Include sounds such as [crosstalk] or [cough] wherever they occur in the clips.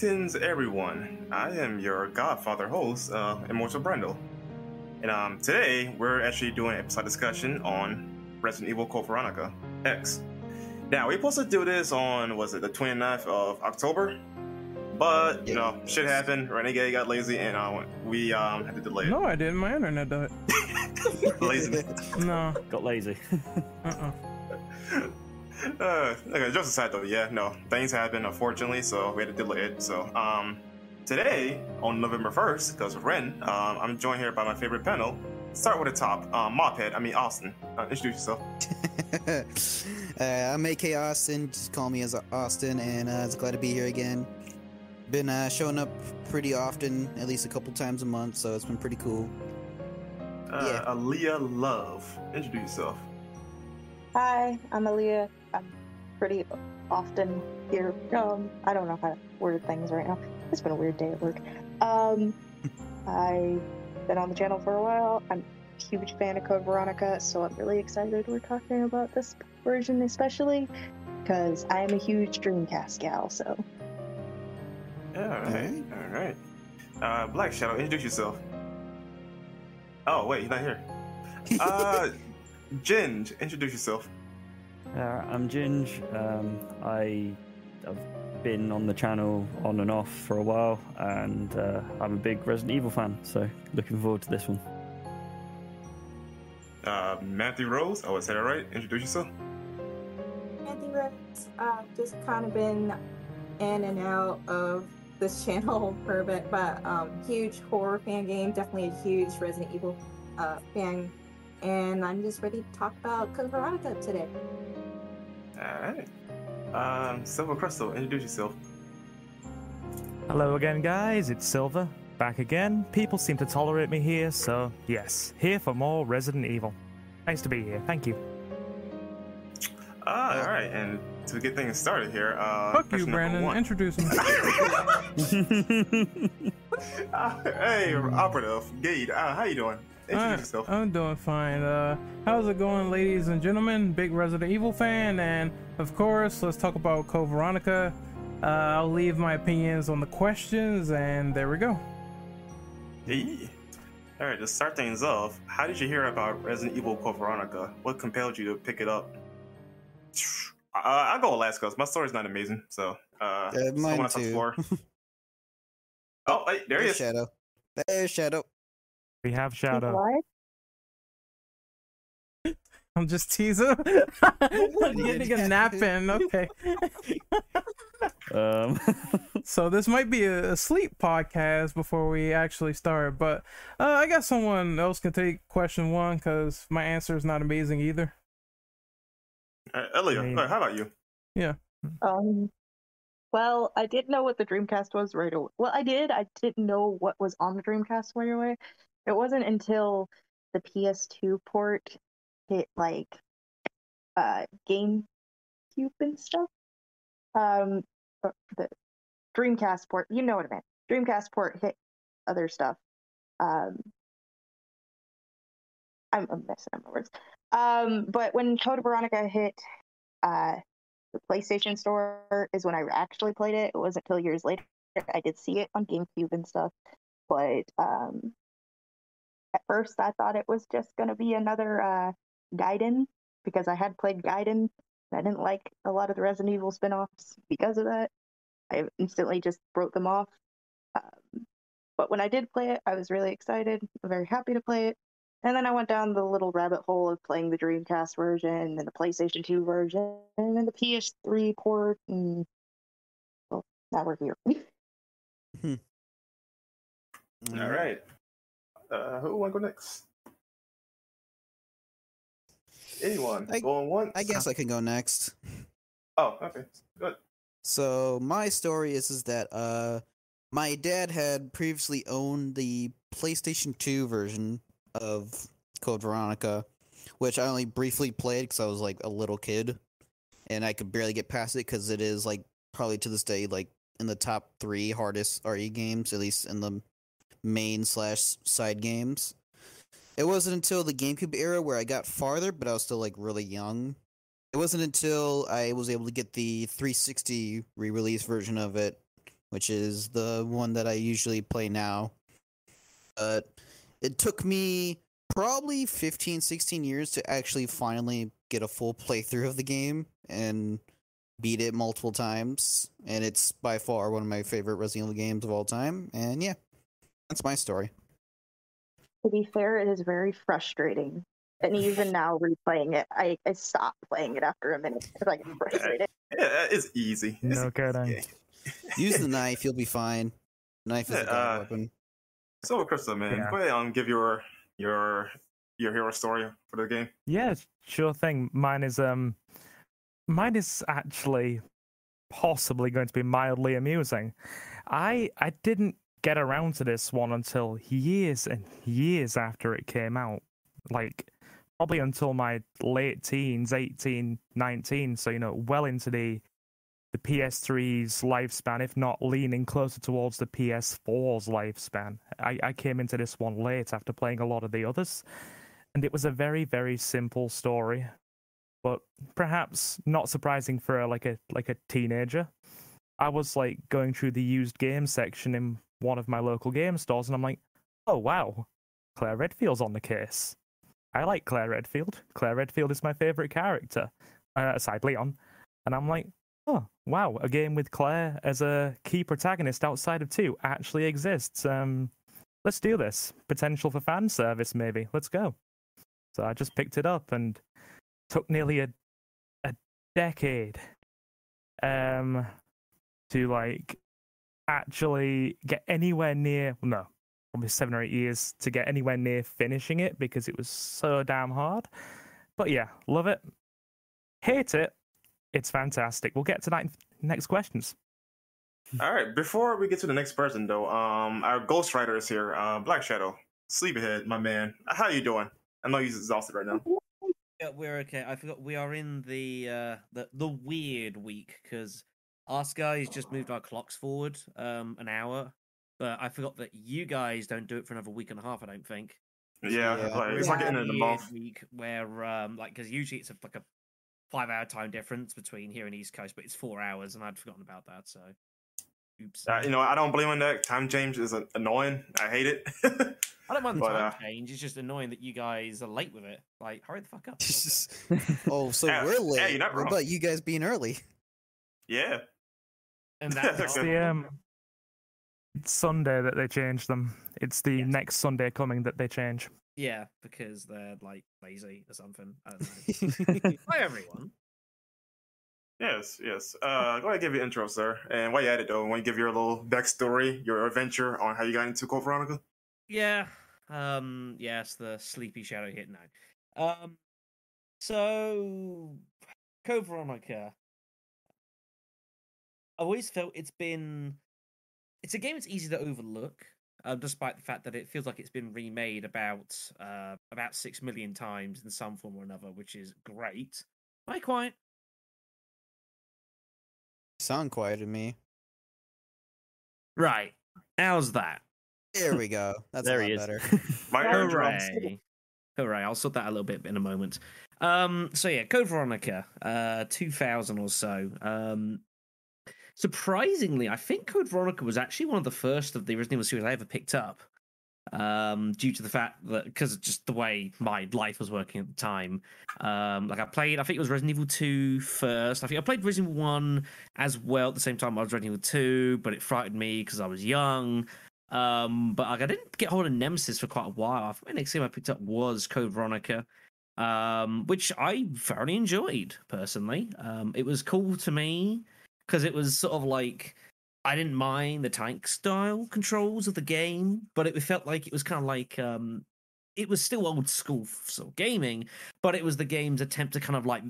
Greetings, everyone. I am your Godfather host, uh, Immortal Brandel. And um, today, we're actually doing an episode discussion on Resident Evil Code Veronica X. Now, we are supposed to do this on, was it the 29th of October? But, you know, shit happened. Renegade got lazy, and uh, we um, had to delay it. No, I didn't. My internet died. [laughs] lazy. No. Got lazy. [laughs] Uh-uh. Uh, okay, just aside though, yeah, no, things happen unfortunately, so we had to delay it. So, um, today on November first, because of Ren, um, I'm joined here by my favorite panel. Start with the top, um, Mophead. I mean Austin. Uh, introduce yourself. [laughs] uh, I'm AK Austin. Just call me as Austin, and uh, it's glad to be here again. Been uh, showing up pretty often, at least a couple times a month, so it's been pretty cool. Uh, Yeah. Allia Love. Introduce yourself. Hi, I'm Allia. Pretty often here. Um, I don't know how to word things right now. It's been a weird day at work. Um, [laughs] I've been on the channel for a while. I'm a huge fan of Code Veronica, so I'm really excited we're talking about this version, especially because I am a huge Dreamcast gal. So all right, all right. Uh, Black Shadow. Introduce yourself. Oh wait, he's not here. [laughs] Uh, Ginge. Introduce yourself. Uh, I'm Ginge. Um, I have been on the channel on and off for a while, and uh, I'm a big Resident Evil fan. So looking forward to this one. Uh, Manthy Rose. Oh, I said that right. Introduce yourself. Manthy Rose. I've just kind of been in and out of this channel [laughs] for a bit, but um, huge horror fan game, definitely a huge Resident Evil uh, fan, and I'm just ready to talk about Code Veronica today. All right. Um, Silver Crystal. Introduce yourself. Hello again, guys. It's Silver. Back again. People seem to tolerate me here, so yes, here for more Resident Evil. Nice to be here. Thank you. Ah, all right. And to get things started here, uh, Fuck you, question number Brandon. one. Introduce me. Uh, [laughs] [laughs] hey, operative, Gade. Uh, how you doing? Introduce yourself. I'm doing fine. Uh, how's it going, ladies and gentlemen? Big Resident Evil fan, and of course, let's talk about Code Veronica. Uh, I'll leave my opinions on the questions, and there we go. Hey. All right. To start things off, how did you hear about Resident Evil Code Veronica? What compelled you to pick it up? [sighs] Uh, I'll go last because my story's not amazing. So, uh, Uh, mine someone else on the too. floor. [laughs] oh, hey, there he There's is. Shadow. There's Shadow. We have Shadow. Live? [laughs] I'm just teasing. I'm getting a nap in. Okay. Um, [laughs] So this might be a, a sleep podcast before we actually start, but uh, I guess someone else can take question one because my answer is not amazing either. Uh, Elio, I mean- uh, how about you? Yeah. Um, well, I didn't know what the Dreamcast was right away. Well, I did. I didn't know what was on the Dreamcast right away. It wasn't until the PS2 port hit like uh GameCube and stuff. Um, uh, the Dreamcast port. You know what I meant. Dreamcast port hit other stuff. Um, I'm, I'm messing up my words. Um, but when Code Veronica hit, uh the PlayStation Store is when I actually played it. It wasn't until years later. I did see it on GameCube and stuff, but um, at first I thought it was just gonna be another uh, Gaiden because I had played Gaiden. and I didn't like a lot of the Resident Evil spin-offs because of that. I instantly just wrote them off. Um, but when I did play it, I was really excited. Very happy to play it. And then I went down the little rabbit hole of playing the Dreamcast version and the PlayStation 2 version and then the PS3 port and well, now we're here. [laughs] All right. Uh, who want to go next? Anyone? I- going once? I guess I can go next. Oh, okay. Good. So my story is is that uh my dad had previously owned the PlayStation 2 version of Code Veronica, which I only briefly played because I was like a little kid, and I could barely get past it because it is like probably to this day like in the top three hardest RE games, at least in the main slash side games. It wasn't until the GameCube era where I got farther, but I was still like really young. It wasn't until I was able to get the 360 re-release version of it which is the one that I usually play now. But it took me probably 15, 16 years to actually finally get a full playthrough of the game and beat it multiple times. And it's by far one of my favorite Resident Evil games of all time. And yeah, that's my story. To be fair, it is very frustrating. And even [laughs] now, replaying it, I, I stopped playing it after a minute because I get frustrated. Yeah, it's easy. It's No kidding. easy. [laughs] Use the knife, you'll be fine. Knife is Yeah, a god uh, weapon. So, Krista, man, Yeah. go ahead and give your your your hero story for the game. Yeah, sure thing. Mine is um mine is actually possibly going to be mildly amusing. I I didn't get around to this one until years and years after it came out. Like probably until my late teens, 18, 19, so you know, well into the the PS3's lifespan, if not leaning closer towards the PS4's lifespan. I, I came into this one late after playing a lot of the others and it was a very very simple story but perhaps not surprising for a, like a like a teenager i was like going through the used game section in one of my local game stores and i'm like oh wow claire redfield's on the case. I like claire redfield. Claire redfield is my favorite character uh, aside leon. And i'm like oh wow a game with claire as a key protagonist outside of two actually exists. Um let's do this. Potential for fan service maybe. Let's go. So I just picked it up and took nearly a a decade um to like actually get anywhere near no, probably seven or eight years to get anywhere near finishing it because it was so damn hard. But yeah, love it. Hate it. It's fantastic. We'll get to that in next questions. All right, before we get to the next person, though, um, our ghostwriter is here, uh, Black Shadow, Sleepyhead, my man. How you doing? I know he's exhausted right now. Yeah, we're okay. I forgot we are in the uh the the weird week because us guys just moved our clocks forward um an hour, but I forgot that you guys don't do it for another week and a half. I don't think. Yeah, Yeah. it's like the We're in of the month. week where um like because usually it's a, like a five hour time difference between here and East Coast, but it's four hours, and I'd forgotten about that. So, oops. Uh, you know, I don't blame on that. Time change is uh, annoying. I hate it. [laughs] I don't mind the but, time uh, change. It's just annoying that you guys are late with it. Like, hurry the fuck up. [laughs] oh, so Yeah, we're yeah, late. you're not what about you guys being early? yeah. And [laughs] that's It's The um Sunday that they change them. It's the Yes. next Sunday coming that they change. Yeah, because they're like lazy or something. I don't know. [laughs] Hi everyone. Yes, yes. Uh, go ahead and give your intro, sir. And while you're at it, though, want to give your little backstory, your adventure on how you got into Code Veronica? Yeah. Um. Yes, the sleepy shadow hit now. Um. So, Code Veronica. I've always felt it's been. It's a game that's easy to overlook, uh, despite the fact that it feels like it's been remade about uh about six million times in some form or another, which is great. Am I quiet? Sound quiet to me. Right. How's that? There we [laughs] go. That's there a he lot is. better. [laughs] My ear. Hooray. Hooray. I'll sort that a little bit in a moment. Um, so yeah, Code Veronica, uh, 2000 or so. Um, surprisingly, I think Code Veronica was actually one of the first of the Resident Evil series I ever picked up. Um, due to the fact that because of just the way my life was working at the time. Um, like I played, I think it was Resident Evil 2 first. I think I played Resident Evil 1 as well at the same time I was Resident Evil 2, but it frightened me because I was young. Um, but like I didn't get hold of Nemesis for quite a while. I think the next game I picked up was Code Veronica, um, which I thoroughly enjoyed personally. Um, it was cool to me because it was sort of like I didn't mind the tank style controls of the game, but it felt like it was kind of like um, it was still old school sort of gaming, but it was the game's attempt to kind of like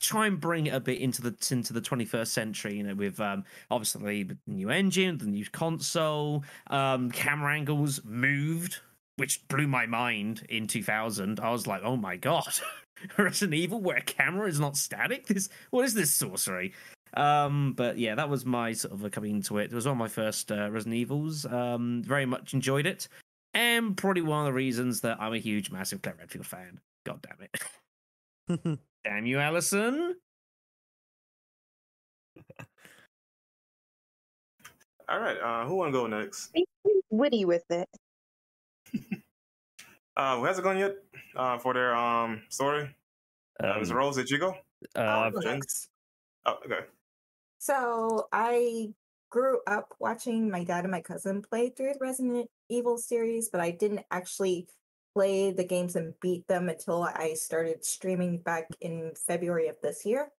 try and bring it a bit into the into the 21st century you know with um obviously the new engine the new console um camera angles moved which blew my mind in 2000 i was like oh my god [laughs] resident evil where camera is not static? This what is this sorcery um but yeah that was my sort of coming into it it was one of my first uh, resident evils um very much enjoyed it and probably one of the reasons that i'm a huge massive claire redfield fan god damn it [laughs] [laughs] Damn you, Allison. All right. Uh, who want to go next? Witty with it. [laughs] Uh, who hasn't gone yet? Uh, for their um story. Uh, Mr. Um, Rose, did you go? uh, I'll I've- go Jen? next. Oh, okay. So I grew up watching my dad and my cousin play through the Resident Evil series, but I didn't actually play the games and beat them until I started streaming back in February of this year.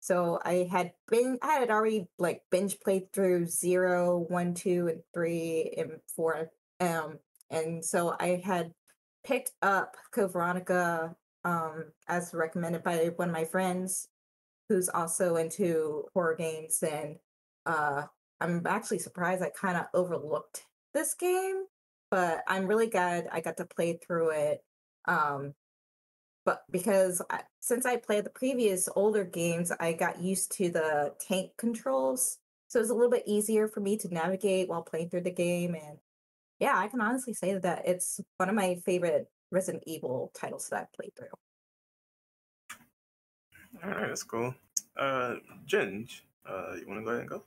So I had been I had already like binge played through zero, one, two, and three, and four. Um, and so I had picked up Code Veronica um as recommended by one of my friends who's also into horror games and uh I'm actually surprised I kind of overlooked this game, but I'm really glad I got to play through it. Um but because I, since I played the previous older games, I got used to the tank controls. So it's a little bit easier for me to navigate while playing through the game and yeah, I can honestly say that it's one of my favorite Resident Evil titles that I've played through. All right, that's cool. Uh, Ginge, uh, you want to go ahead and go?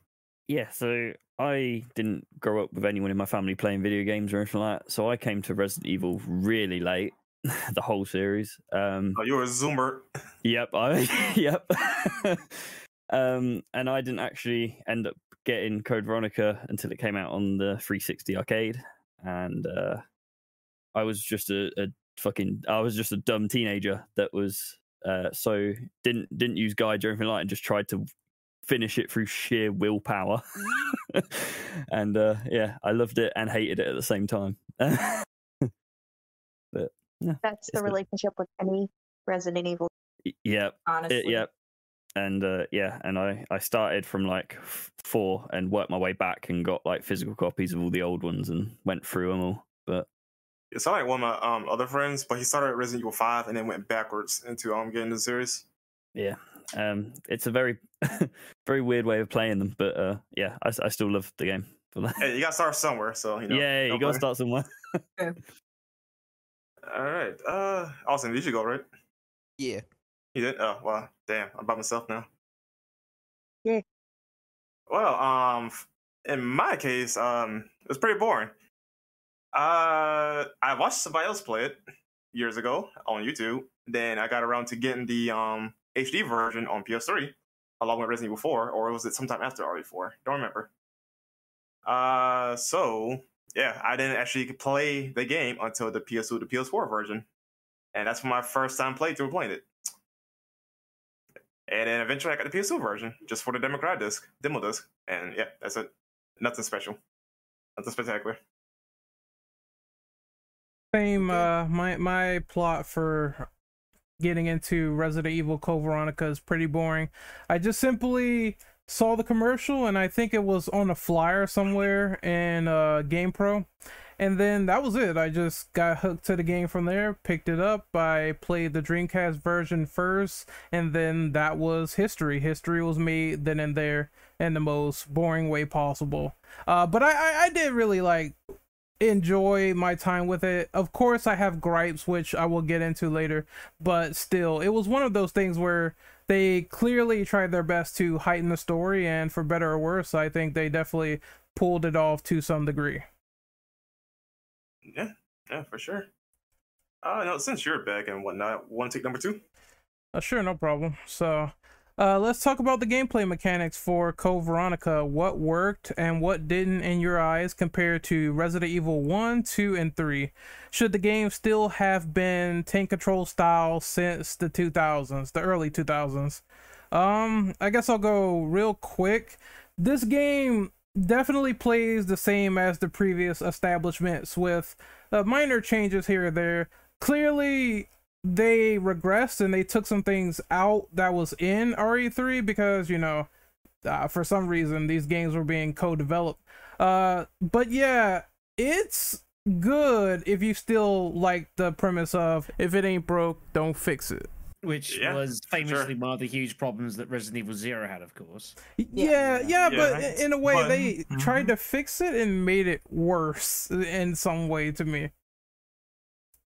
Yeah, so I didn't grow up with anyone in my family playing video games or anything like that. So I came to Resident Evil really late, [laughs] the whole series. Um, Oh, you're a Zoomer. [laughs] Yep, I [laughs] yep. um, and I didn't actually end up getting Code Veronica until it came out on the 360 arcade, and uh, I was just a, a fucking I was just a dumb teenager that was uh, so didn't didn't use guides or anything like that, and just tried to finish it through sheer willpower. [laughs] and uh, yeah, I loved it and hated it at the same time. [laughs] That's It's the the- relationship with any Resident Evil. Yeah, Honestly. It, yep. And uh, yeah, and I I started from like four and worked my way back and got like physical copies of all the old ones and went through them all. But It sounded like one of my um other friends, but he started at Resident Evil Five and then went backwards into um getting the series. yeah, um, it's a very [laughs] very weird way of playing them. But uh, yeah, I still love the game for that. Hey, you got to start somewhere, so you know. yeah, you got to start somewhere. All right. Uh, Austin, did you go right? Yeah. You did. Oh, well, damn. I'm by myself now. Yeah. Well, um, in my case, um, it was pretty boring. Uh, I watched somebody else play it years ago on YouTube. Then I got around to getting the um HD version on PS3, along with Resident Evil 4, or was it sometime after RE4? Don't remember. Uh, so yeah, I didn't actually play the game until the PS2 to PS4 version, and that's my first time playthrough playing it. And then eventually I got the PS2 version just for the Democrat disc, demo disc, and yeah, that's it. Nothing special, nothing spectacular. Same. Uh, my my plot for getting into Resident Evil Code Veronica is pretty boring. I just simply saw the commercial and I think it was on a flyer somewhere in uh, GamePro. And then that was it. I just got hooked to the game from there, picked it up. I played the Dreamcast version first, and then that was history. History was made then and there in the most boring way possible. Uh, but I, I, I did really like enjoy my time with it. Of course, I have gripes, which I will get into later, but still, it was one of those things where they clearly tried their best to heighten the story, and for better or worse, I think they definitely pulled it off to some degree. Yeah, yeah, for sure. Uh, no, since you're back and whatnot, want to take number two? Uh, sure, no problem. So, uh, let's talk about the gameplay mechanics for Code Veronica. What worked and what didn't in your eyes compared to Resident Evil 1, 2, and 3? Should the game still have been tank control style since the 2000s, the early 2000s? Um, I guess I'll go real quick. This game definitely plays the same as the previous establishments with uh, minor changes here or there. Clearly, they regressed and they took some things out that was in RE3 because you know uh, for some reason these games were being co-developed. Uh, but yeah, it's good if you still like the premise of if it ain't broke, don't fix it. Which Yeah, was famously sure. one of the huge problems that Resident Evil Zero had, of course. Y- Yeah, yeah, Yeah, but right. in a way But- they tried Mhm. to fix it and made it worse in some way to me.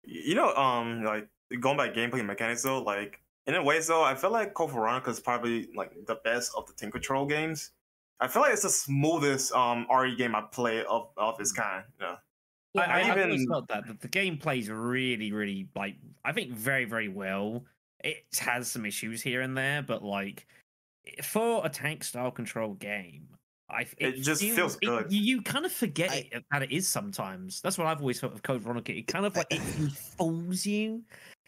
You know, um, like going by gameplay mechanics though, like in a way though, I feel like Code Veronica is probably like the best of the Tank Control games I feel like it's the smoothest um RE game I play of of its kind. Yeah. I, I, I I've always even- felt that, that the game plays really, really like I think very, very well. It has some issues here and there, but like for a tank style control game, I It just feels it- good. you, you kind of forget I- it, that it is sometimes. That's what I've always felt with Code Veronica. It kind of like it [laughs] fools you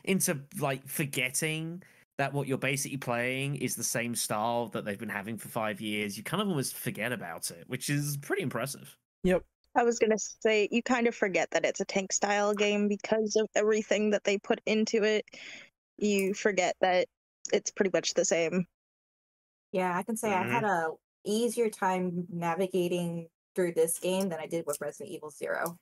into like forgetting that what you're basically playing is the same style that they've been having for five years. You kind of almost forget about it, which is pretty impressive. Yep. I was gonna say you kind of forget that it's a tank style game because of everything that they put into it. You forget that it's pretty much the same. Yeah, I can say I had mm-hmm. a easier time navigating through this game than I did with Resident Evil Zero,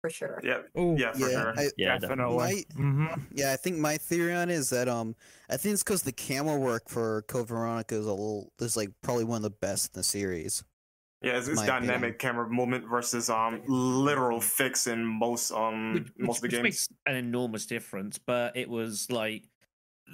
for sure. Yeah. Ooh. Yeah. For yeah, sure. I, Yeah, Definitely. My, hmm yeah, I think my theory on it is that um, I think it's because the camera work for Code Veronica is a little is like probably one of the best in the series. Yeah, it's, it's dynamic opinion. camera movement versus um literal fix in most um which, most of the games. makes an enormous difference. But it was like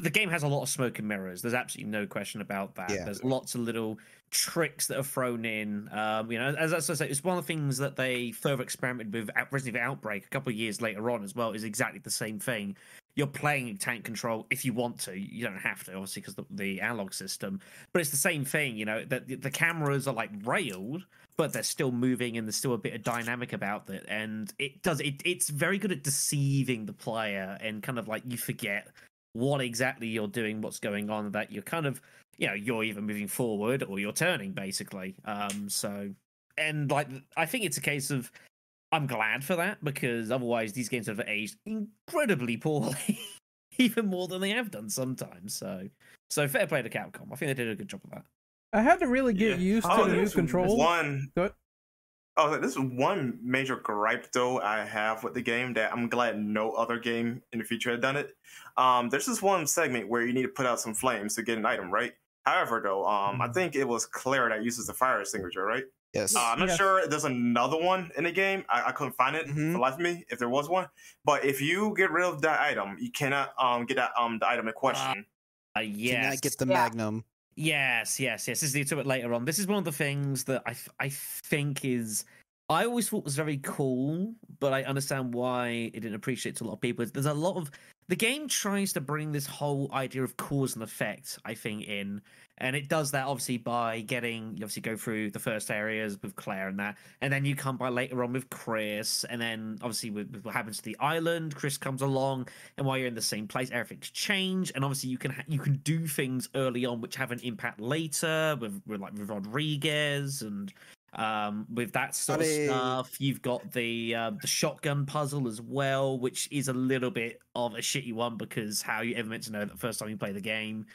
the game has a lot of smoke and mirrors. There's absolutely no question about that. Yeah. There's lots of little tricks that are thrown in. Um, you know, as, as I say, it's one of the things that they further experimented with at Resident Evil Outbreak a couple of years later on as well. Is exactly the same thing. You're playing tank control if you want to. You don't have to, obviously, because the, the analog system. But it's the same thing. You know, that the, the cameras are like railed, but they're still moving and there's still a bit of dynamic about it and it does it it's very good at deceiving the player and kind of like you forget what exactly you're doing what's going on that you're kind of you know you're either moving forward or you're turning basically um so and like i think it's a case of i'm glad for that because otherwise these games have aged incredibly poorly [laughs] even more than they have done sometimes so so fair play to capcom i think they did a good job of that I had to really get Yeah. used Oh, to the new controls. One. Go ahead. Oh, this is one major gripe though I have with the game that I'm glad no other game in the future had done it. Um, there's this one segment where you need to put out some flames to get an item, right? However, though, um, I Mhm. think it was Claire that uses the fire extinguisher, right? Yes. Uh, I'm not Yeah. sure there's another one in the game. I, I couldn't find it Mhm. for the life of me if there was one. But if you get rid of that item, you cannot um get that um the item in question. uh, Can yes I get the Yeah. Magnum? Yes, yes, yes. This is to it later on. This is one of the things that I I think is I always thought was very cool, but I understand why it didn't appreciate to a lot of people. There's a lot of the game tries to bring this whole idea of cause and effect, I think, in, and it does that obviously by getting you obviously go through the first areas with Claire and that, and then you come by later on with Chris, and then obviously with, with what happens to the island, Chris comes along, and while you're in the same place, everything's changed, and obviously you can ha- you can do things early on which have an impact later with, with like with Rodriguez and um with that sort of stuff. You've got the uh, the shotgun puzzle as well which is a little bit of a shitty one because how you ever meant to know that the first time you play the game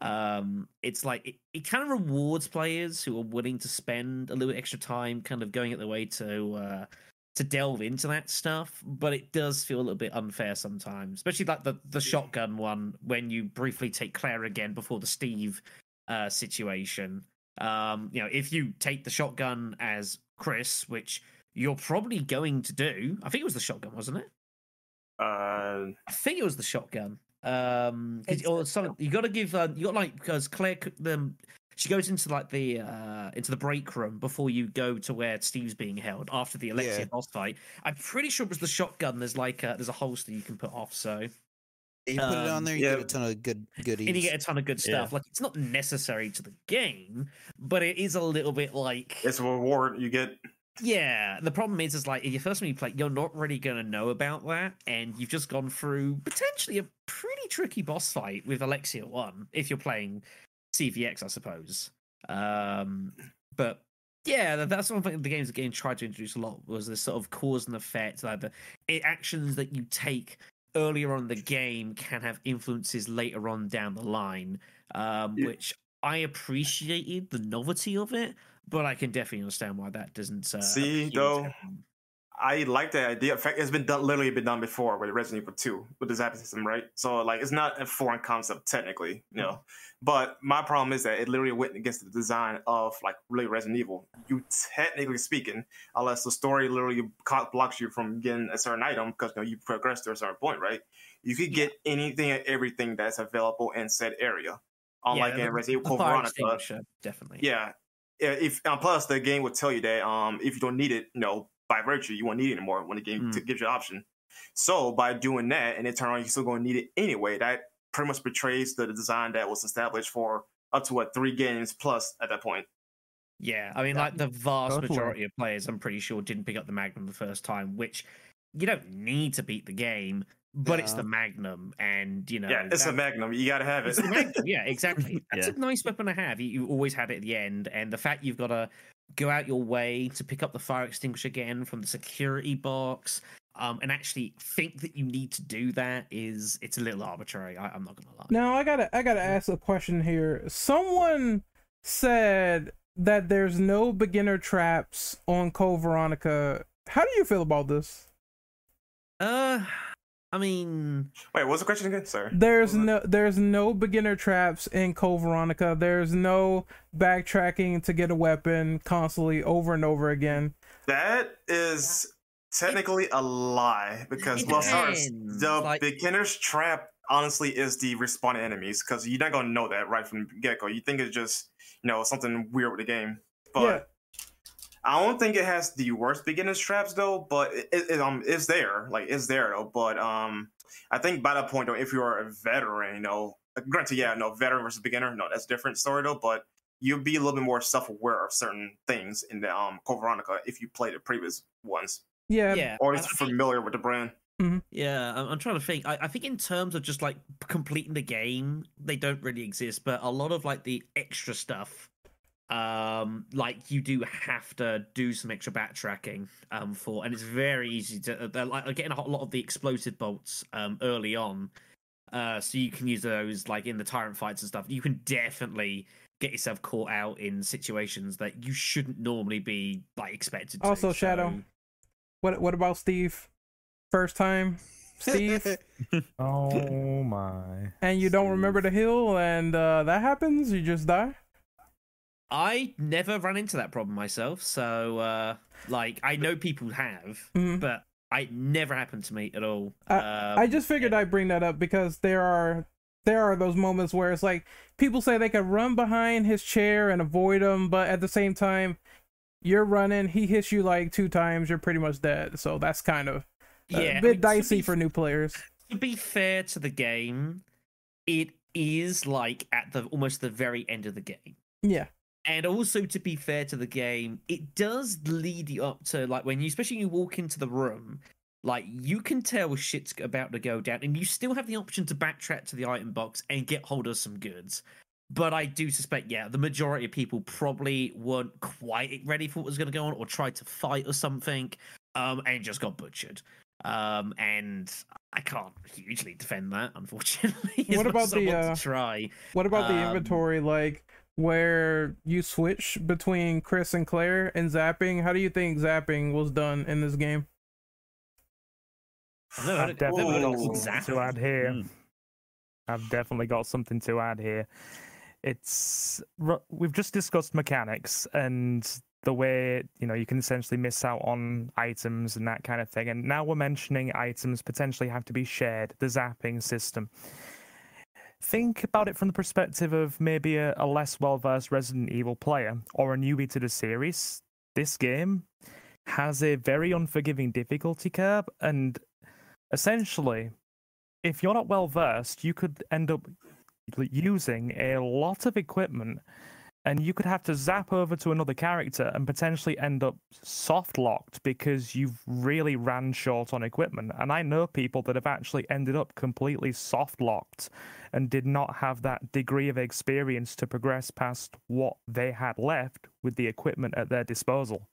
um it's like it, it kind of rewards players who are willing to spend a little extra time kind of going at the way to uh to delve into that stuff but it does feel a little bit unfair sometimes especially like the the shotgun one when you briefly take claire again before the steve uh situation. Um you know if you take the shotgun as chris which you're probably going to do i think it was the shotgun wasn't it? Uh, I think it was the shotgun. Um, 'cause- It's or some you got to give uh, you got like because Claire c- them she goes into like the uh into the break room before you go to where Steve's being held after the Alexia Yeah. boss fight. I'm pretty sure it was the shotgun. There's like a, there's a holster you can put off. So You put it on Um, there, you yeah. get a ton of good goodies. and you get a ton of good Yeah. stuff. Like it's not necessary to the game, but it is a little bit like it's a reward you get. Yeah, the problem is, is like if you first time you play, you're not really going to know about that, and you've just gone through potentially a pretty tricky boss fight with Alexia One if you're playing CVX, I suppose. Um, but yeah, that's one thing the games again tried to introduce a lot was this sort of cause and effect, like the actions that you take earlier on in the game can have influences later on down the line, um, Yeah. which I appreciated the novelty of it, but I can definitely understand why that doesn't. Uh, See, though. I like that idea. In fact, it's been done, literally been done before with Resident Evil 2 with the Zapping system, right? So like, it's not a foreign concept technically, you know. But my problem is that it literally went against the design of like really Resident Evil. You technically speaking, unless the story literally blocks you from getting a certain item because you, know, you progress to a certain point, right? You could get anything and everything that's available in said area. Unlike Yeah, in Resident Evil Veronica, definitely. yeah, if and plus the game will tell you that um if you don't need it, you know, by virtue, you won't need it anymore when the game Mm. t- gives you an option. So by doing that, and it turn on, you're still going to need it anyway. That pretty much betrays the design that was established for up to what three games plus at that point. Yeah, I mean, Yeah, like the vast totally. majority of players, I'm pretty sure, didn't pick up the Magnum the first time, which you don't need to beat the game, but it's the Magnum, and you know, yeah, it's a Magnum. You got to have it. It's Magnum, yeah, [laughs] exactly. That's Yeah. a nice weapon to have. You, you always had it at the end, and the fact you've got to go out your way to pick up the fire extinguisher again from the security box, um, and actually think that you need to do that is it's a little arbitrary. I, I'm not gonna lie. Now I gotta I gotta ask a question here. Someone said that there's no beginner traps on Code Veronica. How do you feel about this? Uh, I mean, Wait, what's the question again? Sorry. There's no there's no beginner traps in Code Veronica. There's no backtracking to get a weapon constantly over and over again. That is technically a lie because well, sorry, the like- beginner's trap honestly is the respawning enemies because you're not gonna know that right from get go. You think it's just you know something weird with the game, but Yeah. I don't think it has the worst beginner's traps though. But it, it, um it's there, like it's there though. But um I think by that point though, if you are a veteran, you know, granted, yeah, no veteran versus beginner, no, that's a different story though. But you'll be a little bit more self-aware of certain things in the um Code Veronica if you played the previous ones Yeah. yeah, or I- is I familiar with the brand. Yeah, I'm, I'm trying to think. I, I think in terms of just like completing the game, they don't really exist. But a lot of like the extra stuff, um, like you do have to do some extra backtracking, um, for, and it's very easy to. Uh, they're like getting a lot of the explosive bolts, um, early on, uh, so you can use those like in the tyrant fights and stuff. You can definitely get yourself caught out in situations that you shouldn't normally be like expected to. Also, Shadow. so- What what about Steve? First time, Steve, [laughs] Oh my. and you don't remember the hill, and uh, that happens. You just die. I never ran into that problem myself, so uh like I know people have, Mhm. but I never happened to me at all. I Um, just figured I'd bring that up because there are there are those moments where it's like people say they can run behind his chair and avoid him, but at the same time, you're running, he hits you like two times, you're pretty much dead. So that's kind of a yeah, I bit mean, dicey be- for new players. To be fair to the game, it is like at the almost the very end of the game. Yeah. And also to be fair to the game, it does lead you up to like when you especially when you walk into the room, like you can tell shit's about to go down, and you still have the option to backtrack to the item box and get hold of some goods. But I do suspect, yeah, the majority of people probably weren't quite ready for what was going to go on, or tried to fight or something, um, and just got butchered. Um, and I can't hugely defend that, unfortunately. [laughs] What about the, uh, try? What about the Um, inventory like where you switch between Chris and Claire and zapping? How do you think zapping was done in this game? I've never I've it- I've never definitely got something to add here. Mm. I've definitely got something to add here. It's we've just discussed mechanics and the way you know you can essentially miss out on items and that kind of thing. And now we're mentioning items potentially have to be shared. The zapping system. Think about it from the perspective of maybe a, a less well versed Resident Evil player or a newbie to the series. This game has a very unforgiving difficulty curve, and essentially, if you're not well versed, you could end up using a lot of equipment and you could have to zap over to another character and potentially end up soft locked because you've really ran short on equipment. And I know people that have actually ended up completely soft locked and did not have that degree of experience to progress past what they had left with the equipment at their disposal.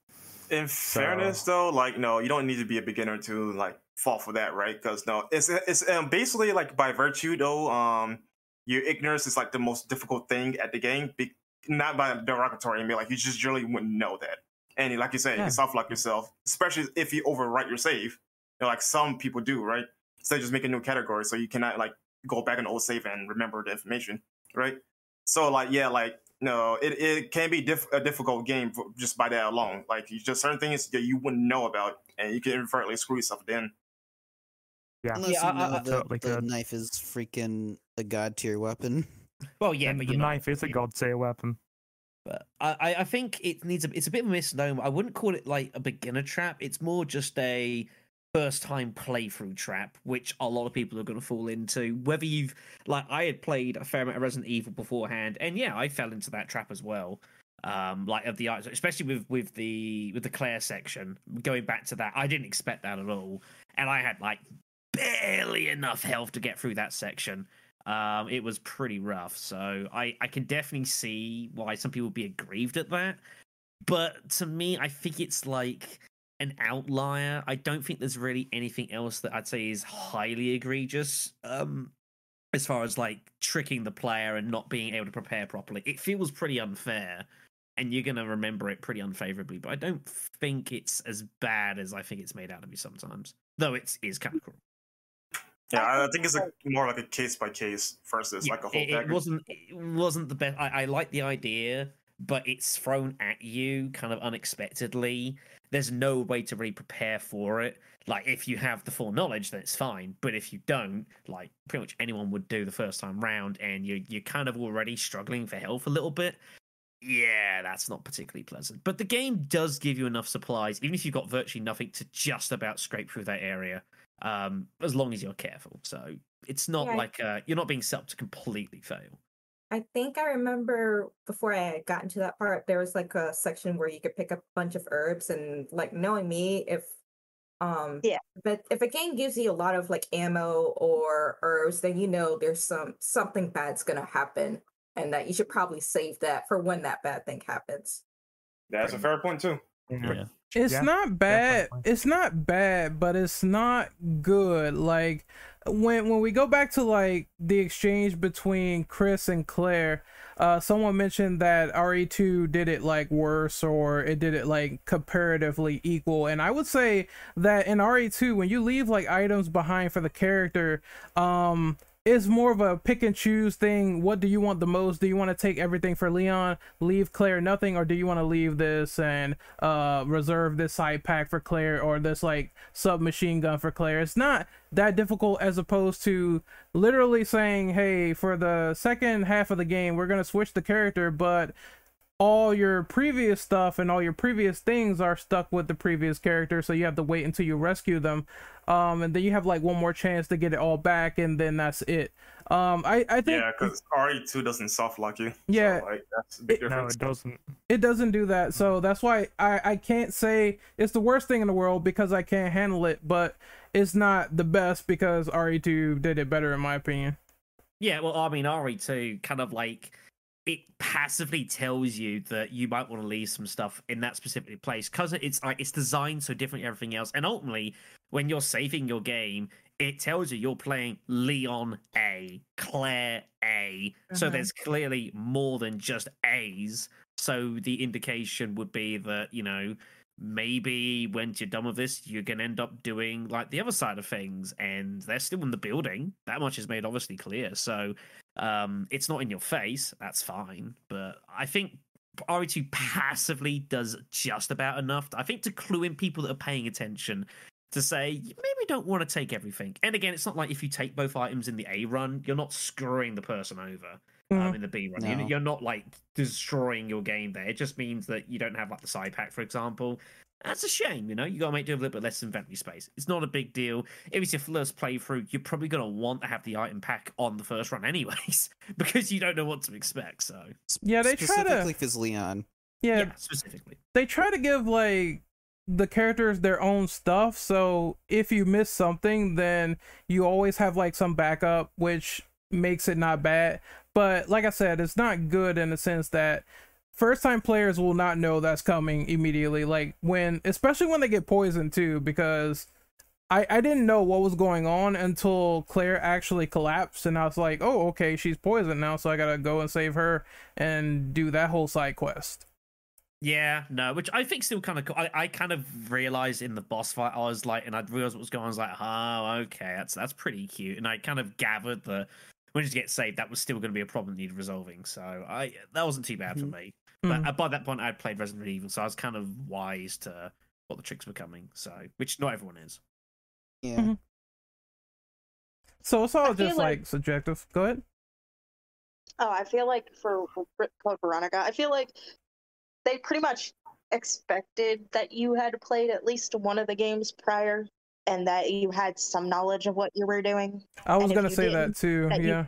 In fairness, though, like no, you don't need to be a beginner to like fall for that, right? Because no, it's it's um, basically like by virtue though, um, your ignorance is like the most difficult thing at the game. Be- not by derogatory, I mean like you just generally wouldn't know that. And like you said, you Yeah. can soft lock yourself, especially if you overwrite your save. You know, like some people do, right? So they just make a new category, so you cannot like go back in the old save and remember the information, right? So like yeah, like no, it, it can be diff- a difficult game for, just by that alone. Like you just certain things that you wouldn't know about, and you can inadvertently screw yourself then. Yeah, Unless Yeah, you I- I- I that totally the knife is freaking a god tier weapon. Well, yeah, but the know, knife is a god tier weapon. But I, I- I think it needs a it's a bit of a misnomer. I wouldn't call it like a beginner trap. It's more just a first time playthrough trap, which a lot of people are going to fall into. Whether you've like I had played a fair amount of Resident Evil beforehand, and yeah, I fell into that trap as well. Um, like of the especially with with the with the Claire section. Going back to that, I didn't expect that at all, and I had like barely enough health to get through that section. Um, it was pretty rough, so I I can definitely see why some people would be aggrieved at that. But to me, I think it's like an outlier. I don't think there's really anything else that I'd say is highly egregious. Um, as far as like tricking the player and not being able to prepare properly, it feels pretty unfair, and you're gonna remember it pretty unfavorably. But I don't think it's as bad as I think it's made out to be sometimes, though it is kind of cool. Yeah, I think it's a, more like a case by case versus Yeah, like a whole it, it wasn't it wasn't the best. I, I like the idea, but it's thrown at you kind of unexpectedly. There's no way to really prepare for it. Like if you have the full knowledge, then it's fine. But if you don't, like pretty much anyone would do the first time round, and you you're kind of already struggling for health a little bit. Yeah, that's not particularly pleasant. But the game does give you enough supplies, even if you've got virtually nothing, to just about scrape through that area. Um, as long as you're careful. So it's not Yeah, like uh, you're not being set up to completely fail. I think I remember before I had gotten to that part, there was like a section where you could pick up a bunch of herbs and like knowing me, if um Yeah. but if a game gives you a lot of like ammo or herbs, then you know there's some something bad's gonna happen and that you should probably save that for when that bad thing happens. That's a fair point too. Yeah. It's Yeah, not bad. definitely. It's not bad, but it's not good. Like when when we go back to like the exchange between Chris and Claire, uh someone mentioned that RE2 did it like worse or it did it like comparatively equal. And I would say that in RE2 when you leave like items behind for the character, um it's more of a pick and choose thing. What do you want the most? Do you want to take everything for Leon, leave Claire nothing, or do you want to leave this and uh reserve this side pack for Claire or this like submachine gun for Claire? It's not that difficult as opposed to literally saying, "Hey, for the second half of the game, we're gonna switch the character, but." All your previous stuff and all your previous things are stuck with the previous character so you have to wait until you rescue them um and then you have like one more chance to get it all back and then that's it um i i think Yeah, because RE2 doesn't soft lock you. Yeah. So, like, that's a big It- No, it doesn't. it doesn't do that so that's why i i can't say it's the worst thing in the world because i can't handle it but it's not the best because re2 did it better in my opinion Yeah, well, I mean, RE2 kind of like it passively tells you that you might want to leave some stuff in that specific place because it's like it's designed so different to everything else. And ultimately, when you're saving your game, it tells you you're playing Leon A, Claire A. So Mhm. there's clearly more than just A's. So the indication would be that, you know, maybe when you're done with this, you're going to end up doing like the other side of things. And they're still in the building. That much is made obviously clear. So um, it's not in your face. That's fine. But I think RE2 passively does just about enough. I think to clue in people that are paying attention to say "You maybe don't want to take everything. And again, it's not like if you take both items in the A run, you're not screwing the person over um, Mhm. in the B run. You're- No. You're not like destroying your game there. It just means that you don't have like the side pack, for example. That's a shame, you know. You gotta make do with a little bit less inventory space. It's not a big deal. If it's your first playthrough, you're probably gonna want to have the item pack on the first run, anyways, [laughs] because you don't know what to expect. So Yeah, they try to- specifically Fizz Leon. yeah, yeah, specifically. they try to give like the characters their own stuff so if you miss something then you always have like some backup which makes it not bad but like i said it's not good in the sense that first time players will not know that's coming immediately like when especially when they get poisoned too because I, I didn't know what was going on until Claire actually collapsed, and I was like, "Oh, okay, she's poisoned now, so I gotta go and save her and do that whole side quest." Yeah, no, which I think still kind of cool. I, I kind of realized in the boss fight, I was like, and I realized what was going on. I was like, oh, okay, that's that's pretty cute. And I kind of gathered that when you get saved, that was still going to be a problem that needed resolving. So I that wasn't too bad for mm-hmm. me. But uh, by that point, I'd played Resident Evil, so I was kind of wise to what the tricks were coming. So, which not everyone is. Yeah. Mhm. So it's all I just like, like- subjective. Go ahead. Oh, I feel like for for Code Veronica, I feel like they pretty much expected that you had played at least one of the games prior and that you had some knowledge of what you were doing. I was gonna say that too. that you- Yeah.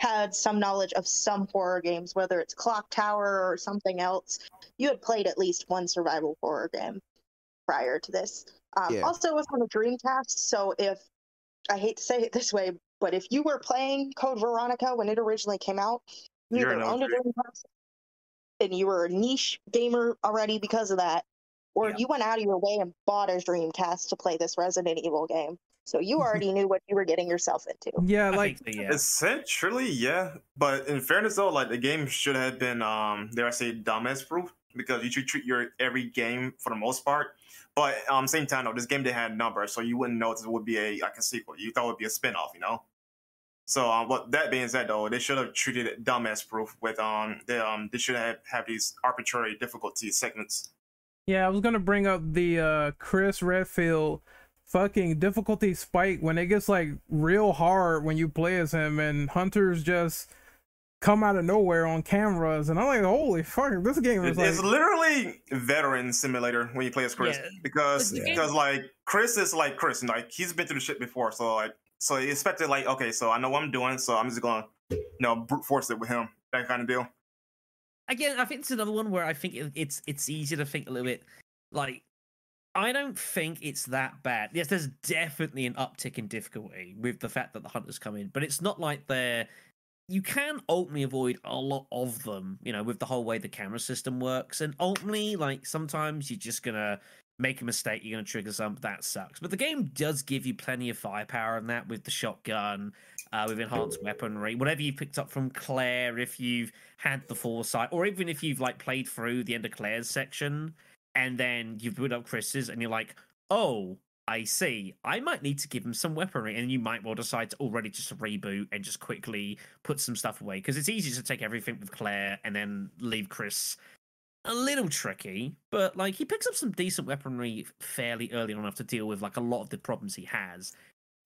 Had some knowledge of some horror games, whether it's Clock Tower or something else. You had played at least one survival horror game prior to this. Um, Yeah. Also, it was on a Dreamcast, so if I hate to say it this way, but if you were playing Code Veronica when it originally came out, you You're either an owned a Dreamcast and you were a niche gamer already because of that, or Yeah. you went out of your way and bought a Dreamcast to play this Resident Evil game. So you [laughs] already knew what you were getting yourself into. Yeah, like so, yeah. Essentially, yeah. But in fairness, though, like the game should have been, um, dare I say, dumbass proof because you should treat your every game for the most part. But um, same time, though, this game didn't have numbers, so you wouldn't know this would be a like a sequel. You thought it would be a spin-off, you know. So, um, but that being said, though, they should have treated it dumbass proof with um, they um, they should have have these arbitrary difficulty segments. Yeah, I was gonna bring up the uh Chris Redfield fucking difficulty spike when it gets like real hard when you play as him and hunters just come out of nowhere on cameras and I'm like, holy fuck, this game is It- like it's literally veteran simulator when you play as Chris Yeah. because Like, because like Chris is like Chris and like he's been through the shit before so like so he expected like okay so I know what I'm doing so I'm just gonna you know brute force it with him that kind of deal. again, I think it's another one where I think it's it's easy to think a little bit like I don't think it's that bad. Yes, there's definitely an uptick in difficulty with the fact that the hunters come in, but it's not like they're you can ultimately avoid a lot of them, you know, with the whole way the camera system works. And ultimately, like sometimes you're just gonna make a mistake, you're gonna trigger some that sucks. But the game does give you plenty of firepower in that with the shotgun, uh, with enhanced weaponry, whatever you picked up from Claire, if you've had the foresight, or even if you've like played through the end of Claire's section and then you've put up Chris's and you're like, oh, I see. I might need to give him some weaponry, and you might well decide to already just reboot and just quickly put some stuff away because it's easy to take everything with Claire and then leave Chris a little tricky. But like he picks up some decent weaponry fairly early on enough to deal with like a lot of the problems he has,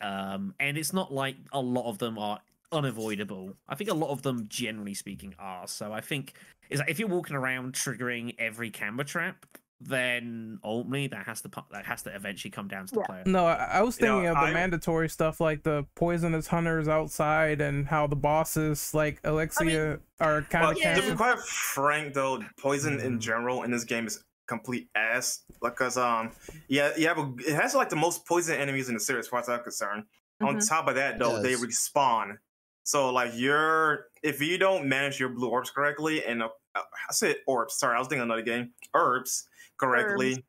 um, and it's not like a lot of them are unavoidable. I think a lot of them, generally speaking, are. So I think is that if you're walking around triggering every camera trap, then ultimately that has to that has to eventually come down to the Yeah. player. No, I, I was You know, thinking of the I- mandatory stuff like the poisonous hunters outside and how the bosses like Alexia are kind Well, of yeah. to be quite frank though, poison in Mhm. general in this game is complete ass because um yeah you have a, it has like the most poison enemies in the series as far as I'm concerned. On Mhm. top of that though, they respawn. So like you're if you don't manage your blue orbs correctly and uh, I said orbs, sorry, I was thinking another game. Herbs correctly.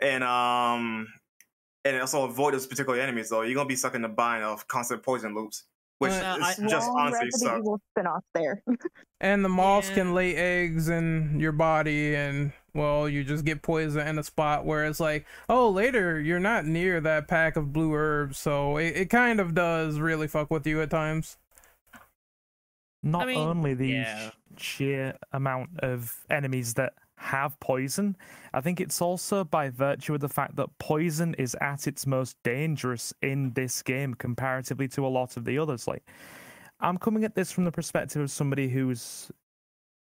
And um and also avoid those particular enemies though. You're gonna be stuck in the bind of constant poison loops. Which Uh, is I- just Long honestly sucks. Spin-off there. And the moths Yeah. can lay eggs in your body, and well, you just get poison in a spot where it's like, oh, later you're not near that pack of blue herbs, so it, it kind of does really fuck with you at times. Not mean, only the yeah. sheer amount of enemies that have poison, I think it's also by virtue of the fact that poison is at its most dangerous in this game comparatively to a lot of the others. Like, I'm coming at this from the perspective of somebody who's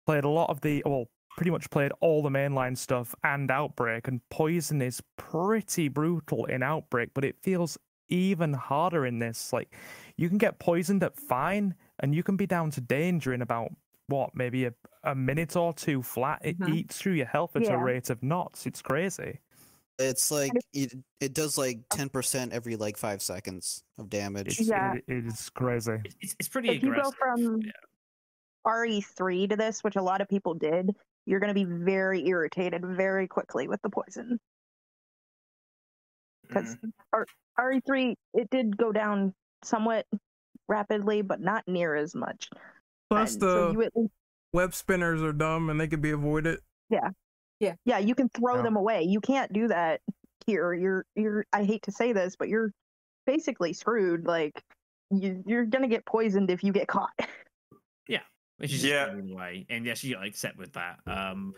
played a lot of the, well, pretty much played all the mainline stuff and Outbreak, and poison is pretty brutal in Outbreak, but it feels even harder in this. Like, you can get poisoned at fine, and you can be down to danger in about what, maybe a, a minute or two flat. It Mhm. eats through your health at a rate of knots. It's crazy. It's like it, it does like ten percent every like five seconds of damage. It's, Yeah. it, it is crazy. It's- It's, it's pretty if you go from yeah. RE3 to this, which a lot of people did, you're going to be very irritated very quickly with the poison. Because Mm-hmm. RE3, it did go down somewhat rapidly, but not near as much. Plus, And the so you at least, web spinners are dumb and they could be avoided. yeah, Yeah. Yeah, you can throw Yeah. them away. You can't do that here. You're you're. I hate to say this, but you're basically screwed. Like you, you're gonna get poisoned if you get caught. [laughs] Yeah. Which is Yeah. just the way. And yes, you like accept with that. Um,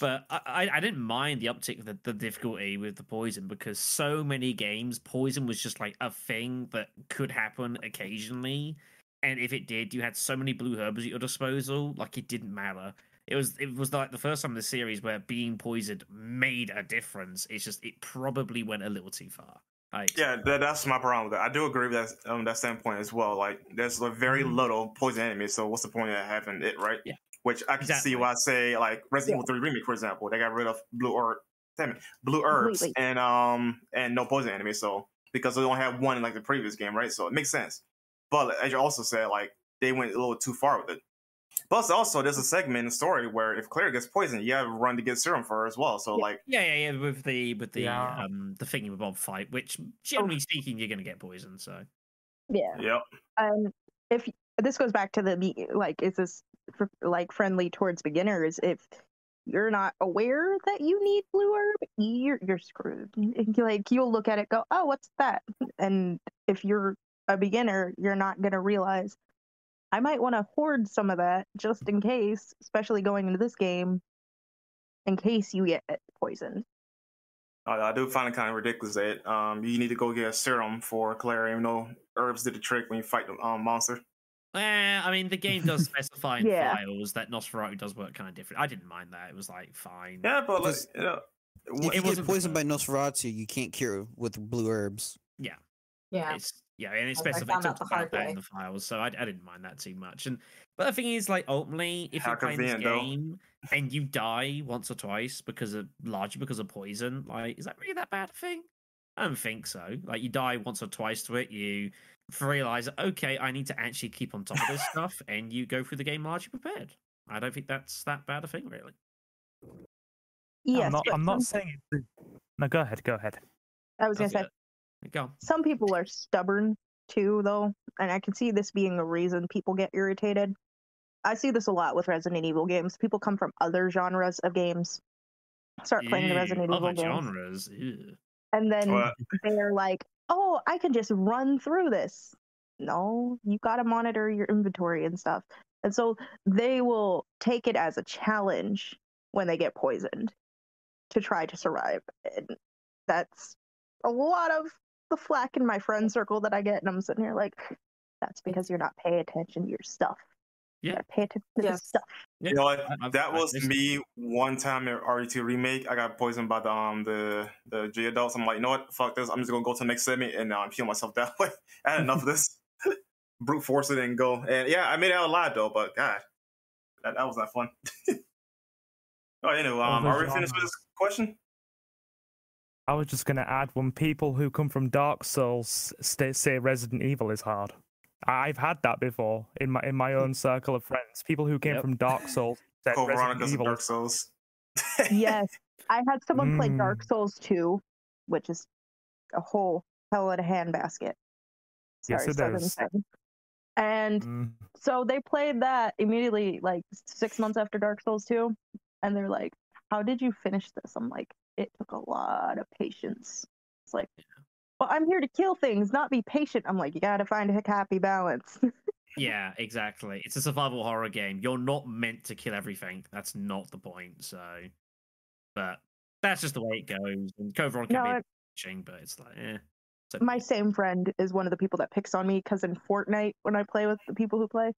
but I, I, I didn't mind the uptick of the, the difficulty with the poison because so many games, poison was just like a thing that could happen occasionally, and if it did, you had so many blue herbs at your disposal, like it didn't matter. It was it was like the first time in the series where being poisoned made a difference. It's just it probably went a little too far. Like, Yeah, that, that's my problem with that. I do agree with that um, that standpoint as well. Like, there's a very Mhm. little poison enemies, so what's the point of having it, right? Yeah. Which I can Exactly. see why I say like Resident Evil 3 remake, for example, they got rid of blue herb, damn it, blue herbs Completely. and um and no poison enemies. So because they only have one in like the previous game, right? So it makes sense. But as you also said, like they went a little too far with it. Plus, also there's a segment in the story where if Claire gets poisoned, you have to run to get serum for her as well. So Yeah. like, yeah, yeah, yeah, with the with the Yeah. um the thingy with bob fight, which generally speaking, you're gonna get poisoned. So Yeah. yep, Um, if this goes back to the like, is this like friendly towards beginners? If you're not aware that you need blue herb, you're you're screwed. Like you'll look at it, go, oh, what's that? And if you're a beginner, you're not gonna realize. I might want to hoard some of that just in case, especially going into this game, in case you get poisoned. I, I do find it kind of ridiculous that um you need to go get a serum for Claire, even though herbs did the trick when you fight the um, monster. Eh, I mean, the game does [laughs] specify in Yeah. files that Nosferatu does work kind of different. I didn't mind that; it was like fine. Yeah, but like, you know, If what- you it get wasn't poisoned by. Nosferatu, you can't cure with blue herbs. Yeah. It's yeah, and it I- I specified talked the about hard that in the files, so I, I didn't mind that too much. And but the thing is, like ultimately, if How you're playing this convenient, though. game and you die once or twice because of largely because of poison, like is that really that bad a thing? I don't think so. Like you die once or twice to it, you realize, okay, I need to actually keep on top of this [laughs] stuff, and you go through the game largely prepared. I don't think that's that bad a thing, really. Yes, I'm not, I'm not saying It... No, go ahead. Go ahead. I was gonna That's say it. Go. some people are stubborn too though and i can see this being a reason people get irritated i see this a lot with resident evil games people come from other genres of games start playing the Ew, resident evil other games genres. ew. and then Well, they're like oh i can just run through this no you got to monitor your inventory and stuff and so they will take it as a challenge when they get poisoned to try to survive and that's a lot of the flack in my friend circle that i get and i'm sitting here like that's because you're not paying attention to your stuff Yeah. gotta pay attention to the stuff Yeah, you know? I- that was me one time in RE2 remake. I got poisoned by the um the the G adults. I'm like, you know what? Fuck this. I'm just gonna go to the next segment and um, heal myself that [laughs] way. I had enough of this. [laughs] Brute force it and go. And yeah, I made it out alive though. But God, that, that was not fun. [laughs] oh, anyway, um, are we finished with this question? I was just going to add when people who come from Dark Souls stay, say Resident Evil is hard. I've had that before in my in my own circle of friends. People who came Yep. from Dark Souls said Code Resident Veronica's Evil. Dark Souls. yes i had someone play dark Mm. souls 2 which is a whole hell of a handbasket Yes, Sorry, it Southern and Mm. so they played that immediately like six months after dark souls 2 and they're like how did you finish this i'm like it took a lot of patience it's like well i'm here to kill things not be patient i'm like you gotta find a happy balance [laughs] Yeah, exactly. It's a survival horror game. You're not meant to kill everything. That's not the point. So, but that's just the way it goes. And Code Veronica No, be it- but it's like, yeah. So my same friend is one of the people that picks on me because in fortnite when i play with the people who play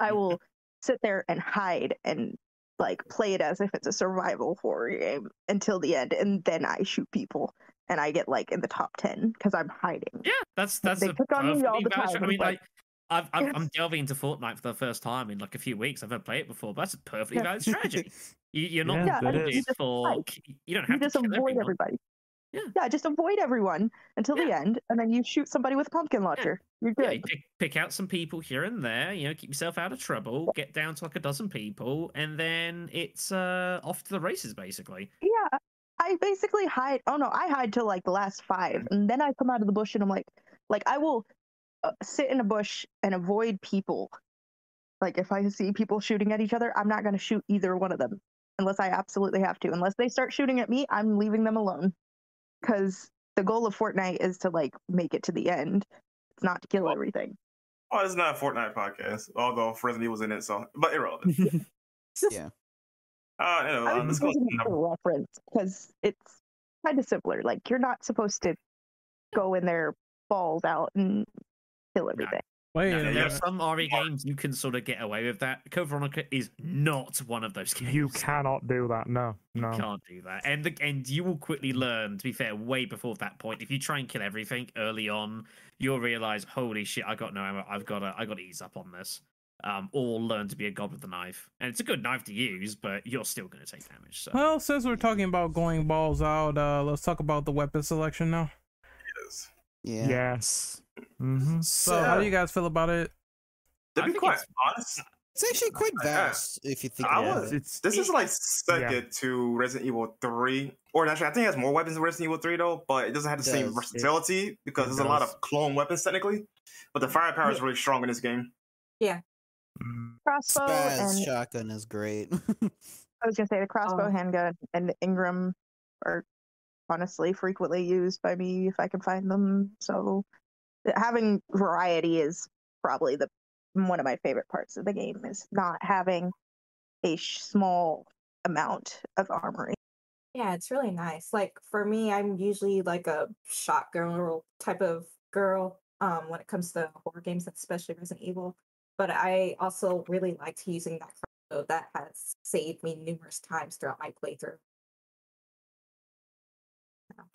i will sit there and hide and like play it as if it's a survival horror game until the end and then i shoot people and i get like in the top 10 because i'm hiding yeah, that's that's They a pick on me all perfectly the valid- time, I mean, like. I've, I've, I'm [laughs] delving into Fortnite for the first time in like a few weeks. I've never played it before, but that's a perfectly Yeah. valid strategy. [laughs] You, you're not Yeah, Yeah, it rewarded is. just for hide. you don't you have just to kill avoid everyone. everybody Yeah. yeah just avoid everyone until the end and then you shoot somebody with a pumpkin launcher you're Yeah, good you pick, pick out some people here and there, you know, keep yourself out of trouble, get down to like a dozen people, and then it's uh off to the races basically. Yeah, I basically hide. Oh no, I hide till like the last five, and then I come out of the bush and I'm like, like I will uh, sit in a bush and avoid people. Like if I see people shooting at each other, I'm not going to shoot either one of them unless I absolutely have to. Unless they start shooting at me, I'm leaving them alone. Because the goal of Fortnite is to like make it to the end. It's not to kill everything. Oh, it's not a Fortnite podcast, although Resident was in it, so [laughs] but irrelevant. [laughs] Yeah. [laughs] Uh, anyway, I um, let's was go. to it number- reference because it's kind of simpler. Like you're not supposed to go in there balls out and kill everything. Wait, No, a there are some RE games you can sort of get away with that. Code Veronica is not one of those games. You cannot do that. No, no. You can't do that, and the, and you will quickly learn. To be fair, way before that point, if you try and kill everything early on, you'll realize, holy shit, I got no ammo. I've got to, I got to ease up on this, um, or learn to be a god with the knife. And it's a good knife to use, but you're still going to take damage. So Well, since we're talking about going balls out, uh, let's talk about the weapon selection now. It is. Yeah. Yes. Hmm So, how do you guys feel about it? To be quite it's- honest, It's actually quite Yeah. vast if you think I about was- it. It's this is like second to Resident Evil 3. Or actually, I think it has more weapons than Resident Evil 3, though, but it doesn't have the It same does. versatility because it there's a lot of clone weapons, technically. But the firepower is really strong in this game. Yeah, Crossbow Spaz and shotgun is great. I was gonna say the crossbow Oh. handgun and the Ingram are honestly frequently used by me if I can find them. So th- having variety is probably the one of my favorite parts of the game is not having a sh- small amount of armory. Yeah, it's really nice. Like for me, I'm usually like a shot girl type of girl um when it comes to horror games, especially Resident Evil. But I also really liked using that crossbow that has saved me numerous times throughout my playthrough.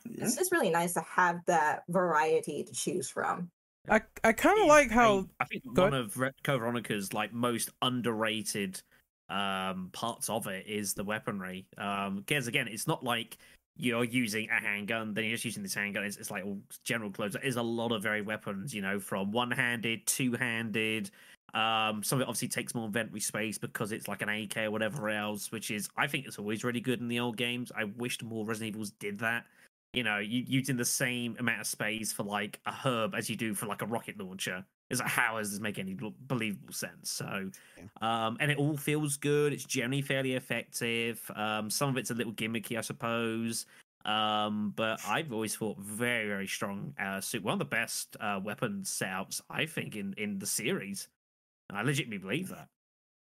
Yeah. It's just really nice to have that variety to choose from. I I kind of like how I, think Go one of Re- Veronica's like most underrated um parts of it is the weaponry. Um, because again, it's not like you're using a handgun, then you're just using this handgun. It's, it's like all general clothes. There's a lot of very weapons, you know, from one-handed, two-handed. Um, some of it obviously takes more inventory space because it's like an AK or whatever else, which is I think it's always really good in the old games. I wished more Resident Evils did that. You know, you using the same amount of space for like a herb as you do for like a rocket launcher. Is like how does this make any believable sense? So, um, and it all feels good. It's generally fairly effective. Um, some of it's a little gimmicky, I suppose. Um, but I've always thought very, very strong. Uh, suit one of the best uh, weapon setups I think in in the series. I legitimately believe that.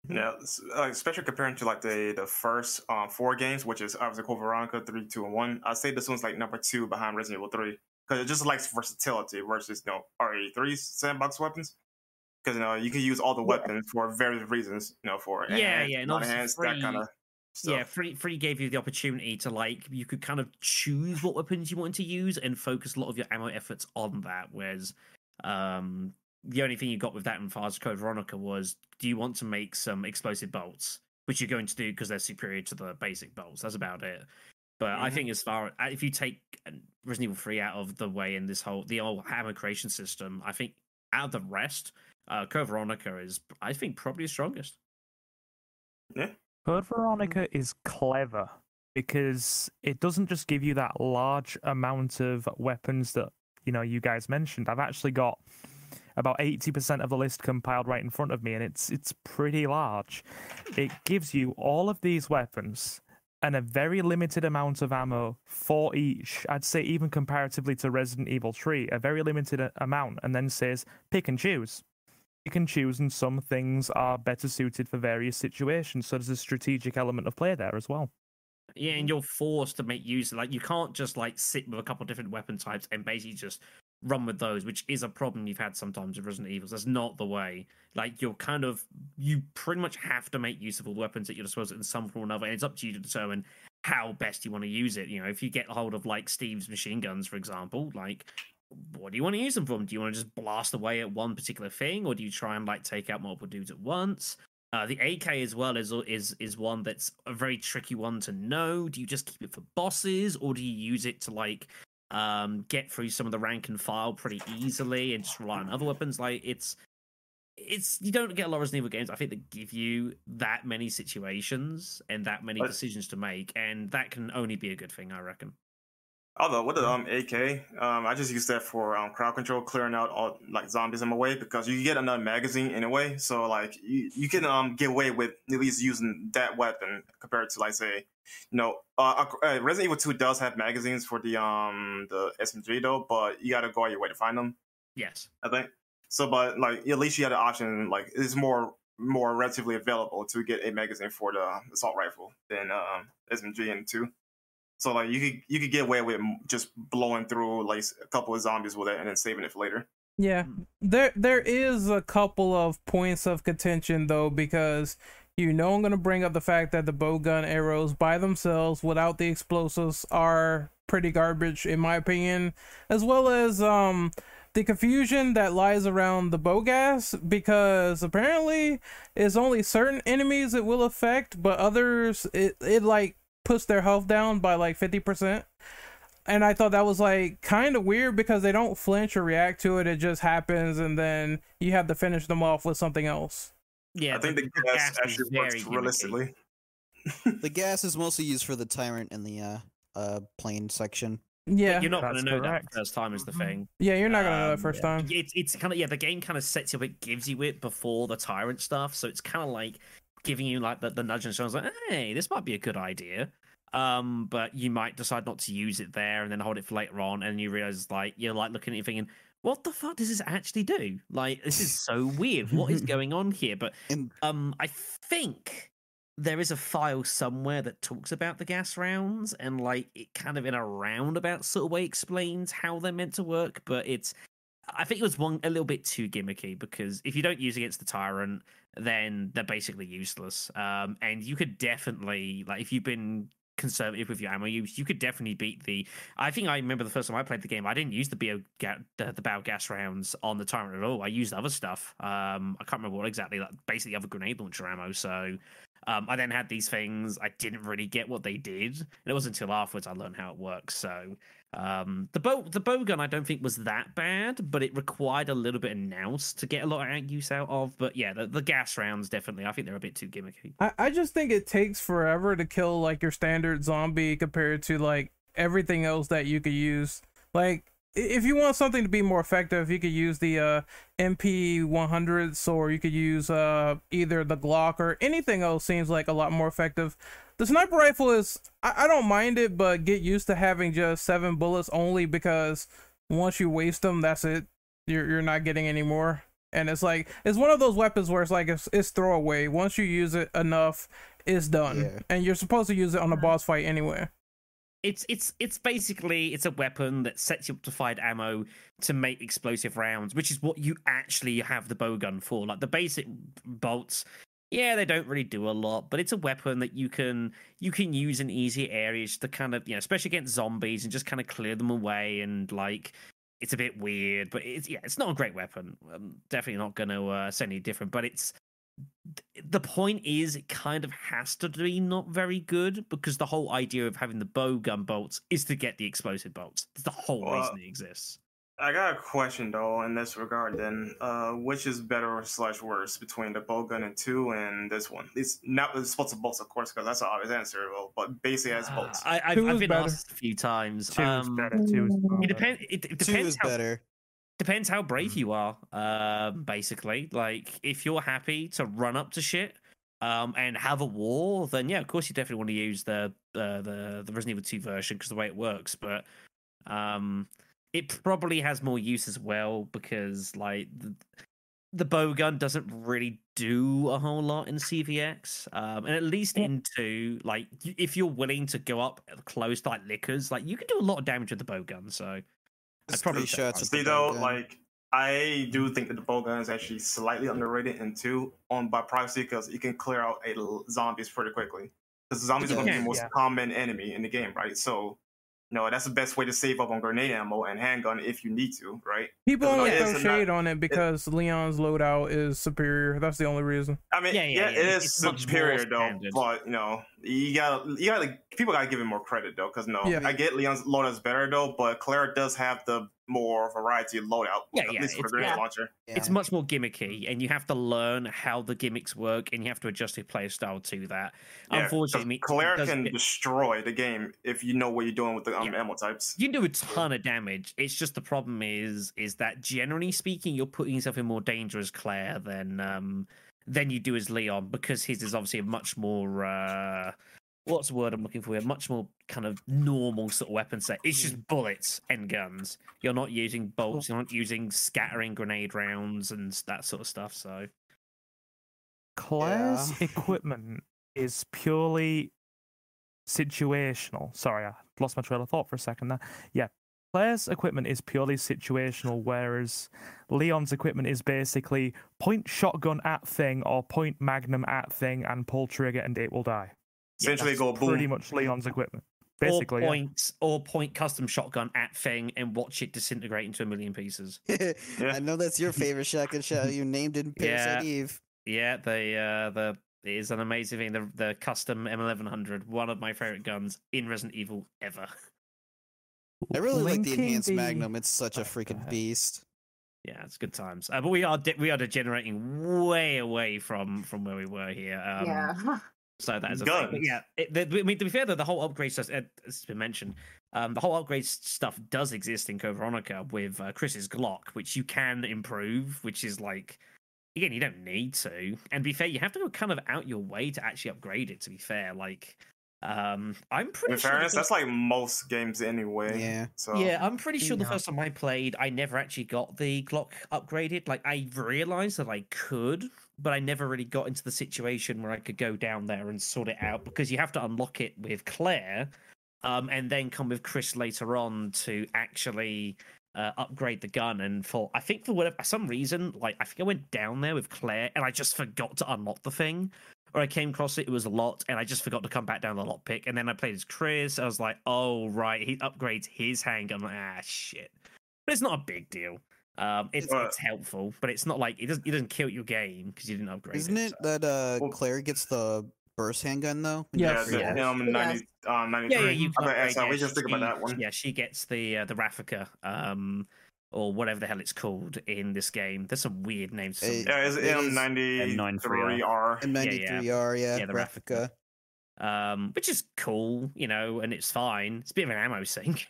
Yeah, uh, especially comparing to like the the first um, four games, which is obviously Code Veronica three, two, and one. I'd say this one's like number two behind Resident Evil three because it just likes versatility versus you know RE3's sandbox weapons. Because you know you can use all the weapons for various reasons, you know, for Yeah, enhance, yeah, and obviously that kind of stuff. Yeah, free free gave you the opportunity to like you could kind of choose what weapons you wanted to use and focus a lot of your ammo efforts on that. Whereas um the only thing you got with that in Fast Code Veronica was do you want to make some explosive bolts? Which you're going to do because they're superior to the basic bolts. That's about it. But I Mhm. think as far uh, if you take uh, Resident Evil 3 out of the way in this whole the whole hammer creation system, I think out of the rest, uh Code Veronica is I think probably the strongest. Yeah. Code Veronica is clever because it doesn't just give you that large amount of weapons that you know you guys mentioned. I've actually got about 80% of the list compiled right in front of me and it's it's pretty large. It gives you all of these weapons and a very limited amount of ammo for each. I'd say even comparatively to Resident Evil 3, a very limited amount and then says pick and choose you can choose, and some things are better suited for various situations. So there's a strategic element of play there as well. Yeah, and you're forced to make use of like you can't just like sit with a couple different weapon types and basically just run with those, which is a problem you've had sometimes with Resident Evils. That's not the way. Like you're kind of you pretty much have to make use of all the weapons at your disposal in some form or another, and it's up to you to determine how best you want to use it. You know, if you get hold of like Steve's machine guns, for example, like what do you want to use them from? Do you want to just blast away at one particular thing, or do you try and like take out multiple dudes at once? Uh, the AK as well is is is one that's a very tricky one to know. Do you just keep it for bosses, or do you use it to like um, get through some of the rank and file pretty easily and just rely on other weapons? Like it's it's you don't get a lot of Resident Evil games. I think that give you that many situations and that many decisions to make, and that can only be a good thing, I reckon. Although with the um AK, um I just use that for um crowd control, clearing out all like zombies in my way because you get another magazine anyway. So like you, you can um get away with at least using that weapon compared to like say, you know, uh, uh Resident Evil Two does have magazines for the um the SMG though, but you got to go out your way to find them. Yes. I think so, but like at least you had the option. Like it's more more relatively available to get a magazine for the assault rifle than um SMG and two. So like you could you could get away with just blowing through like a couple of zombies with it and then saving it for later. Yeah, Mm. there there is a couple of points of contention though because you know I'm gonna bring up the fact that the bow gun arrows by themselves without the explosives are pretty garbage in my opinion, as well as um the confusion that lies around the bow gas because apparently it's only certain enemies it will affect, but others it it like puts their health down by like fifty percent and I thought that was like kind of weird because they don't flinch or react to it. It just happens, and then you have to finish them off with something else. Yeah, I think the, gas, is actually works gimmicky. realistically. [laughs] The gas is mostly used for the tyrant and the uh uh plane section. Yeah, But you're not going to know that correct. the first time is the Mhm. thing. yeah, you're not gonna know Um, that first yeah. time. It's it's kind of yeah. The game kind of sets you up. It gives you it before the tyrant stuff, so it's kind of like giving you like the, the nudge and was like, hey, this might be a good idea. Um, but you might decide not to use it there and then hold it for later on, and you realize like you're like looking at it thinking, what the fuck does this actually do? Like this is so weird. What is [laughs] going on here? But um, I think there is a file somewhere that talks about the gas rounds and like it kind of in a roundabout sort of way explains how they're meant to work, but it's I think it was one a little bit too gimmicky because if you don't use against the tyrant, then they're basically useless. Um, and you could definitely like if you've been conservative with your ammo use, you could definitely beat the. I think I remember the first time I played the game, I didn't use the bio ga- the, the bow gas rounds on the tyrant at all. I used other stuff. Um, I can't remember what exactly, like basically other grenade launcher ammo. So. Um, I then had these things. I didn't really get what they did, and it wasn't until afterwards I learned how it works. So, um, the bow the bow gun I don't think was that bad, but it required a little bit of nous to get a lot of use out of. But yeah, the, the gas rounds definitely. I think they're a bit too gimmicky. I, I just think it takes forever to kill like your standard zombie compared to like everything else that you could use. Like if you want something to be more effective, you could use the uh, MP 100s or you could use uh, either the Glock or anything else seems like a lot more effective. The sniper rifle is I, I don't mind it, but get used to having just seven bullets only because once you waste them, that's it. You're you're not getting any more. And it's like it's one of those weapons where it's like it's, it's throwaway. Once you use it enough, it's done. Yeah. And you're supposed to use it on a boss fight anyway. It's it's it's basically it's a weapon that sets you up to find ammo to make explosive rounds, which is what you actually have the bow gun for. Like the basic bolts, yeah, they don't really do a lot, but it's a weapon that you can you can use in easy areas to kind of you know, especially against zombies and just kind of clear them away and like. It's a bit weird, but it's yeah, it's not a great weapon. I'm definitely not going to uh, say any different, but it's the point is it kind of has to be not very good because the whole idea of having the bow gun bolts is to get the explosive bolts. That's the whole Well, reason it exists. I got a question though in this regard. Then, uh, which is better slash worse between the bowgun and two and this one? It's not the explosive bolts, of course, because that's an obvious answer. Well, but basically as bolts. I, I've, Two I've is been better. asked a few times. Two is um, better. Two is It better. depends. It, it two is how better. Depends how brave you are. Um, basically, like if you're happy to run up to shit. Um, and have a war, then yeah, of course you definitely want to use the uh, the the Resident Evil 2 version because the way it works. But um, it probably has more use as well because like the, the bow gun doesn't really do a whole lot in CVX, um, and at least Yeah. into like if you're willing to go up close to like lickers, like you can do a lot of damage with the bow gun. So Just probably three say shots. one. with See though, like I do think that the bowgun is actually slightly underrated in two on by privacy because you can clear out a zombies pretty quickly. Because zombies are going to be the most Yeah. common enemy in the game, right? So, you know, that's the best way to save up on grenade ammo and handgun if you need to, right? People only it throw is not- shade on it because Leon's loadout is superior. That's the only reason. I mean, Yeah, yeah, yeah, yeah, it it- is it's superior though, standard. but you know, you got to you got to people got to give him more credit though, because no, Yeah. I get Leon's loadout is better though, but Claire does have the more variety of loadout, Yeah, yeah, for the it's- grenade yeah. launcher. it's much more gimmicky, and you have to learn how the gimmicks work, and you have to adjust your player style to that. Yeah, 'cause Unfortunately, it Claire does can get- destroy the game if you know what you're doing with the um, Yeah. ammo types. you can do a ton of damage. It's just the problem is is that generally speaking, you're putting yourself in more danger as Claire than um than you do as Leon because his is obviously a much more uh what's the word I'm looking for here? Much more kind of normal sort of weapon set. It's just hmm. bullets and guns. You're not using bolts. You're not using scattering grenade rounds and that sort of stuff. So Claire's Yeah. equipment is purely situational. Sorry, I lost my trail of thought for a second there. Yeah, Claire's equipment is purely situational, whereas Leon's equipment is basically point shotgun at thing or point magnum at thing and pull trigger and it will die. Essentially, That's go boom. Pretty much Leon's equipment. Basically, or yeah. point or point custom shotgun at thing and watch it disintegrate into a million pieces. [laughs] yeah. I know that's your favorite shotgun shot. You named it in Parasite Yeah. Eve. Yeah, the uh, the it is an amazing thing. The the custom M1100, one of my favorite guns in Resident Evil ever. I really like the enhanced the- Magnum. It's such a Oh, go freaking beast. Yeah, it's good times. Uh, but we are de- we are degenerating way away from from where we were here. Um, yeah. [laughs] So that is a thing. But yeah, it, the, I mean, to be fair, though, the whole upgrade stuff, it's been mentioned, um, the whole upgrade stuff does exist in Code Veronica with uh, Chris's Glock, which you can improve, which is like, again, you don't need to. And to be fair, you have to go kind of out your way to actually upgrade it, to be fair. Like, um, I'm pretty In sure. fairness, that's like most games anyway. Yeah. So yeah, I'm pretty sure the first time I played, I never actually got the Glock upgraded. Like, I realized that I could, but I never really got into the situation where I could go down there and sort it out because you have to unlock it with Claire, um, and then come with Chris later on to actually uh, upgrade the gun. And for I think for whatever some reason, like I think I went down there with Claire and I just forgot to unlock the thing. Or I came across it, it was a lot, and I just forgot to come back down the lockpick. And then I played as Chris. I was like, oh right, he upgrades his handgun. I'm like, ah shit. But it's not a big deal. Um, it's But- it's helpful, but it's not like it doesn't it doesn't kill your game because you didn't upgrade. Isn't it so- that uh Well- Claire gets the burst handgun though? when you yeah, Yes. the upgrade it? Ninety um ninety Yeah, yeah, you I can mean, upgrade, sorry, we yeah, just think about she- that one. Yeah, she gets the uh, the Rafika, um, or whatever the hell it's called in this game. There's some weird names. for some reason. Yeah, it's It is M ninety three R. M93R, yeah, Yeah, the Replica. um, which is cool, you know, and it's fine. It's a bit of an ammo sink,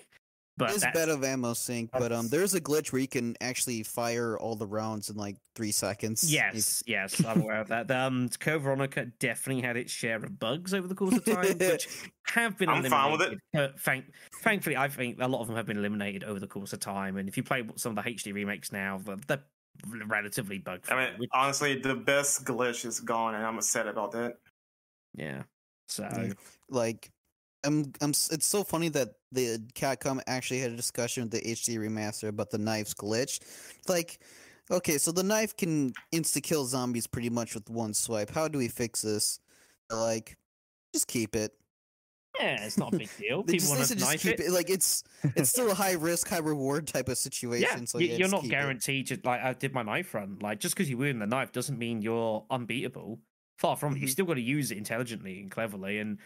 but It is that's- bed of ammo sink, but um, there's a glitch where you can actually fire all the rounds in like three seconds. If- Yes, yes, [laughs] I'm aware of that. Um, Code Veronica definitely had its share of bugs over the course of time, [laughs] which have been I'm fine with eliminated. But thank, thankfully, I think a lot of them have been eliminated over the course of time. And if you play some of the HD remakes now, they're- they're relatively bug free. I mean, honestly, the best glitch is gone, and I'm upset about that. yeah. So like I'm I'm it's so funny that the Capcom actually had a discussion with the HD remaster about the knife's glitch. Like okay, so the knife can insta kill zombies pretty much with one swipe. How do we fix this? They're like just keep it. yeah, it's not a big deal. [laughs] People just, want to just knife keep it. it. Like it's [laughs] it's still a high risk, high reward type of situation. Yeah, so yeah, you're not keep it. guaranteed to like. I did my knife run. Like just because you win the knife doesn't mean you're unbeatable. Far from it. You Mhm. still got to use it intelligently and cleverly. And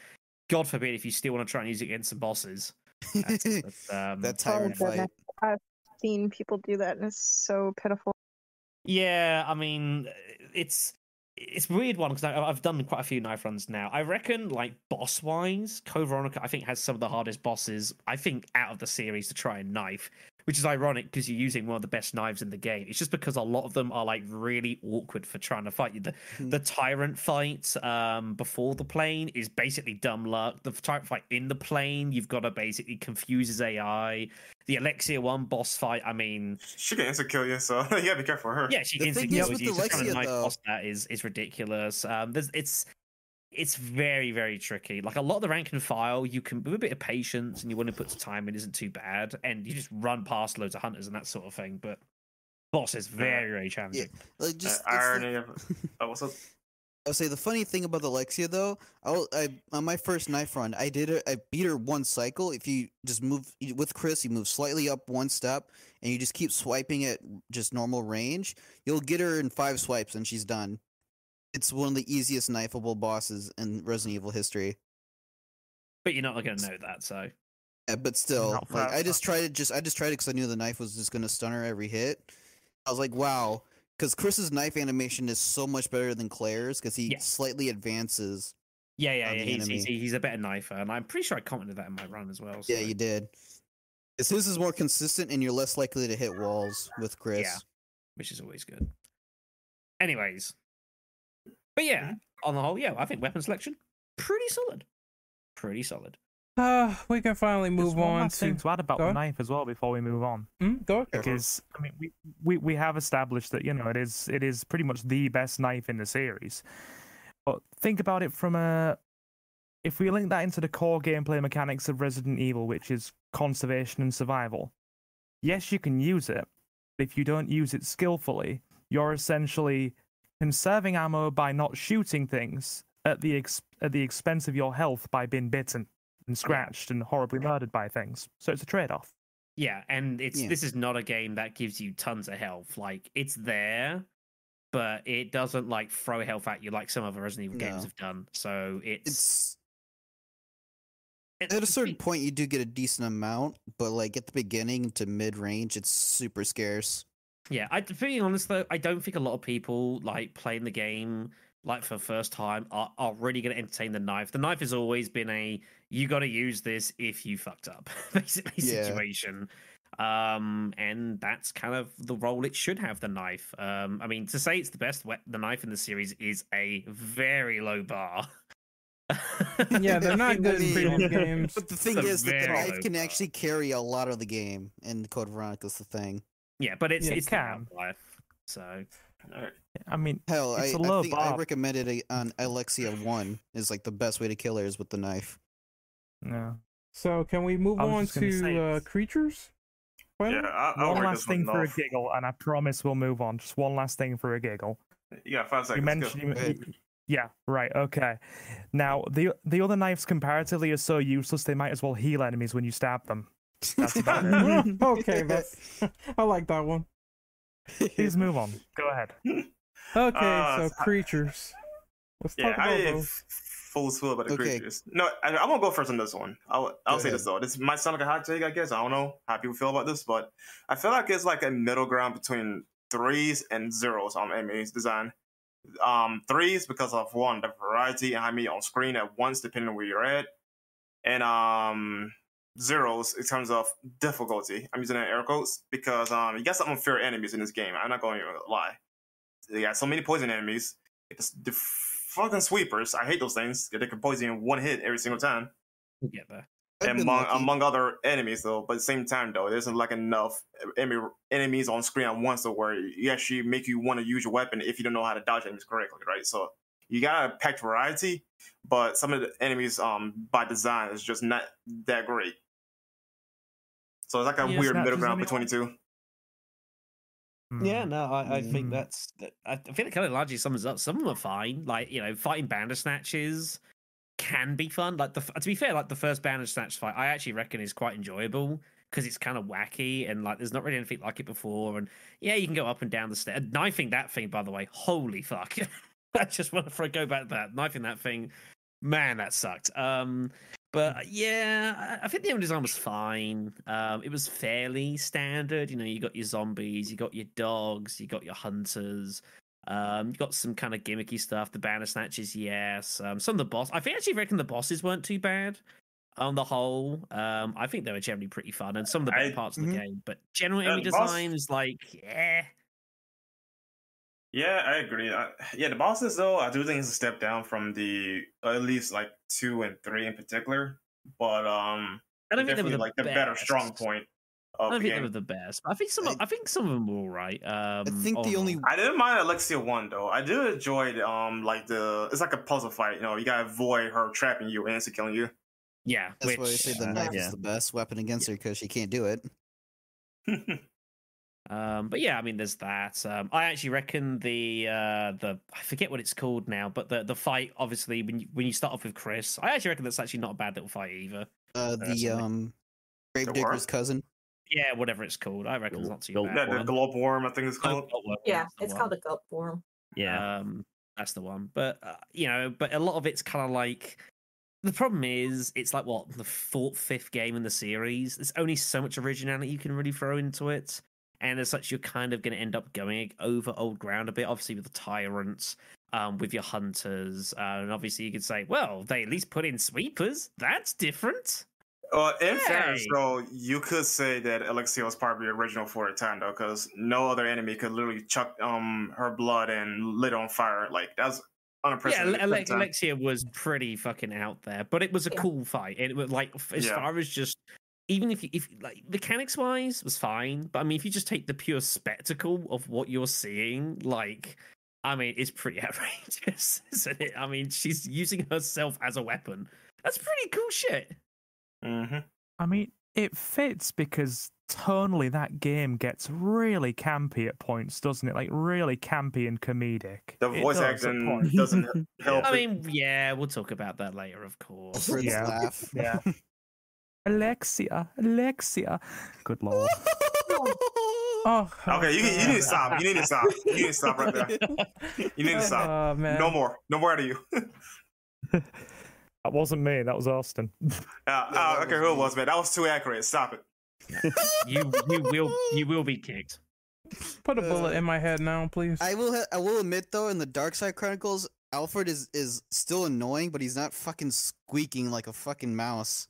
God forbid if you still want to try and use it against some bosses. That's, [laughs] that's, um, that tyrant fight. I've seen people do that, and it's so pitiful. Yeah, I mean, it's it's a weird one because I've done quite a few knife runs now. I reckon, like boss wise, Code Veronica I think has some of the hardest bosses I think out of the series to try and knife, which is ironic because you're using one of the best knives in the game. It's just because a lot of them are like really awkward for trying to fight you. The Hmm. the tyrant fight um before the plane is basically dumb luck. The tyrant fight in the plane, you've got to basically confuse his AI. The Alexia one boss fight, I mean, She can insta kill you, so [laughs] you gotta be careful for her. yeah, she can thing secure is with you. the So trying to Lexia, knife boss that is is ridiculous. Um, there's it's it's very very tricky. Like a lot of the rank and file, you can with a bit of patience and you want to put some time in, isn't too bad, and you just run past loads of hunters and that sort of thing. But boss is very very challenging. Like Uh, just it's the- irony of [laughs] oh, what's up? I'll say the funny thing about Alexia though, I, will- I on my first knife run, I did it. I beat her one cycle. If you just move with Chris, you move slightly up one step, and you just keep swiping at just normal range. You'll get her in five swipes, and she's done. It's one of the easiest knifeable bosses in Resident Evil history. But you're not going to know that, so Uh, but still, Not like I just tried it. Just I just tried it because I knew the knife was just gonna stun her every hit. I was like, wow, because Chris's knife animation is so much better than Claire's because he Yes. slightly advances. yeah, yeah, yeah. He's, he's he's a better knifer, and I'm pretty sure I commented that in my run as well. Yeah, so- you did. 'Cause his is more consistent, and you're less likely to hit walls with Chris. Yeah. which is always good. Anyways, but yeah, on the whole, yeah, I think weapon selection pretty solid, pretty solid. Uh, we can finally There's move one on last to. thing to add about Go the on. knife as well before we move on. Mm, go. because I mean we, we we have established that you know it is it is pretty much the best knife in the series. But think about it from a if we link that into the core gameplay mechanics of Resident Evil, which is conservation and survival, yes, you can use it, but if you don't use it skillfully, you're essentially conserving ammo by not shooting things at the ex- at the expense of your health by being bitten and scratched and horribly murdered by things. So it's a trade-off. Yeah, and it's Yeah. this is not a game that gives you tons of health. Like it's there, but it doesn't like throw health at you like some other Resident Evil games have done. So it's, It's it's at a certain point you do get a decent amount, but like at the beginning to mid range, it's super scarce. Yeah, I to be honest though, I don't think a lot of people like playing the game like for the first time are, are really going to entertain the knife. The knife has always been a you got to use this if you fucked up [laughs] basically Yeah. situation. Um, and that's kind of the role it should have. The knife. Um, I mean, to say it's the best we- the knife in the series is a very low bar. [laughs] Yeah, they're [laughs] not good in mean- previous games. But the thing a is that the knife can bar. actually carry a lot of the game, and Code Veronica's the thing. Yeah, but it's Yeah, it it's the can. outlier. So Alright. I mean, Hell, I, It's a I low think I bar. recommended it on Alexia One is like the best way to kill her is with the knife. no. So can we move on gonna uh, creatures? Well, Yeah, I, I'll one last this one thing for a giggle, and I promise we'll move on. Just one last thing for a giggle. You got five you mentioned, go. you- Go ahead. y- yeah, right, okay. Now the the other knives comparatively are so useless they might as well heal enemies when you stab them. That's [laughs] about it. okay, [laughs] that's I like that one. Please move on. Go ahead. Okay, Uh, so creatures. Let's Yeah, talk about I those. f- full spiel about the Okay. creatures. No, I, I'm gonna go first on this one. I'll, I'll Go say this though. This might sound like a hot take, I guess. I don't know how people feel about this, but I feel like it's like a middle ground between threes and zeros on enemies design. Um, threes because of one the variety and how many on screen at once, depending on where you're at, and um zeros in terms of difficulty. I'm using it air quotes because um you got some unfair enemies in this game. I'm not going to lie. They got so many poison enemies. It's the fucking sweepers. I hate those things. They can poison you in one hit every single time. we'll get there. I've among lucky. among other enemies though, but at the same time though, there isn't like enough enemy, enemies on screen at once to where you actually make you want to use your weapon if you don't know how to dodge enemies correctly, right? So you got a packed variety, but some of the enemies um by design is just not that great. So it's like a Yeah, weird middle ground between the two. Yeah, Hmm. no, I, I think Mm. that's. I I feel it kind of largely sums up. Some of them are fine. Like you know, fighting Bandersnatches can be fun. Like the to be fair, like the first Bandersnatch fight, I actually reckon is quite enjoyable because it's kind of wacky and like there's not really anything like it before. And yeah, you can go up and down the stairs. Knifing that thing, by the way, holy fuck! [laughs] I just want to go back to that knifing that thing. Man, that sucked. Um, but yeah, I think the enemy design was fine. Um, it was fairly standard. You know, you got your zombies, you got your dogs, you got your hunters. Um, you got some kind of gimmicky stuff. The Bandersnatches, yes. Um, some of the boss. I think actually reckon the bosses weren't too bad on the whole. Um, I think they were generally pretty fun and some of the better I- parts of the game. But general enemy the boss- designs, like, eh. Yeah, I agree. I, yeah, the bosses though, I do think it's a step down from the at least like two and three in particular. But um, I don't think they were the like the better strong point I don't the think they game. were the best. I think some. I- Of, I think some of them were all right. Um, I think the overall. only I didn't mind Alexia one though. I do enjoy the, um like the it's like a puzzle fight. You know, you gotta avoid her trapping you and instant killing you. yeah, that's why I which, say the uh, knife yeah. is the best weapon against her because she can't do it. [laughs] Um, but yeah, I mean, there's that. Um, I actually reckon the uh, the I forget what it's called now, but the the fight obviously when you, when you start off with Chris, I actually reckon that's actually not a bad little fight either. Uh, the Personally. um, The Gravedigger's cousin. Yeah, whatever it's called, I reckon it's not too Gold- bad. yeah, the one. globe worm, I think it's called. oh, Yeah, it's one. called a Gulp Worm. Yeah. Um, that's the one. But uh, you know, but a lot of it's kind of like the problem is it's like what the fourth, fifth game in the series. There's only so much originality you can really throw into it, and as such, you're kind of going to end up going over old ground a bit. Obviously, with the tyrants, um, with your hunters, uh, and obviously you could say, well, they at least put in sweepers. That's different. Uh, in fairness, though, you could say that Alexia was probably original for a time though, because no other enemy could literally chuck um her blood and lit on fire. Like that's Yeah, unprecedented. Ale- for Ale- Alexia was pretty fucking out there, but it was a Yeah. cool fight. It was like as Yeah. far as just even if you, if like mechanics wise was fine, but I mean if you just take the pure spectacle of what you're seeing, like I mean it's pretty [laughs] outrageous, isn't it? I mean she's using herself as a weapon. That's pretty cool shit. Mhm. I mean, it fits because tonally that game gets really campy at points, doesn't it? Like really campy and comedic. The voice does at acting doesn't [laughs] help. I it. mean, yeah, we'll talk about that later, of course. Yeah. laugh. Yeah. [laughs] Alexia, Alexia. Good lord. [laughs] Oh, Okay, you, you need to stop. You need to stop. You need to stop right there. You need to stop. [laughs] Oh man. No more. No more out of you. That wasn't me. That was Austin. [laughs] Uh, uh, okay, who it was, man? That was too accurate. Stop it. you you will you will be kicked. Put a bullet in my head now, please. I will. Ha- I will admit though, in the Dark Side Chronicles, Alfred is is still annoying, but he's not fucking squeaking like a fucking mouse.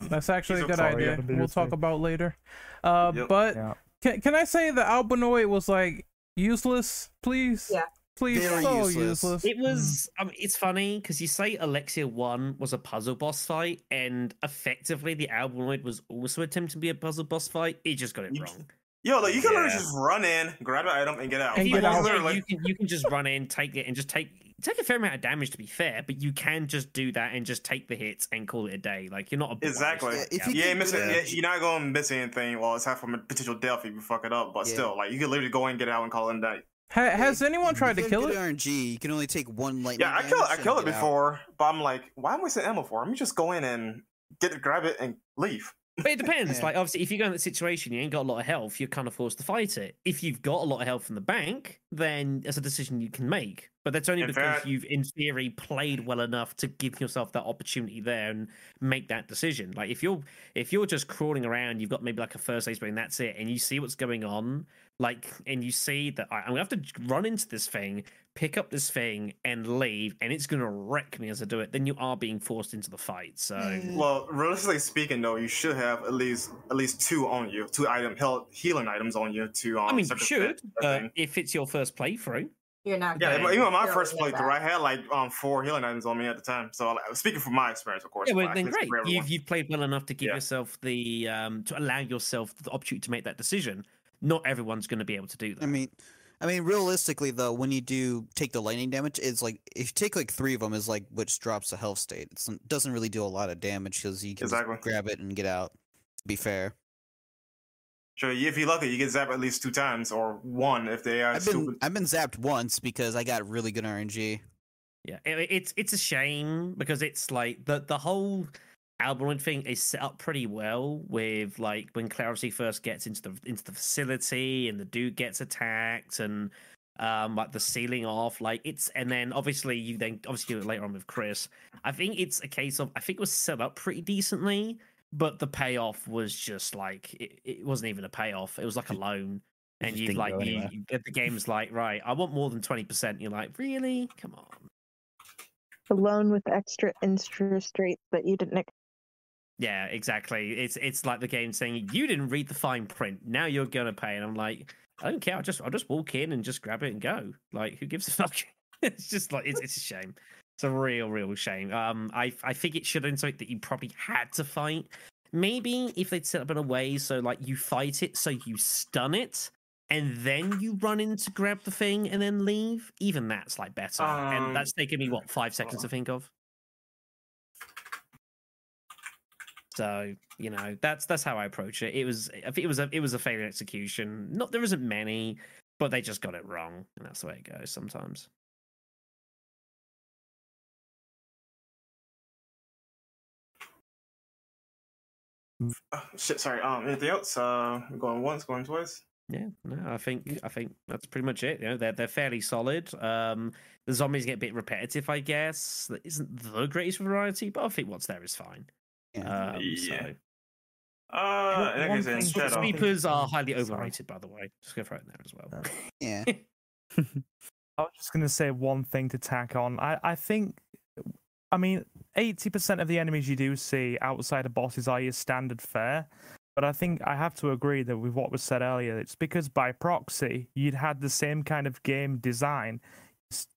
That's [laughs] actually a good okay. idea. We'll talk like- about later. Uh, Yep. but Yeah. can can I say the Albinoid was like useless, please? Yeah. Please, Very so useless. useless. It was. I mean, it's funny because you say Alexia One was a puzzle boss fight, and effectively the Albinoid was also attempting to be a puzzle boss fight. It just got it You- wrong. Yo, like you can literally just run in, grab an item, and get out. And Like, get you you out. want you can you can just run in, take it, and just take take a fair amount of damage to be fair, but you can just do that and just take the hits and call it a day. Like you're not a Exactly. Yeah, if You you ain't can missing. do yeah, that- You're not going to miss anything. Well, aside from a potential death if you fuck it up, but Yeah. still, like you can literally go in, get out, and call it a day. Ha- has anyone tried to kill it? RNG. You can only take one lightning. Yeah, I killed. I killed it and get out. before, but I'm like, why am I wasting ammo for? Let me just go in and get it, grab it, and leave. But it depends. [laughs] Yeah. Like obviously, if you go in that situation, you ain't got a lot of health. You're kind of forced to fight it. If you've got a lot of health in the bank, then it's a decision you can make. But that's only In because fact- you've, in theory, played well enough to give yourself that opportunity there and make that decision. Like if you're if you're just crawling around, you've got maybe like a first aid spray and that's it, and you see what's going on, like, and you see that "All right, I'm gonna have to run into this thing, pick up this thing, and leave, and it's gonna wreck me as I do it. Then you are being forced into the fight. So. Mm. Well, realistically speaking, though, you should have at least at least two on you, two item health healing items on you to. Um, I mean, you should, that but thing. if it's your first playthrough, You're not. Yeah, gonna even on my first playthrough, I had like um four healing items on me at the time. So, speaking from my experience, of course. yeah, well, but then I can't speak great. You've you've played well enough to give Yeah. yourself the um to allow yourself the opportunity to make that decision. Not everyone's going to be able to do that. I mean, I mean, realistically though, when you do take the lightning damage, it's like if you take like three of them, is like which drops the health state. It doesn't really do a lot of damage because you can just Exactly. grab it and get out. To be fair, Sure, if you're lucky, you get zapped at least two times or one if they are I've been stupid. I've been zapped once because I got really good RNG. Yeah, it, it's it's a shame because it's like the the whole Albinoid thing is set up pretty well with like when Clarity first gets into the into the facility and the dude gets attacked and um like the ceiling off like it's and then obviously you then obviously later on with Chris. I think it's a case of I think it was set up pretty decently, but the payoff was just like it, it wasn't even a payoff. It was like a loan. And you like you, you the game's like right. I want more than twenty percent. You're like really? Come on. The loan with extra interest rate that you didn't. ex- Yeah, exactly. It's it's like the game saying you didn't read the fine print. Now you're gonna pay, and I'm like, I don't care. I'll just I'll just walk in and just grab it and go. Like, who gives a [laughs] fuck? it's just like it's it's a shame. It's a real real shame. Um, I I think it should have been something that you probably had to fight. Maybe if they'd set up in a way so like you fight it, so you stun it, and then you run in to grab the thing and then leave. Even that's like better. Um, and that's taken me what five seconds to think of. So you know that's that's how I approach it. It was it was a it was a failure execution. Not there isn't many, but they just got it wrong, and that's the way it goes sometimes. Uh, [sighs] shit, sorry. Um, anything else? Uh, going once, going twice. Yeah, no, I think I think that's pretty much it. You know, they're they're fairly solid. Um, the zombies get a bit repetitive, I guess. That isn't the greatest variety, but I think what's there is fine. Yeah. Um, Yeah. so Uh, One like I said, thing- Shadow. Are [laughs] highly Sorry. overrated, by the way. Just go throw it there as well. Uh, yeah. [laughs] I was just going to say one thing to tack on. I, I think, I mean, 80% of the enemies you do see outside of bosses are your standard fare. But I think I have to agree that with what was said earlier, it's because by proxy, you'd had the same kind of game design,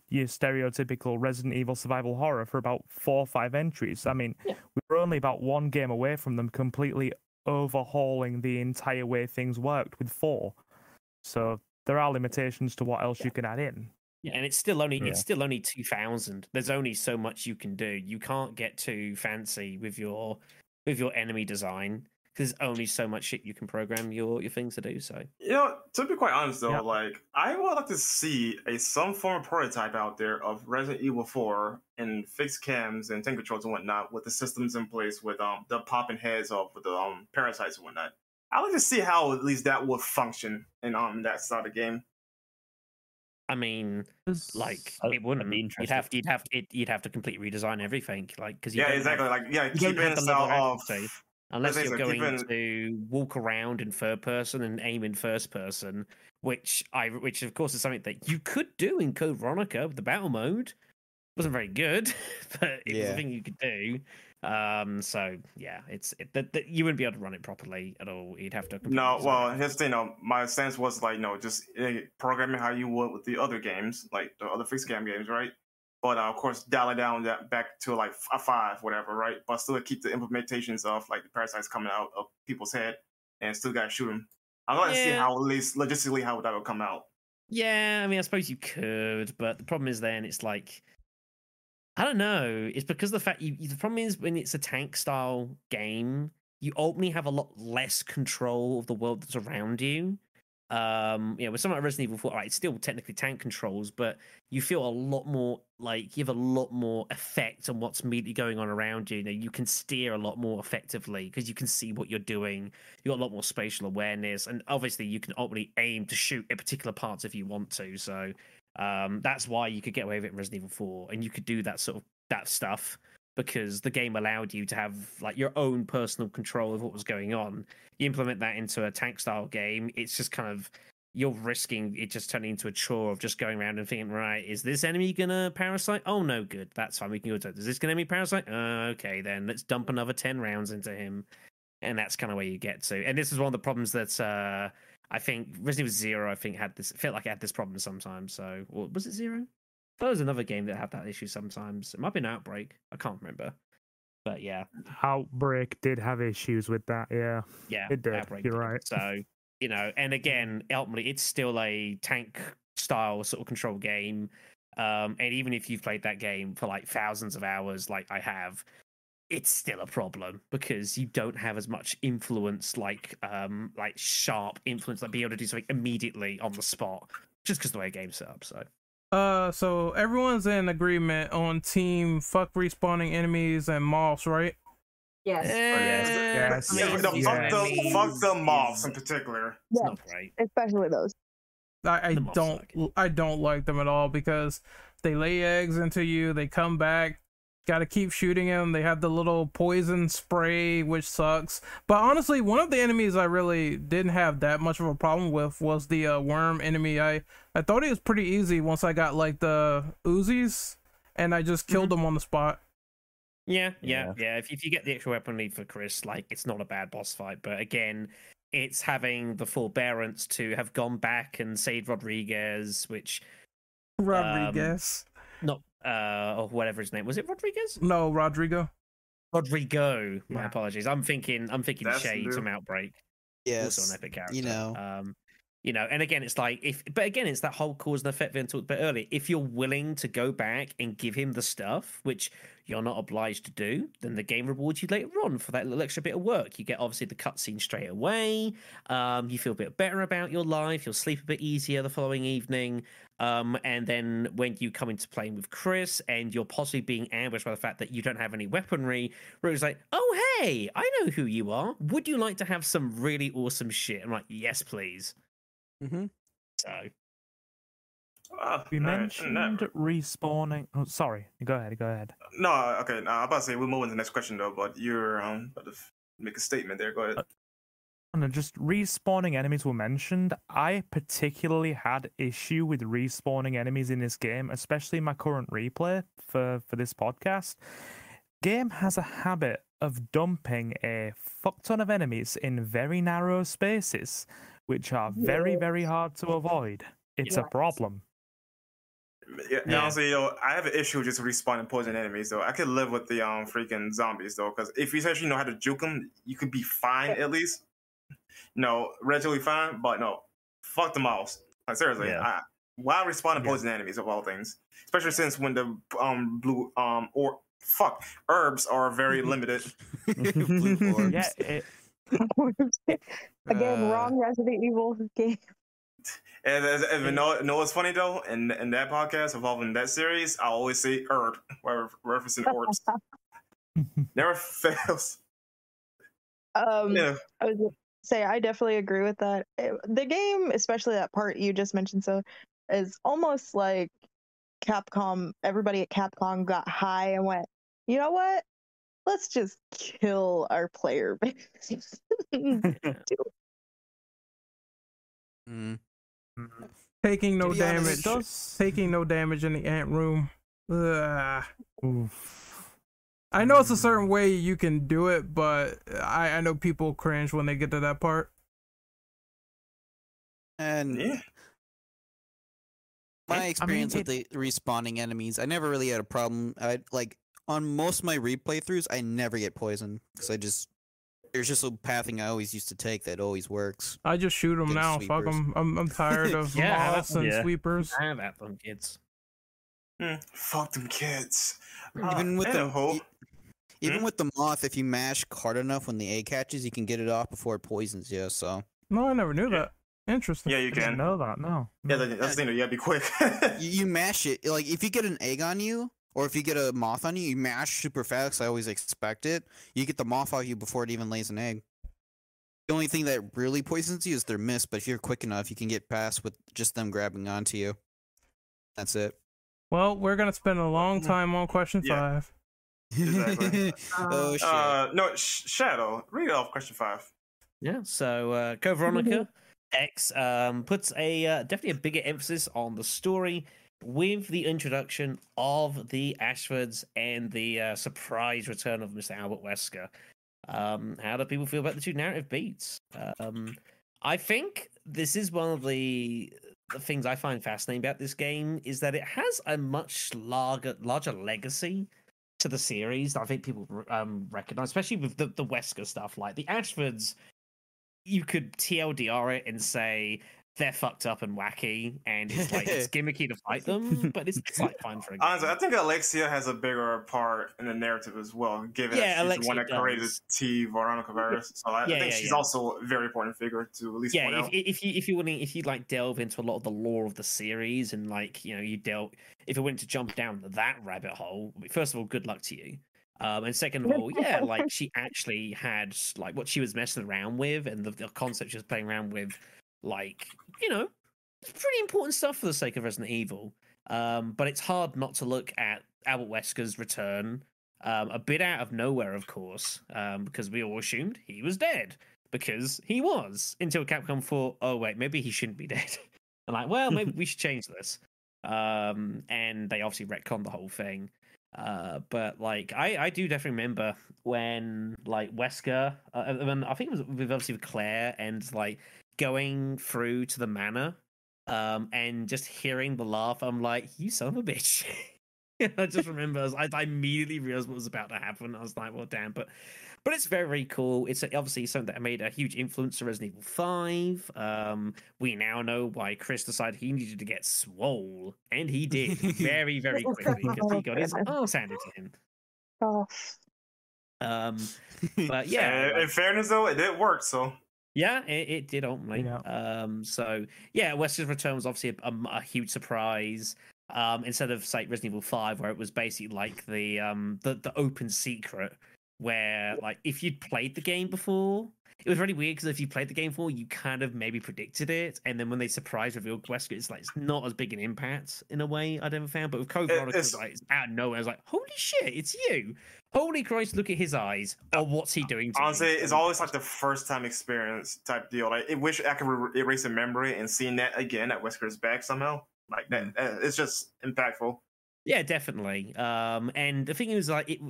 your stereotypical Resident Evil survival horror for about four or five entries. I mean, Yeah. we were only about one game away from them completely overhauling the entire way things worked with four. So there are limitations to what else you can add in. Yeah, and it's still only Yeah. it's still only two thousand. There's only so much you can do. You can't get too fancy with your with your enemy design because there's only so much shit you can program your your things to do. So You know, to be quite honest though, Yeah. like I would like to see a some form of prototype out there of Resident Evil 4 and fixed cams and tank controls and whatnot with the systems in place with um the popping heads off with the um parasites and whatnot. I'd like to see how at least that would function in um that side of the game. I mean, like uh, it wouldn't. I'd be You'd interested. have you'd have it, you'd have to completely redesign everything, like because Yeah, exactly. Like yeah, you keep don't it have in the style level of accuracy. [laughs] unless you're so, going in- to walk around in third person and aim in first person, which I which of course is something that you could do in Code Veronica with the battle mode. wasn't very good, [laughs] but it was Yeah. a thing you could do. Um, so yeah, it's it, that, that you wouldn't be able to run it properly at all. You'd have to. No, well, the thing. No, my sense was like, no, just eh, programming how you would with the other games, like the other fixed cam games, right? But uh, of course, dial it down that back to like a five, whatever, right? But still keep the implementations of like the parasites coming out of people's head, and still gotta shoot them. I'd like to see how at least logistically how that would come out. Yeah, I mean, I suppose you could, but the problem is then it's like, I don't know. It's because the fact you, the problem is when it's a tank style game, you ultimately have a lot less control of the world that's around you. Um, you know, with something like Resident Evil 4, right, it's still technically tank controls, but you feel a lot more like you have a lot more effect on what's immediately going on around you. You know, you can steer a lot more effectively because you can see what you're doing. You got a lot more spatial awareness, and obviously you can ultimately aim to shoot at particular parts if you want to. So um, that's why you could get away with it in Resident Evil 4, and you could do that sort of that stuff because the game allowed you to have like your own personal control of what was going on. You implement that into a tank style game, it's just kind of you're risking it just turning into a chore of just going around and thinking, right, is this enemy gonna parasite? Oh no, good, that's fine. We can go to. Is this gonna be parasite? Uh, okay, then let's dump another ten rounds into him, and that's kind of where you get to. And this is one of the problems that uh, I think Resident Evil Zero, I think had this felt like it had this problem sometimes. So, or was it Zero? There was another game that had that issue sometimes. It might be an Outbreak. I can't remember, but yeah, Outbreak did have issues with that. Yeah. yeah, It did, Outbreak you're did. right. So you know, and again, ultimately, it's still a tank style sort of control game. Um, and even if you've played that game for like thousands of hours, like I have, it's still a problem because you don't have as much influence, like um, like sharp influence, like be able to do something immediately on the spot, just because the way the game's set up. So Uh, so everyone's in agreement on team fuck respawning enemies and moths, right? Yes. Yes. Yeah, Yes. no, Yes. fuck the Enemies fuck the moths in particular. It's Yeah. not great. especially those. I, I don't suck. I don't like them at all because they lay eggs into you, they come back, gotta keep shooting him. They have the little poison spray, which sucks. But honestly, one of the enemies I really didn't have that much of a problem with was the uh, worm enemy. I I thought it was pretty easy once I got like the Uzis, and I just killed them on the spot. Yeah, yeah, Yeah. yeah. If, if you get the extra weapon need for Chris, like it's not a bad boss fight, but again, it's having the forbearance to have gone back and saved Rodriguez, which Rodriguez, not uh or whatever his name was. It Rodriguez? no Rodrigo. Rodrigo. My Yeah. apologies. I'm thinking. I'm thinking That's Shades new. from Outbreak. Yes. also an epic character. you know. um, you know, and again, it's like if, but again, it's that whole cause and effect we talked about earlier. If you're willing to go back and give him the stuff, which you're not obliged to do, then the game rewards you later on for that little extra bit of work. You get obviously the cutscene straight away. Um, you feel a bit better about your life. You'll sleep a bit easier the following evening. Um, and then when you come into playing with Chris and you're possibly being ambushed by the fact that you don't have any weaponry, Rogue's like, oh, hey, I know who you are. Would you like to have some really awesome shit? I'm like, yes, please. Mm-hmm. So, Uh, We alright, mentioned no. respawning. Oh, sorry. Go ahead. Go ahead. No, okay. No, I'm about to say we'll move on to the next question though, but you're um about to make a statement there. Go ahead. And then just respawning enemies were mentioned. I particularly had issue with respawning enemies in this game, especially my current replay for for this podcast. Game has a habit of dumping a fuck ton of enemies in very narrow spaces, which are very very hard to avoid. It's a problem. Yeah, Yeah. honestly, though, I have an issue with just respawning poison enemies. Though I could live with the um freaking zombies though, because if you actually know how to juke them, you could be fine at least. No, relatively fine, but no, fuck the mouse. Like seriously, Yeah. I, why respawning Yeah. poison enemies of all things? Especially since when the um blue um or fuck herbs are very [laughs] limited. [laughs] Yeah, it, [laughs] Again, Uh, wrong Resident Evil game. And, and, and you know, know what's funny though? In in that podcast involving that series, I always say herb while referencing herbs. Never fails. Um, Yeah. I was gonna say I definitely agree with that. It- the game, especially that part you just mentioned, so is almost like Capcom. Everybody at Capcom got high and went, you know what? Let's just kill our player [laughs] base. [laughs] mm. Taking no To honest, damage. Taking no damage in the ant room. Ugh. Oof. I know it's a certain way you can do it, but I, I know people cringe when they get to that part. And Yeah. my I mean, experience with the respawning enemies, I never really had a problem. I like on most of my replay throughs, I never get poisoned because I just there's just a pathing I always used to take that always works. I just shoot them Get now. Fuck them. I'm, I'm tired of [laughs] Yeah, moths and yeah. sweepers. I have at them, kids. Hmm, fuck them kids. Even with Uh, the anywho, e- even Hmm? with the moth, if you mash hard enough when the egg catches, you can get it off before it poisons you. So No, I never knew Yeah. that. Interesting. yeah, you I didn't can. know that. No. Yeah, that- that's the thing. You gotta be quick. [laughs] you, you mash it like if you get an egg on you. Or if you get a moth on you, you mash super fast. I always expect it. You get the moth off you before it even lays an egg. The only thing that really poisons you is their mist, but if you're quick enough, you can get past with just them grabbing onto you. That's it. Well, we're gonna spend a long time on question Yeah. five. Exactly. [laughs] oh shit! uh, no, Sh- Shadow. Read off question five. Yeah, so uh, Code Veronica X um, puts a uh, definitely a bigger emphasis on the story with the introduction of the Ashfords and the uh, surprise return of Mr. Albert Wesker. Um, how do people feel about the two narrative beats? Um, I think this is one of the, the things I find fascinating about this game is that it has a much larger larger legacy to the series. I think people um, recognize, especially with the, the Wesker stuff. Like the Ashfords, you could TLDR it and say they're fucked up and wacky, and it's like it's [laughs] gimmicky to fight them, but it's, it's like fine for a game. Honestly, I think Alexia has a bigger part in the narrative as well, given Yeah, that she's the one Alexia that created does. T Veronica virus. So I, I think yeah, she's yeah. also a very important figure to at least point yeah, if, out. if you if you want if you like delve into a lot of the lore of the series and like you know you dealt if you went to jump down that rabbit hole, first of all, good luck to you. Um, and second of all, yeah, like she [laughs] actually had like what she was messing around with and the, the concept she was playing around with, like you know, it's pretty important stuff for the sake of Resident Evil. Um, but it's hard not to look at Albert Wesker's return, um, a bit out of nowhere, of course, um, because we all assumed he was dead because he was until Capcom thought, oh wait, maybe he shouldn't be [laughs] dead. and like, well, maybe we should change this. Um, and they obviously retconned the whole thing. Uh, but like, I I do definitely remember when like Wesker, uh, I I think it was with obviously with Claire and like going through to the manor, um, and just hearing the laugh. I'm like, you son of a bitch. [laughs] I just [laughs] remember I, was- I, I immediately realized what was about to happen. I was like, well, damn. But but it's very, very cool. It's obviously something that made a huge influence to Resident Evil 5. Um, we now know why Chris decided he needed to get swole, and he did very, [laughs] very quickly because he got his arse handed to him. Oh, Um, but yeah, And like- in fairness, though, it did work. So yeah, it, it did ultimately. Yeah. Um, so yeah, Wesker's return was obviously a, a, a huge surprise. Um, instead of say Resident Evil Five, where it was basically like the um the, the open secret, where like if you'd played the game before, it was really weird because if you played the game before, you kind of maybe predicted it, and then when they surprise revealed Wesker, it's like it's not as big an impact in a way I'd ever found. But with Code Veronica, it's- like it's out of nowhere. I was like, holy shit, it's you! Holy Christ, look at his eyes! Oh, what's he doing? To me?" honestly, it's always like the first time experience type deal. Like, I wish I could re- erase a memory and seeing that again at Wesker's back somehow. Like that, uh, it's just impactful. Yeah, definitely. Um, and the thing is, like, it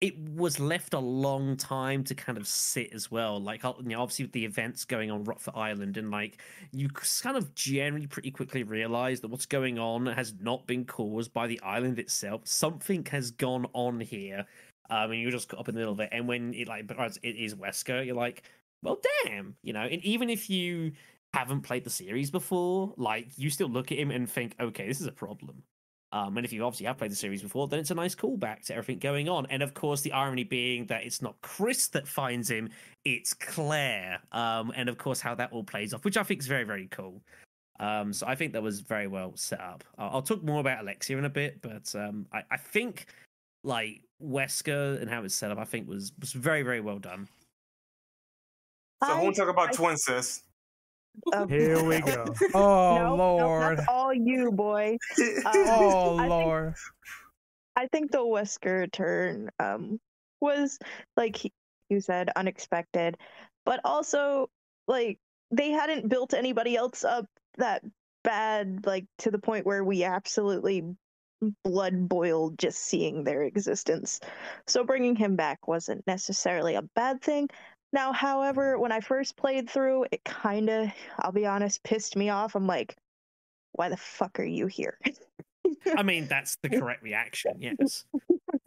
it was left a long time to kind of sit as well. Like, you know, obviously with the events going on Rockford Island, and like you kind of generally pretty quickly realize that what's going on has not been caused by the island itself. Something has gone on here. Um, and you're just caught up in the middle of it. And when it like it is Wesker, you're like, well, damn, you know. And even if you haven't played the series before, like you still look at him and think, okay, this is a problem. Um, and if you obviously have played the series before, then it's a nice callback to everything going on. And of course, the irony being that it's not Chris that finds him, it's Claire. Um, and of course, how that all plays off, which I think is very, very cool. Um, so I think that was very well set up. I'll, I'll talk more about Alexia in a bit, but um, I, I think like Wesker and how it's set up, I think was was very, very well done. So I I- want to talk about I- twin sis. Um, Here we [laughs] go. Oh no, no, lord. that's all you, boy. [laughs] Um, Oh I think- lord. I think the Wesker turn um was like you said unexpected, but also like they hadn't built anybody else up that bad like to the point where we absolutely blood boiled just seeing their existence. So bringing him back wasn't necessarily a bad thing. Now, however, when I first played through, it kind of, I'll be honest, pissed me off. I'm like, why the fuck are you here? I [laughs] mean, that's the correct reaction, yes.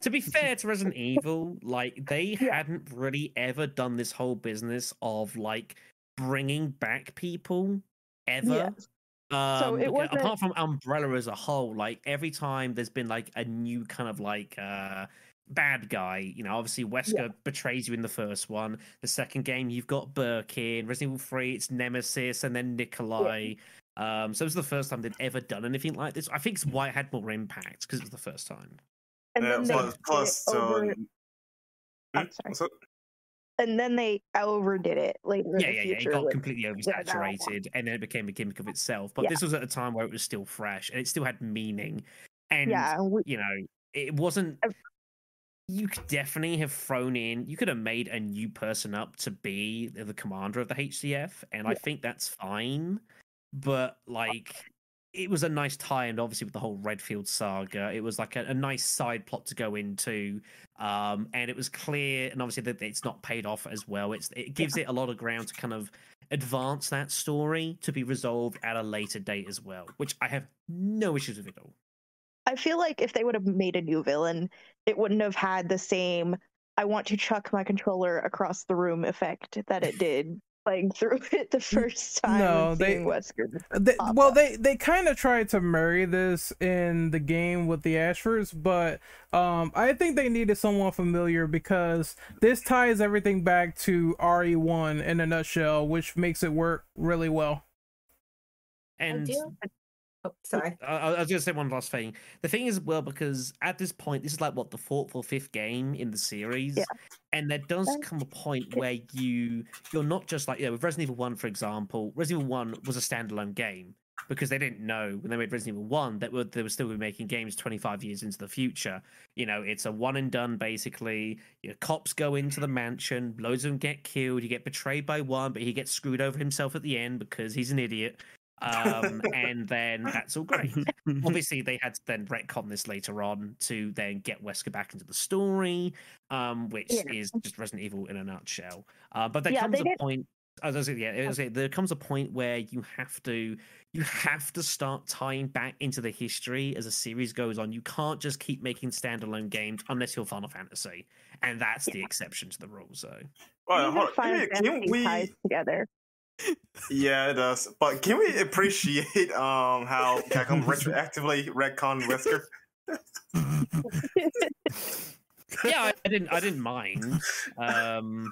to be fair to Resident Evil, like they Yeah. hadn't really ever done this whole business of like bringing back people ever. Yes. Um, it wasn't- apart from Umbrella as a whole, like every time there's been like a new kind of like uh bad guy, you know, obviously Wesker betrays you in the first one. The second game you've got Birkin, Resident Evil 3, it's Nemesis, and then Nikolai. Um, so it was the first time they'd ever done anything like this. I think it's why it had more impact because it was the first time. And Yeah, then they plus, did it plus so. over-? I'm sorry. And then they overdid it later in Yeah, the yeah, yeah. It got with- completely that one. oversaturated, and then it became a gimmick of itself. But Yeah. this was at a time where it was still fresh and it still had meaning. And yeah, we, you know, it wasn't. You could definitely have thrown in. You could have made a new person up to be the commander of the HCF, and I think that's fine. But like, it was a nice tie, and obviously with the whole Redfield saga, it was like a, a nice side plot to go into. Um, and it was clear, and obviously that it's not paid off as well. It's it gives it a lot of ground to kind of advance that story to be resolved at a later date as well, which I have no issues with at all. I feel like if they would have made a new villain, it wouldn't have had the same "I want to chuck my controller across the room" effect that it did playing [laughs] through it the first time. no, they- Wesker. They, well, up. they they kind of tried to marry this in the game with the Ashfords, but um, I think they needed someone familiar because this ties everything back to RE1 in a nutshell, which makes it work really well. And I do. Oh, oh, sorry. I, I was going to say one last thing. The thing is, well, because at this point, this is like what the fourth or fifth game in the series, Yeah. and there does come a point where you you're not just like you know with Resident Evil One, for example. Resident Evil One was a standalone game because they didn't know when they made Resident Evil One that were, they were still be making games 25 years into the future. You know, it's a one and done basically. Your cops go into the mansion, loads of them get killed. You get betrayed by one, but he gets screwed over himself at the end because he's an idiot. Um, [laughs] and then that's all great [laughs] obviously they had to then retcon this later on to then get Wesker back into the story, um, which Yeah. is just Resident Evil in a nutshell. Uh, but there Yeah, comes a did- point. As I said, yeah, as I say, there comes a point where you have to you have to start tying back into the history as a series goes on. You can't just keep making standalone games unless you're Final Fantasy, and that's the exception to the rule. So well, hold on. Final Can, we, can Fantasy we? ties together. Yeah, it does. But can we appreciate um how Capcom [laughs] retroactively retcon Wesker? [laughs] yeah, I, I didn't I didn't mind. Um,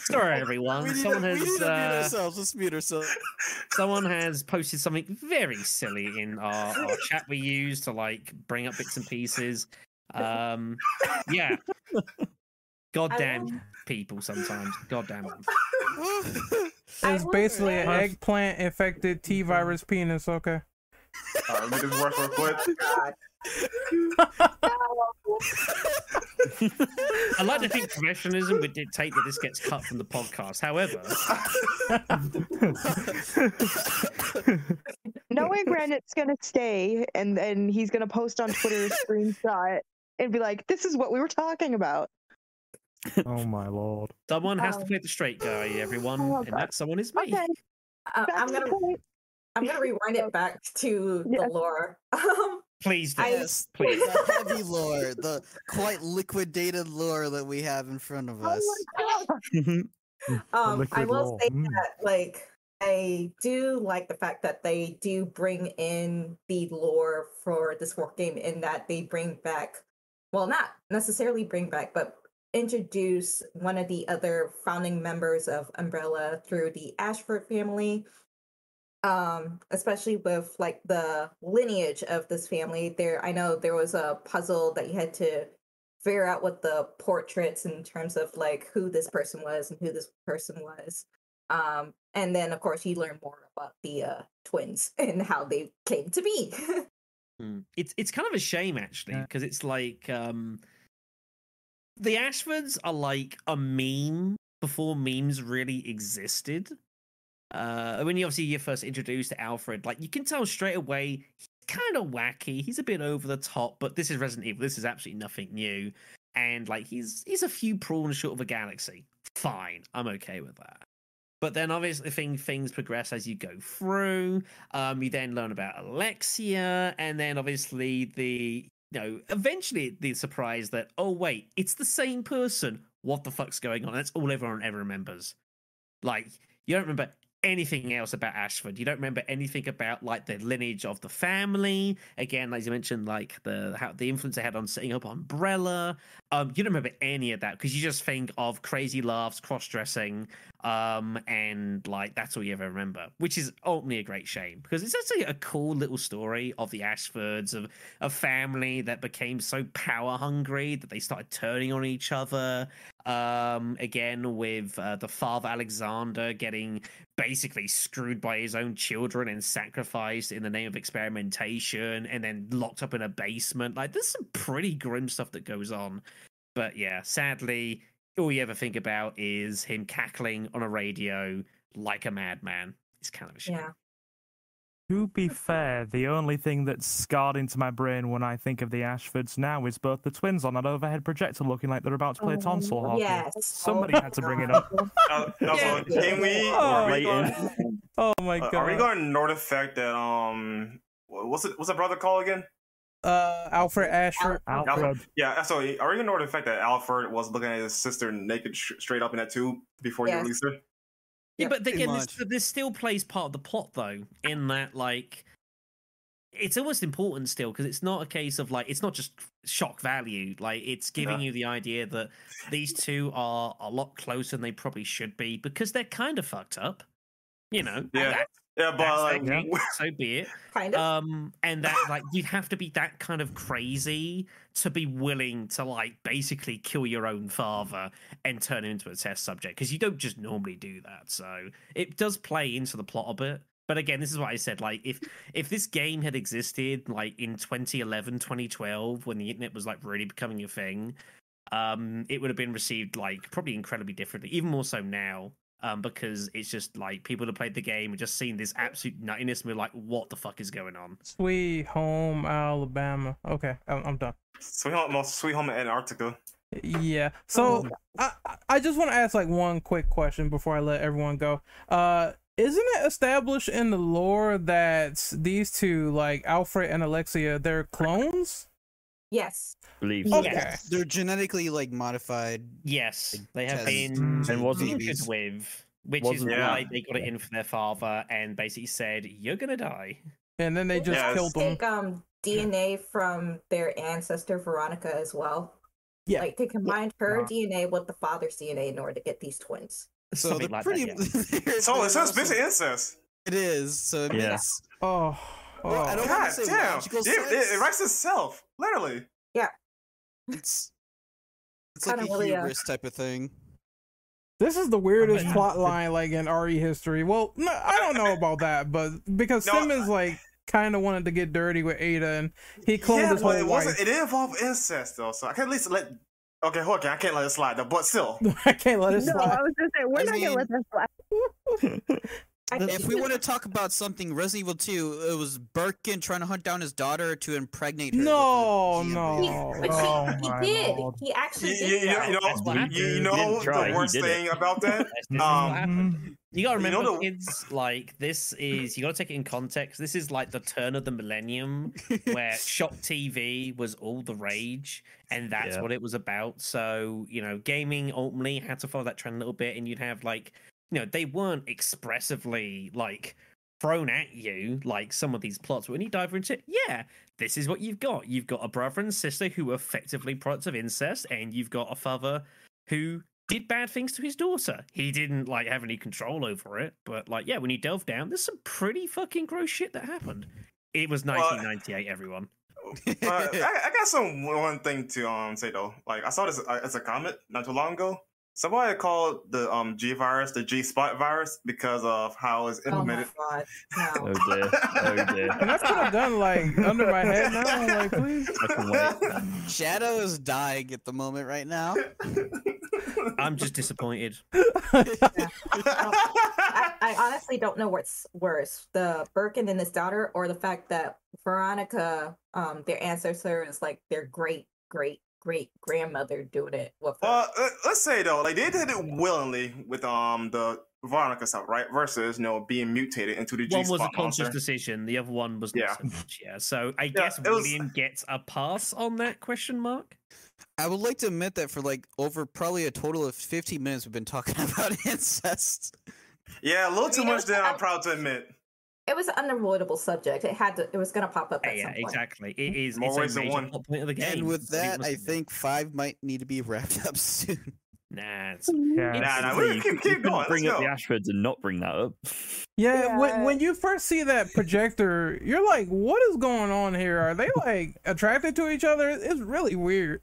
sorry, [laughs] everyone. we need, Someone to, we has need to mute uh, ourselves. Let's mute ourselves. someone has posted something very silly in our, our chat we use to like bring up bits and pieces. Um, yeah. Goddamn will- people sometimes. Goddamn them. [laughs] It's basically an eggplant infected T virus penis. Okay. Uh, make this work real quick. [laughs] I like to think professionalism would dictate that this gets cut from the podcast. However, [laughs] Knowing Reddit's gonna stay, and then he's gonna post on Twitter a screenshot and be like, "This is what we were talking about." Oh my lord. someone has to Oh. play the straight guy, everyone, Oh, and that someone is me. Okay, Uh, I'm gonna. I'm gonna rewind it back to Yeah. the lore. [laughs] Um, Please do. I- yes, Please. [laughs] the heavy lore, the quite liquidated lore that we have in front of us. Oh [laughs] um, I will lore. say Mm. that like I do like the fact that they do bring in the lore for this work game in that they bring back, well, not necessarily bring back, but introduce one of the other founding members of Umbrella through the Ashford family. Um, especially with like the lineage of this family. There, I know there was a puzzle that you had to figure out what the portraits in terms of like who this person was and who this person was. Um, and then of course you learn more about the uh, twins [laughs] and how they came to be. [laughs] Mm. It's it's kind of a shame actually because it's like um the Ashfords are like a meme before memes really existed. Uh when you obviously you're first introduced to Alfred, like you can tell straight away he's kind of wacky. He's a bit over the top, but this is Resident Evil. This is absolutely nothing new. And like he's he's a few prawns short of a galaxy. Fine, I'm okay with that. But then obviously thing, things progress as you go through. Um, you then learn about Alexia, and then obviously the you know eventually the surprise that oh wait, it's the same person. What the fuck's going on? That's all everyone ever remembers. Like you don't remember anything else about Ashford. You don't remember anything about like the lineage of the family. Again, as you mentioned, like the how the influence they had on setting up Umbrella. Um, you don't remember any of that because you just think of crazy laughs, cross dressing, um, and like that's all you ever remember, which is ultimately a great shame because it's actually a cool little story of the Ashfords of a family that became so power hungry that they started turning on each other. Um, again with uh, the father Alexander getting basically screwed by his own children and sacrificed in the name of experimentation, and then locked up in a basement. Like there's some pretty grim stuff that goes on. But yeah, sadly, all you ever think about is him cackling on a radio like a madman. It's kind of a shame. yeah. To be fair, the only thing that's scarred into my brain when I think of the Ashfords now is both the twins on that overhead projector looking like they're about to play Oh, tonsil hockey. yes. Somebody Oh had to bring it up. Uh, also, Yeah. can we? Oh, [laughs] are, we going, Oh my uh, god. are we going to ignore the fact that um, what's it? What's the brother called again? Uh, Alfred Ashford. Alfred. Yeah, so are we going to ignore the fact that Alfred was looking at his sister naked sh- straight up in that tube before he Yes. released her? Yeah, Yeah, but again, this, this still plays part of the plot, though, in that, like, it's almost important still because it's not a case of, like, it's not just shock value. Like, it's giving Yeah. you the idea that these two are a lot closer than they probably should be because they're kind of fucked up. You know? Yeah. Yeah, but like, thing, so be it. [laughs] Kind of. um and that like you'd have to be that kind of crazy to be willing to like basically kill your own father and turn him into a test subject because you don't just normally do that so it does play into the plot a bit but again this is what i said like if if this game had existed like in 2011 2012 when the internet was like really becoming a thing um it would have been received like probably incredibly differently even more so now um, because it's just like people that played the game and just seen this absolute nuttiness and we're like, what the fuck is going on? Sweet home Alabama. Okay, I'm, I'm done. Sweet Home, no, Sweet Home in Antarctica. Yeah. So I I- I just want to ask like one quick question before I let everyone go. Uh, isn't it established in the lore that these two, like Alfred and Alexia, they're clones? Yes. Believe Yeah. so. Okay. They're genetically like modified. Yes, Like, they have test been. And wasn't- tinkered with, which is Wasn't- Yeah. why they got it in for their father and basically said, "You're gonna die." And then they just Yes. killed them. Take um DNA from their ancestor Veronica as well. Yeah. Like they combined her Wow. DNA with the father's DNA in order to get these twins. So Something they're like pretty. that. Yeah. [laughs] they're- So they're it says also- basically incest. It is. So it Yeah. makes. Oh. Well, I oh. don't wanna God say damn! logical It, it, it writes itself, literally. Yeah. It's. It's like Kinda a really, uh, hubris type of thing. This is the weirdest plot line like in RE history. Well, no, I don't know about that, but because No, Simmons like kind of wanted to get dirty with Ada and he cloned yeah, his but whole it wife. wasn't. It didn't involve incest though, so I can at least let. Okay, hold on. I can't let it slide though, but still. [laughs] I can't let it No, slide. I was gonna say we're I not gonna let this slide. [laughs] I The- think If we want to talk about something Resident Evil 2, it was Birkin trying to hunt down his daughter to impregnate her. with No, no. baby. But Oh he, my he did. lord. He actually you, did. you, that. you know, what you, happened. you know the worst did it. thing about [laughs] that. Um. You gotta you know remember, the- kids. Like this is you gotta take it in context. This is like the turn of the millennium, [laughs] where shock TV was all the rage, and that's Yeah. what it was about. So you know, gaming ultimately had to follow that trend a little bit, and you'd have like you know they weren't expressively like thrown at you like some of these plots. But when you dive into it, yeah, this is what you've got. You've got a brother and sister who are effectively products of incest, and you've got a father who did bad things to his daughter. He didn't like have any control over it, but like yeah, when you delve down, there's some pretty fucking gross shit that happened. It was 1998, everyone. Uh, [laughs] I, I got some one thing to um say though. Like I saw this uh, as a comment not too long ago. Somebody called the um G virus the G spot virus because of how it's implemented. Oh my implemented. god. Oh dear. Oh dear. Can I put a gun like under my head now? Like, please. I can. Shadow is dying at the moment right now. [laughs] I'm just disappointed. [laughs] I, I honestly don't know what's worse, the Birkin and his daughter, or the fact that Veronica, um, their ancestor is like their great great great grandmother doing it with her. well, let- let's say though, like they did it willingly with um the Veronica stuff, right? Versus you know being mutated into the G One was a conscious monster. decision, the other one was not Yeah. so much. Yeah, so I guess it was- William gets a pass on that question mark. I would like to admit that for like over probably a total of 15 minutes, we've been talking [laughs] about incest. Yeah, a little too much it there. I'm proud to admit. It was an unavoidable subject. It had to. It was going to pop up Yeah, at yeah, some point. exactly. It is More it's a ways than one. point of the game. And with that, I admit. think five might need to be [laughs] wrapped up soon. nah, it's Yeah. Nah, nah, we keep, keep couldn't going. Let's Bring up go. the Ashfords and not bring that up. Yeah, When, Yeah. when you first see that projector, you're like, what is going on here? Are they like attracted to each other? It's really weird.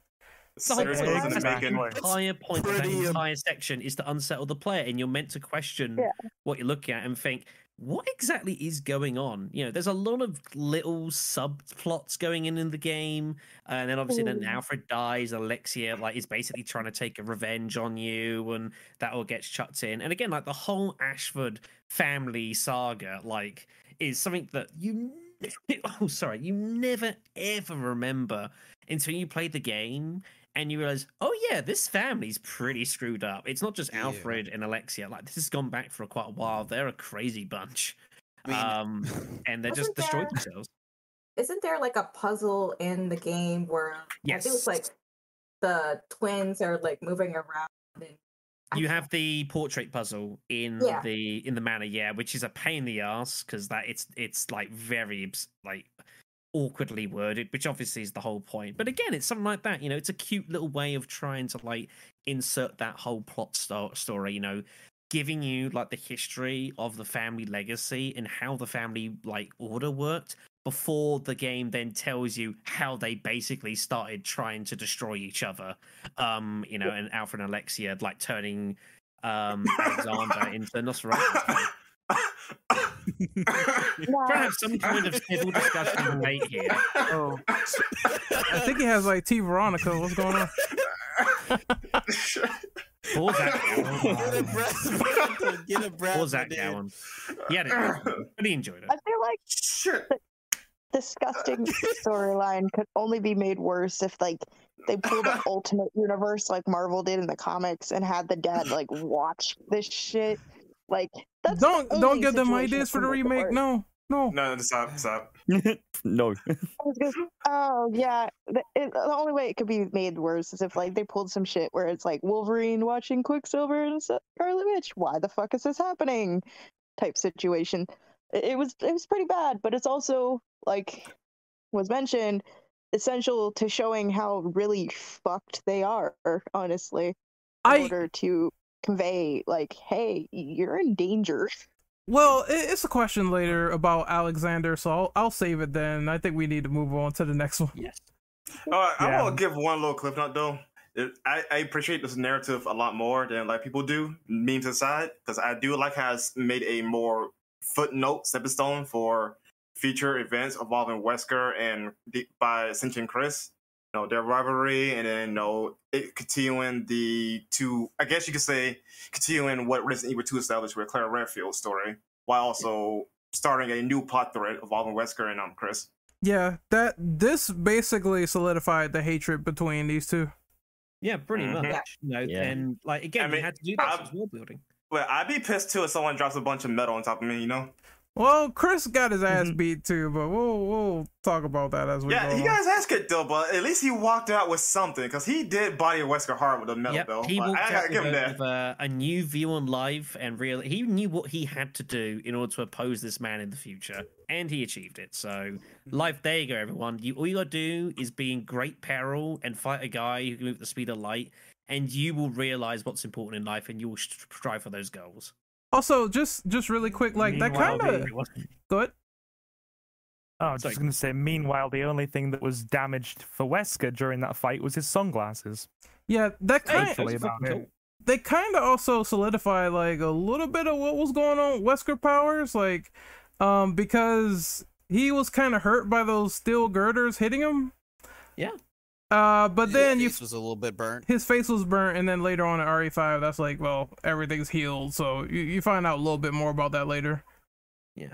the whole point moves the Exactly. making. It's entire point of that um, entire section is to unsettle the player, and you're meant to question Yeah. what you're looking at and think, what exactly is going on? You know, there's a lot of little subplots going in in the game, and then obviously then Mm. Alfred dies, Alexia like is basically trying to take a revenge on you, and that all gets chucked in. And again, like the whole Ashford family saga, like is something that you. [laughs] Oh, sorry. You never ever remember until you play the game and you realize, oh yeah, this family's pretty screwed up. It's not just Yeah. Alfred and Alexia. Like this has gone back for quite a while. They're a crazy bunch. I mean, um, [laughs] and they just destroyed there- themselves. Isn't there like a puzzle in the game where I think it's like the twins are like moving around and You have the portrait puzzle in Yeah. the in the manor, yeah, which is a pain in the ass because that it's it's like very like awkwardly worded, which obviously is the whole point. But again, it's something like that. You know, it's a cute little way of trying to like insert that whole plot sto- story. You know, giving you like the history of the family legacy and how the family like order worked before the game then tells you how they basically started trying to destroy each other um you know and alfred and alexia like turning um alexander into nosferatu [laughs] [laughs] trying to have some kind of civil discussion and debate here Oh, I think he has like T Veronica. What's going on? pause that Get a breath. Get a breath. pause that dude. Gowan. yeah I he enjoyed it I feel like Shit. disgusting [laughs] storyline could only be made worse if like they pulled an [laughs] ultimate universe like Marvel did in the comics and had the dad like watch this shit. Like that's the Don't don't only give them ideas for the can make it remake. worse. No, no. No, no, stop, stop. [laughs] no. I Oh yeah, the, it, the only way it could be made worse is if like they pulled some shit where it's like Wolverine watching Quicksilver and Scarlet Witch. Why the fuck is this happening? Type situation. It, it was it was pretty bad, but it's also like was mentioned essential to showing how really fucked they are. Honestly, in I order to convey like, hey, you're in danger. well, it's a question later about Alexander, so I'll, I'll save it then. I think we need to move on to the next one. yes Uh, I Yeah. want to give one little clip note though. It, I, I appreciate this narrative a lot more than like people do, memes aside, because I do like how it's made a more footnote stepping stone for future events involving Wesker and the, by Cinch and Chris. You know their rivalry, and then you know it continuing the two. I guess you could say continuing what Resident Evil Two established with Claire Redfield story, while also starting a new plot thread involving Wesker and um Chris. Yeah, that this basically solidified the hatred between these two. yeah pretty Mhm. much you know Yeah. and like again I mean, you had to do that I'm- as world building Well, I'd be pissed too if someone drops a bunch of metal on top of me, you know? Well, Chris got his ass Mhm. beat too, but we'll we'll talk about that as we Yeah, go. he along. got his ass kicked though, but at least he walked out with something because he did body Wesker hard with a medal Yep, though. he Like, walked I out gotta give with, a, that. with a, a new view on life and real. He knew what he had to do in order to oppose this man in the future, and he achieved it. So, life, there you go, everyone. You all you gotta do is be in great peril and fight a guy who can move at the speed of light, and you will realize what's important in life, and you will strive for those goals. Also, just just really quick, like that kind of the- good. Oh, I was Sorry. just going to say, meanwhile, the only thing that was damaged for Wesker during that fight was his sunglasses. Yeah, that Hey, kind Hopefully that's about it. cool. they kind of also solidify like a little bit of what was going on with Wesker powers, like um because he was kind of hurt by those steel girders hitting him. Yeah. Uh, but then you face was a little bit burnt. his face was burnt, and then later on in RE5, that's like, well, everything's healed. So you, you find out a little bit more about that later. Yeah.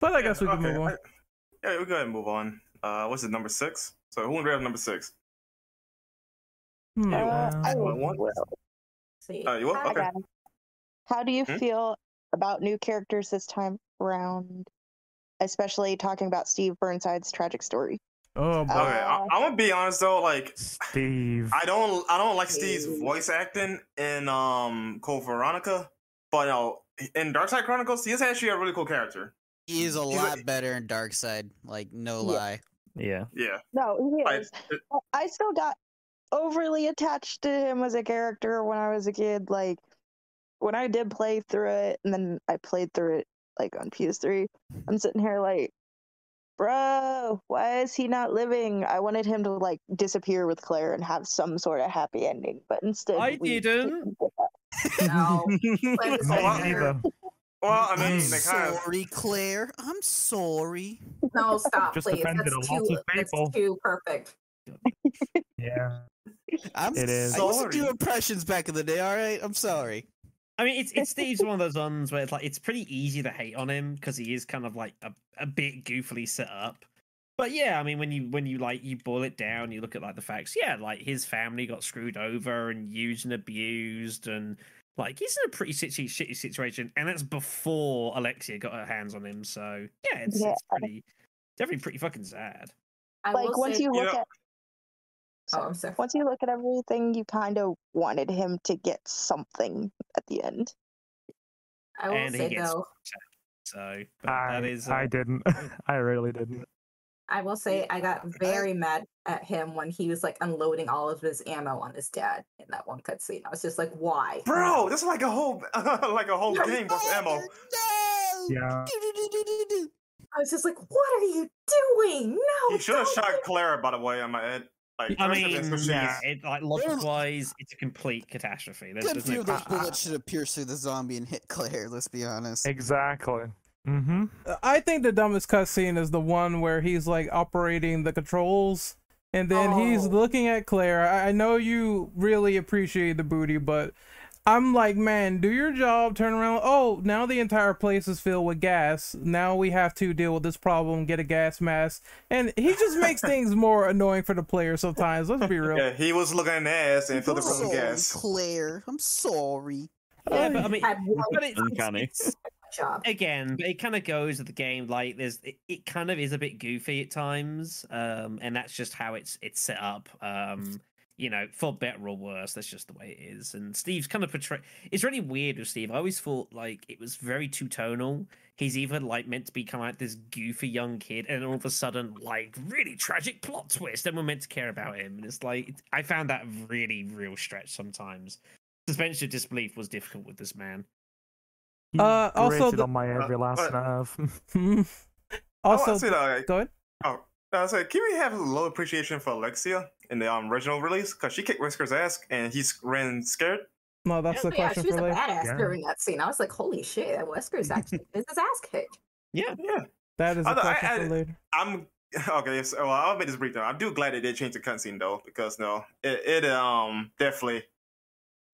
But I Yeah, guess we can okay, move on. I- yeah, we go ahead and move on. Uh, what's it, number six? So who would grab number six? Hmm. Uh, I What one? will. See, Uh, you will? Okay. How do you Hmm? feel about new characters this time around? Especially talking about Steve Burnside's tragic story. Oh boy. Okay, I, Uh, I'm gonna be honest though. Like, Steve. I don't, I don't like Steve's voice acting in um Code Veronica, but you know, in Dark Side Chronicles, he is actually a really cool character. He is a He's lot a- better in Dark Side. Like no Yeah. lie. Yeah. Yeah, No, he like, is. I still got overly attached to him as a character when I was a kid. Like when I did play through it, and then I played through it like on PS3. I'm sitting here like, bro, why is he not living? I wanted him to like disappear with Claire and have some sort of happy ending, but instead I we didn't. No. Like, wow. Me neither. well, I mean, I'm they kind of. sorry, Claire. I'm sorry. no, stop, Just please. offended That's a lot too, of people. that's too perfect. [laughs] Yeah. I'm It is. I used to do impressions back in the day. All right, I'm sorry. I mean, it's it's Steve's one of those [laughs] ones where it's like it's pretty easy to hate on him because he is kind of like a, a bit goofily set up. But yeah, I mean, when you when you like you boil it down, you look at like the facts. Yeah, like his family got screwed over and used and abused, and like he's in a pretty shitty, shitty situation. And that's before Alexia got her hands on him. So yeah, it's, Yeah. it's pretty definitely pretty fucking sad. I like once say, you You look know- at oh, I'm sorry. once you look at everything, you kind of wanted him to get something at the end. I will and he say gets though, So but I, that is I uh, didn't. [laughs] I really didn't. I will say I got very mad at him when he was like unloading all of his ammo on his dad in that one cutscene. I was just like, why? Bro, this is like a whole, [laughs] like a whole game of ammo. Yeah. I was just like, what are you doing? No. You should have shot do Clara, by the way, on my head. Like, I mean, such yeah, it, like logic wise, it's a complete catastrophe. There's, Good there's few no of those bullets should have pierced through the zombie and hit Claire. Let's be honest. Exactly. Mm-hmm. I think the dumbest cutscene is the one where he's like operating the controls, and then he's Oh. looking at Claire. I I know you really appreciate the booty, but I'm like, man, do your job. Turn around. Oh, now the entire place is filled with gas. Now we have to deal with this problem. Get a gas mask, and he just makes [laughs] things more annoying for the player sometimes. Let's be real. Yeah, he was looking in the ass and filled I'm it with sorry, gas. Claire. I'm sorry. Yeah, but I mean, but it, Uncanny. job. again, but it kind of goes with the game. Like, there's it, it kind of is a bit goofy at times, um, and that's just how it's it's set up. Um, you know, for better or worse, that's just the way it is. And Steve's kind of portray. It's really weird with Steve. I always thought like it was very two tonal. He's either like meant to be kind of like this goofy young kid, and all of a sudden, like really tragic plot twist, and we're meant to care about him. And it's like I found that really real stretch sometimes. Suspension of disbelief was difficult with this man. He Uh, also grated the- on my every Uh, last but- nerve. [laughs] [laughs] also, I say that, like, go ahead. oh, I was like, can we have a low appreciation for Alexia in the um, original release? Because she kicked Wesker's ass and he's ran scared. No, that's the yeah, question she was for a later. badass Yeah. during that scene. I was like, holy shit, that Wesker's actually [laughs] is his ass kicked. Yeah, Yeah. That is a question I- for later. I'm [laughs] okay. So well, I'll make this brief. Though I'm do glad they did change the cutscene though, because no, it, it um definitely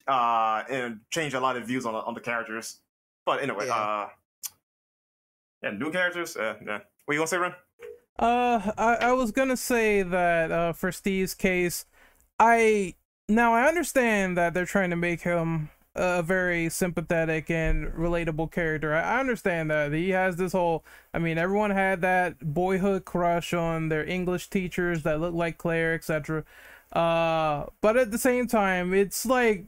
uh and changed a lot of views on the, on the characters. But anyway, Yeah. uh, yeah, new characters. Uh, yeah. What you gonna say, Ren? Uh, I, I was gonna say that uh, for Steve's case, I now I understand that they're trying to make him a very sympathetic and relatable character. I I understand that he has this whole. I mean, everyone had that boyhood crush on their English teachers that look like Claire, etc. Uh, but at the same time, it's like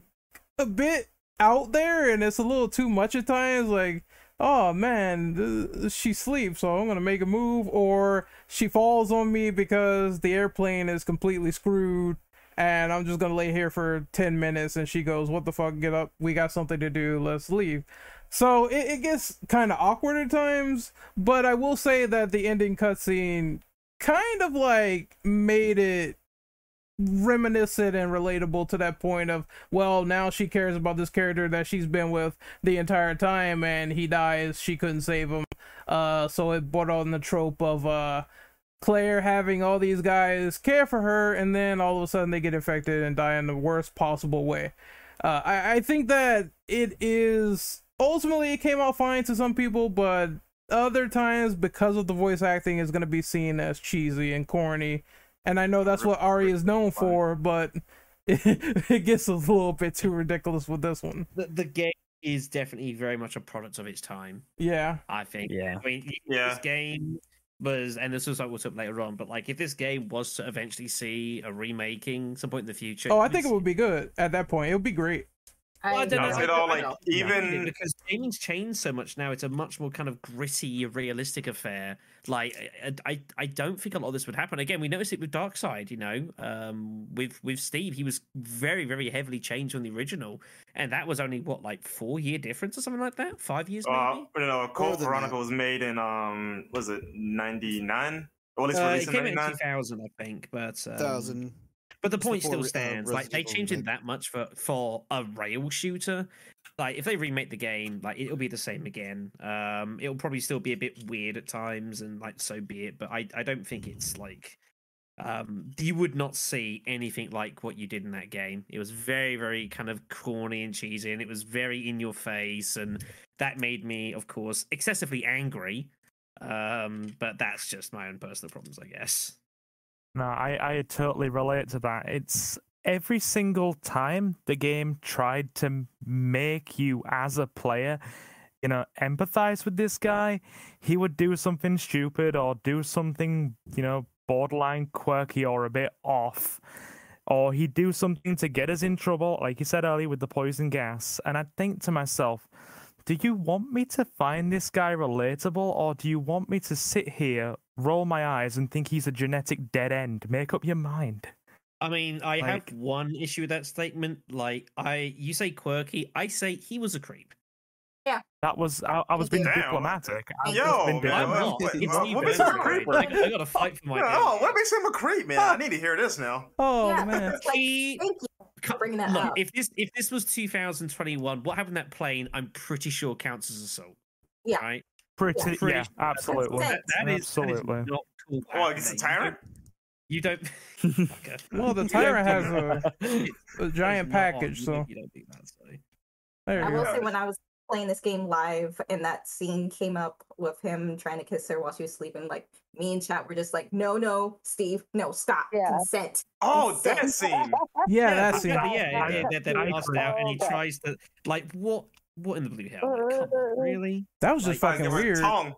a bit out there, and it's a little too much at times. Like, oh man, th- she sleeps, so I'm gonna make a move, or she falls on me because the airplane is completely screwed and I'm just gonna lay here for 10 minutes and she goes, What the fuck, get up, we got something to do, let's leave. So it, it gets kind of awkward at times, but I will say that the ending cutscene kind of like made it reminiscent and relatable to that point of well now she cares about this character that she's been with the entire time and he dies she couldn't save him uh so it brought on the trope of uh Claire having all these guys care for her, and then all of a sudden they get infected and die in the worst possible way. Uh, I, I think that it is ultimately it came out fine to some people, but other times because of the voice acting is going to be seen as cheesy and corny. And I know that's what RE is known for, but it, [laughs] it gets a little bit too ridiculous with this one. The, the game is definitely very much a product of its time. Yeah. I think. Yeah. I mean, Yeah. this game was, and this was like we'll talk later on, but like if this game was to eventually see a remaking some point in the future, Oh, I think it would be good at that point. It would be great. Well, I don't No, know. it all, like, know. even- because gaming's changed so much now, it's a much more kind of gritty, realistic affair. Like, I, I, I don't think a lot of this would happen. Again, we noticed it with Dark Side. You know, um, with with Steve, he was very, very heavily changed from the original, and that was only what like four year difference or something like that, five years maybe. Uh, no, no, Code than Veronica that. was made in um, was it ninety nine? Or at least Uh, it released in came in ninety two nine. I think, but um, Thousand. But the point still uh, stands. like they changed it that much for for a rail shooter. Like if they remake the game, like it'll be the same again. Um, it'll probably still be a bit weird at times, and like so be it. But I I don't think it's like um you would not see anything like what you did in that game. It was very very kind of corny and cheesy, and it was very in your face, and that made me, of course, excessively angry. Um, but that's just my own personal problems, I guess. No, I, I totally relate to that. It's every single time the game tried to make you as a player, you know, empathize with this guy, he would do something stupid or do something, you know, borderline quirky or a bit off. Or he'd do something to get us in trouble, like you said earlier with the poison gas. And I'd think to myself, do you want me to find this guy relatable or do you want me to sit here, roll my eyes, and think he's a genetic dead end? Make up your mind. I mean, I have one issue with that statement. Like, I you say quirky, I say he was a creep. Yeah, that was I, I was being Damn. diplomatic. I was Yo, being man, I'm what- not. what- It's what- Steve what makes him a creep? Like, I got to fight for my. Oh, what makes him a creep, man? I need to hear this now. Oh yeah, man. like, He- thank you for that Look, up. if this if this was 2021, what happened to that plane? I'm pretty sure counts as assault. Yeah. Right. Pretty Pretty yeah, sure that's- absolutely. That, that is that is Absolutely. not cool. what Oh, happened it's a tyrant. You don't. [laughs] [laughs] Okay. Well, the You tyrant has a, a giant not on. package, You so don't- you don't think that, so. there I will go. say when I was playing this game live and that scene came up with him trying to kiss her while she was sleeping, like me and chat were just like, no, no, Steve, no, stop, Yeah. consent. Oh, that scene. Yeah, that scene. Yeah, yeah, I- yeah, they're, they're I passed agree. out, and he tries to like what? What in the blue hell? Like, come on, really? That was just Like, fucking Give her a weird. Tongue.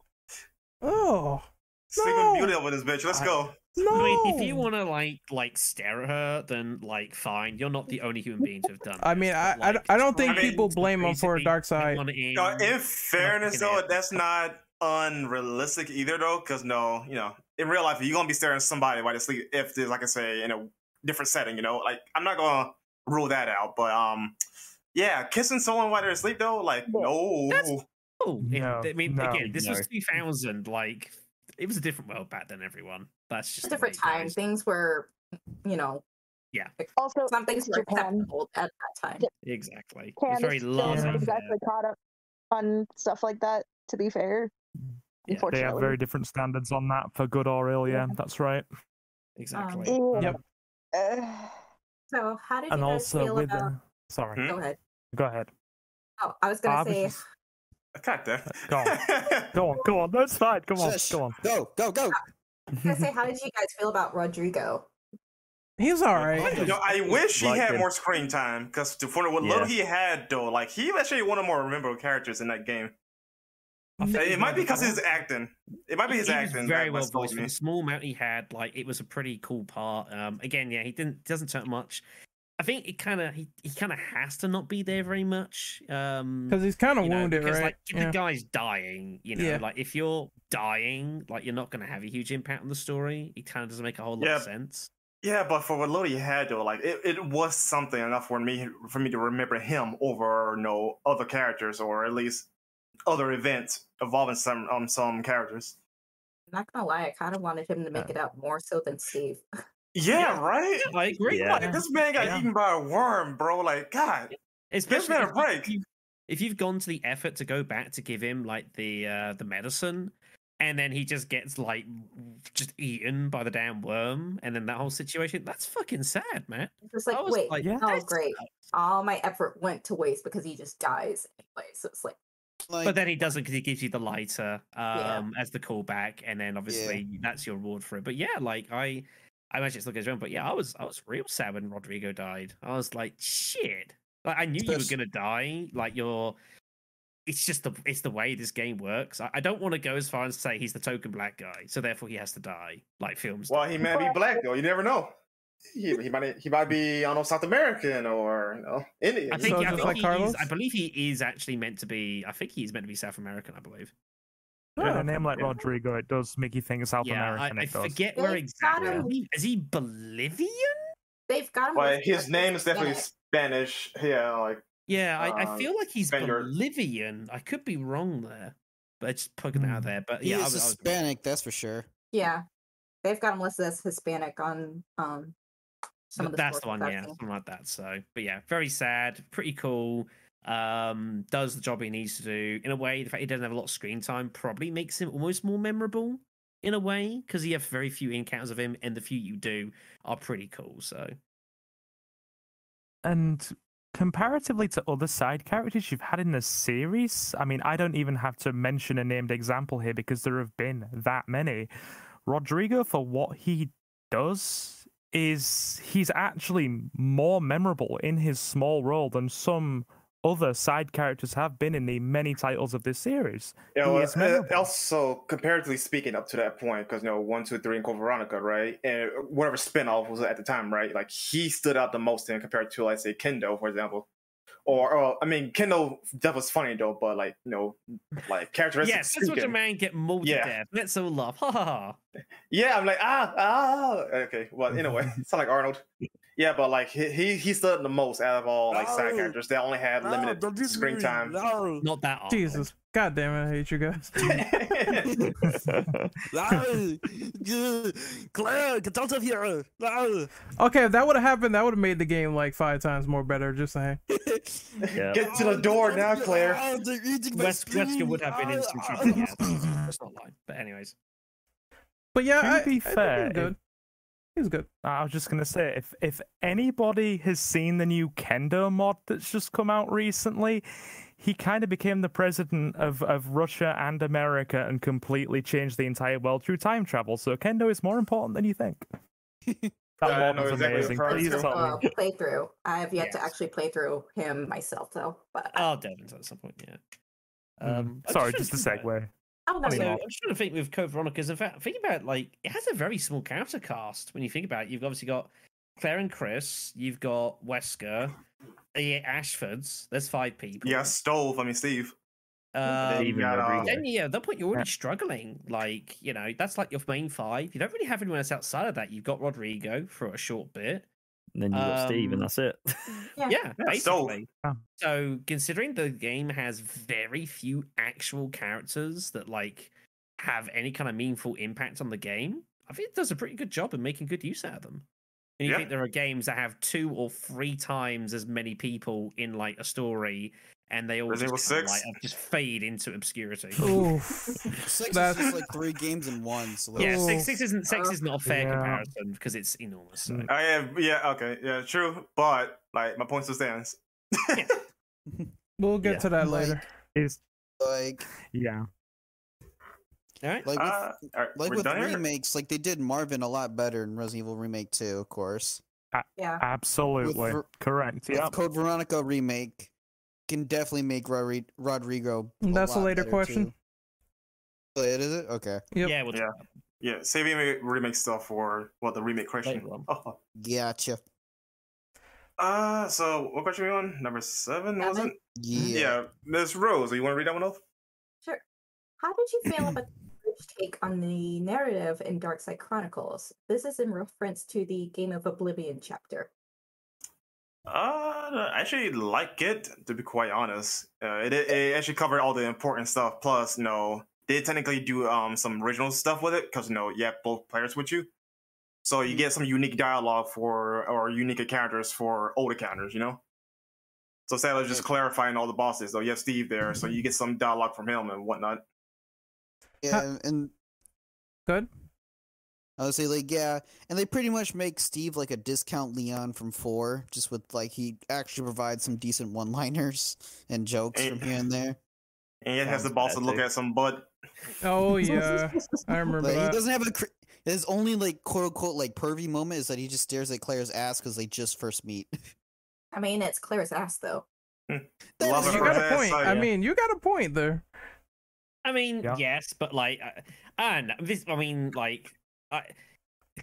Oh Sleeping No. beauty over this bitch. Let's I- go. no! I mean, if you want to like like stare at her, then like fine. You're not the only human being to have done. I this, mean, I, but, I, like, I don't think I mean, people blame him for basically Dark Side. anyone in- Uh, in fairness, though, ass. that's not unrealistic either, though, because no, you know, in real life, you're gonna be staring at somebody while they sleep. If there's, like I say, in a different setting, you know, like I'm not gonna rule that out, but um, yeah, kissing someone while they're asleep, though, like no, That's- Oh, it- No, I mean, no, again, this no. was 2000. Like, it was a different world back then. Everyone, that's just a different way time. Things were, you know, yeah. Also, some things were Japan. acceptable at that time. Exactly. It was very Candace laissez isn't Yeah. exactly caught up on stuff like that. To be fair, Yeah, They have very different standards on that for good or ill. Yeah, that's right. Exactly. Yeah. Yep. Uh, [sighs] So, how did you And guys also feel with about? uh, sorry, Hmm? Go ahead. Go ahead. Oh, I was gonna I was say, just- God damn. Go [laughs] Go on, go on. That's fine. Come on, Shush. go on. Go, go, go. I was gonna say, how did you guys feel about Rodrigo? He's all right. Yeah. You know, I wish he Like had him. more screen time because for what little he had, though, like he actually one of the more memorable characters in that game. I It might be because the- his acting. It might be his he was acting. very that well voiced for the small amount he had. Like it was a pretty cool part. Um, again, yeah, he didn't doesn't turn much. I think it kind of he, he kind of has to not be there very much. Um, Because he's kind of you know, wounded, because right? like if Yeah. the guy's dying, you know, Yeah. like if you're dying, like you're not going to have a huge impact on the story. It kind of doesn't make a whole lot of sense. Yeah, but for what little he had, though, like it, it was something enough for me for me to remember him over you know other characters or at least other events involving some um some characters. Not gonna lie, I kind of wanted him to make it out more so than Steve. [laughs] Yeah, Yeah. right. I agree. Yeah. Like this man got Yeah. eaten by a worm, bro. Like God. Especially man a if, you- break. If, you, if you've gone to the effort to go back to give him like the uh, the medicine, and then he just gets like just eaten by the damn worm, and then that whole situation, that's fucking sad, man. It's just like, I was wait, like, Yeah. oh great, sucks." all my effort went to waste because he just dies anyway. So it's like, Like, But then he doesn't because he gives you the lighter um, Yeah. as the callback, and then obviously that's your reward for it. But yeah, like I, I imagine it's looking as well. But yeah, I was I was real sad when Rodrigo died. I was like, shit. Like I knew you were gonna die. Like you're. It's just the it's the way this game works. I, I don't want to go as far as to say he's the token black guy, so therefore he has to die, like films. do. Well, he might be black though. You never know. He, he might he might be I don't know South American or you know Indian. I think, So I think like he is. I believe he is actually meant to be. I think he's meant to be South American. I believe. With Oh, a name like. Rodrigo, it does make you think South yeah, American. I, I it does. forget where They've exactly. got Is he, is he Bolivian? they've got him. Well, his name is definitely Hispanic. Spanish. Yeah, like Yeah, I, I Um, feel like he's Spaniard. Bolivian. I could be wrong there, but it's poking it out Hmm. there. But he yeah, I is was, I was- Hispanic, that's for sure. Yeah, they've got him listed as Hispanic on um some of the that's the one, yeah, something like that. So, but yeah, very sad, pretty cool. Um, does the job he needs to do in a way. The fact he doesn't have a lot of screen time probably makes him almost more memorable in a way because you have very few encounters of him, and the few you do are pretty cool. So, And comparatively to other side characters you've had in the series, I mean, I don't even have to mention a named example here because there have been that many. Rodrigo, for what he does, is he's actually more memorable in his small role than some other side characters have been in the many titles of this series. Yeah, well, uh, also comparatively speaking, up to that point, because you know, one, two, three, and Code Veronica, right, and whatever spinoff was at the time, right? Like he stood out the most in compared to, like, say, Kendo, for example, or, or I mean, Kendo that was funny though, but like, you know, like characteristics. yes, that's what your speaking- man get mauled Yeah. to death. Let's all laugh. Ha ha ha. Yeah, I'm like ah ah. Okay, well, in anyway, it's [laughs] not like Arnold. Yeah, but like he he, he stood the most out of all like side No. characters that only had limited screen time. No, Not that. Arnold. Jesus, God damn it, I hate you guys. [laughs] [laughs] Claire, get out of here! Okay, if that would have happened, that would have made the game like five times more better. Just saying. [laughs] Yeah. Get to the door now, Claire. They're eating my West, Wesker would have been in some trouble. That's not lying. But anyways, But yeah, To I, be I fair, he's good. He's good. I was just gonna say, if if anybody has seen the new Kendo mod that's just come out recently, he kind of became the president of, of Russia and America and completely changed the entire world through time travel. So Kendo is more important than you think. [laughs] That Yeah, I mod know was exactly amazing. you're referring Please to. tell Uh, me. playthrough. I have yet to actually play through him myself though. But I, I'll delve into at some point. Yeah. Mm. Um, I'm Sorry, trying just a to think segue. oh no, So I'm trying to think with Code Veronica's. In fact, think about it, like it has a very small character cast when you think about it. You've obviously got Claire and Chris. You've got Wesker, the Ashfords. There's five people. yeah, stove. I mean, Steve. Um, Steven uh, then yeah, at that point you're already struggling. Like you know, that's like your main five. You don't really have anyone else outside of that. You've got Rodrigo for a short bit. And then you got Steve, Um, and that's it. [laughs] Yeah. Yeah, Yeah, so- basically. Um, So considering the game has very few actual characters that like have any kind of meaningful impact on the game, I think it does a pretty good job in making good use out of them. And you Yeah. think there are games that have two or three times as many people in like a story, and they all just, Resident kinda, like, just fade into obscurity. [laughs] Six That's- is just like three games in one. So Yeah, six, six isn't six uh, is not a fair Yeah. comparison because it's enormous. So. Oh, I have yeah okay yeah true, but like my point still stands. [laughs] We'll get Yeah. to that Like- later. Is like yeah. All right. like with, Uh, all right, like with done here? remakes, like they did Marvin a lot better in Resident Evil Remake 2, of course. Yeah. Absolutely Ver- correct. With Yep. Code Veronica remake can definitely make Rodri- Rodrigo. That's a later question. too. Oh, it is it? Okay. Yep. Yeah, we'll Yeah. Yeah, saving remake, remake stuff for what the remake question. Oh. Gotcha. Uh, so what question are we on? Number seven, was Seven. it? Yeah. Yeah, Miss Rose, you want to read that one off? Sure. How did you feel about take on the narrative in Darkside Chronicles? This is in reference to the Game of Oblivion chapter. Uh, I actually like it to be quite honest. Uh, it it actually covered all the important stuff. Plus, you know, they technically do um some original stuff with it because you know you have both players with you, so you get some unique dialogue for or unique characters for older characters. You know. So of just clarifying all the bosses, though, you have Steve there, so you get some dialogue from him and whatnot. Yeah, and- and Good. I would say like yeah, and they pretty much make Steve like a discount Leon from four, just with like he actually provides some decent one-liners and jokes Eh, from here and there. And he has the Sounds boss to look at some butt. Oh [laughs] yeah, I remember But he doesn't have a. Cr- his only like quote unquote like pervy moment is that he just stares at Claire's ass because they just first meet. I mean, it's Claire's ass though. That Love is it You got a point. side, I yeah. mean, you got a point there. I mean, Yeah. yes, but like, uh, and this, I mean, like, I,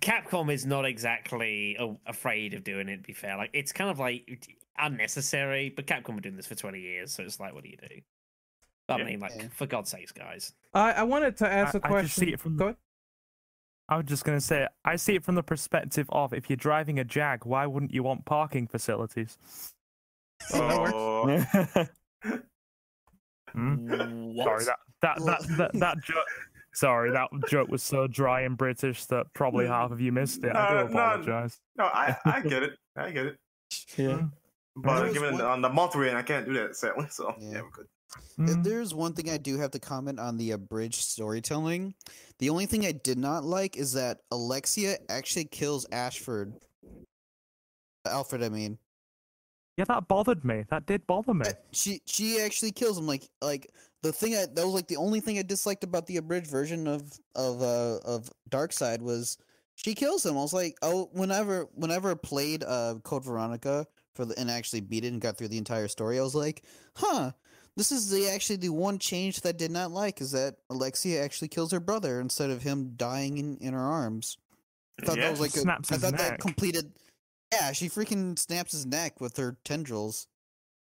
Capcom is not exactly a, afraid of doing it. To be fair, like, it's kind of like unnecessary. But Capcom were doing this for twenty years, so it's like, what do you do? I Yeah. mean, like, Yeah. for God's sakes, guys. I, I wanted to ask I- a I question. just see it from- Go ahead. I was just going to say, I see it from the perspective of if you're driving a Jag, why wouldn't you want parking facilities? Oh, that [laughs] Hmm? Sorry, that that that [laughs] that, that joke. Sorry, that joke was so dry and British that probably half of you missed it. I do apologize. no, I I [laughs] get it. I get it. yeah. But given one- on the month we're in, I can't do that sadly. So yeah, Yeah. we're good. If Mm. there's one thing I do have to comment on the abridged storytelling, the only thing I did not like is that Alexia actually kills Ashford. Alfred, I mean. Yeah, that bothered me. That did bother me. Uh, She she actually kills him. Like like the thing I that was like the only thing I disliked about the abridged version of of uh of Darkside was she kills him. I was like, oh, whenever whenever I played uh Code Veronica for the and actually beat it and got through the entire story, I was like, huh. This is the actually the one change that I did not like is that Alexia actually kills her brother instead of him dying in, in her arms. I thought Yeah, that was like a, snaps I thought neck. that completed. Yeah, she freaking snaps his neck with her tendrils.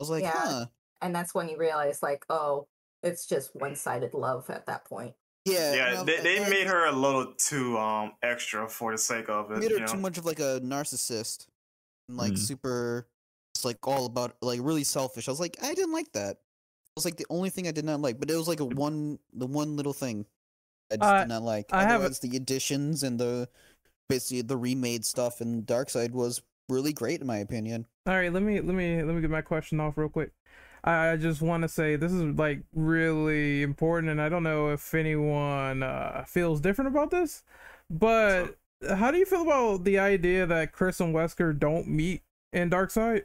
I was like, Yeah. huh. And that's when you realize, like, oh, it's just one sided love at that point. Yeah, Yeah, no, they, they that- made her a little too um extra for the sake of it. made her you too know? much of like a narcissist, and like Mm. super, it's like all about like really selfish. I was like, I didn't like that. It was like the only thing I did not like, but it was like a one, the one little thing I just Uh, did not like. I have a- Otherwise, the additions and the basically the remade stuff in Darkside was really great in my opinion. All right, let me let me let me get my question off real quick. I just want to say this is like really important, and I don't know if anyone uh, feels different about this, but how do you feel about the idea that Chris and Wesker don't meet in Darkside?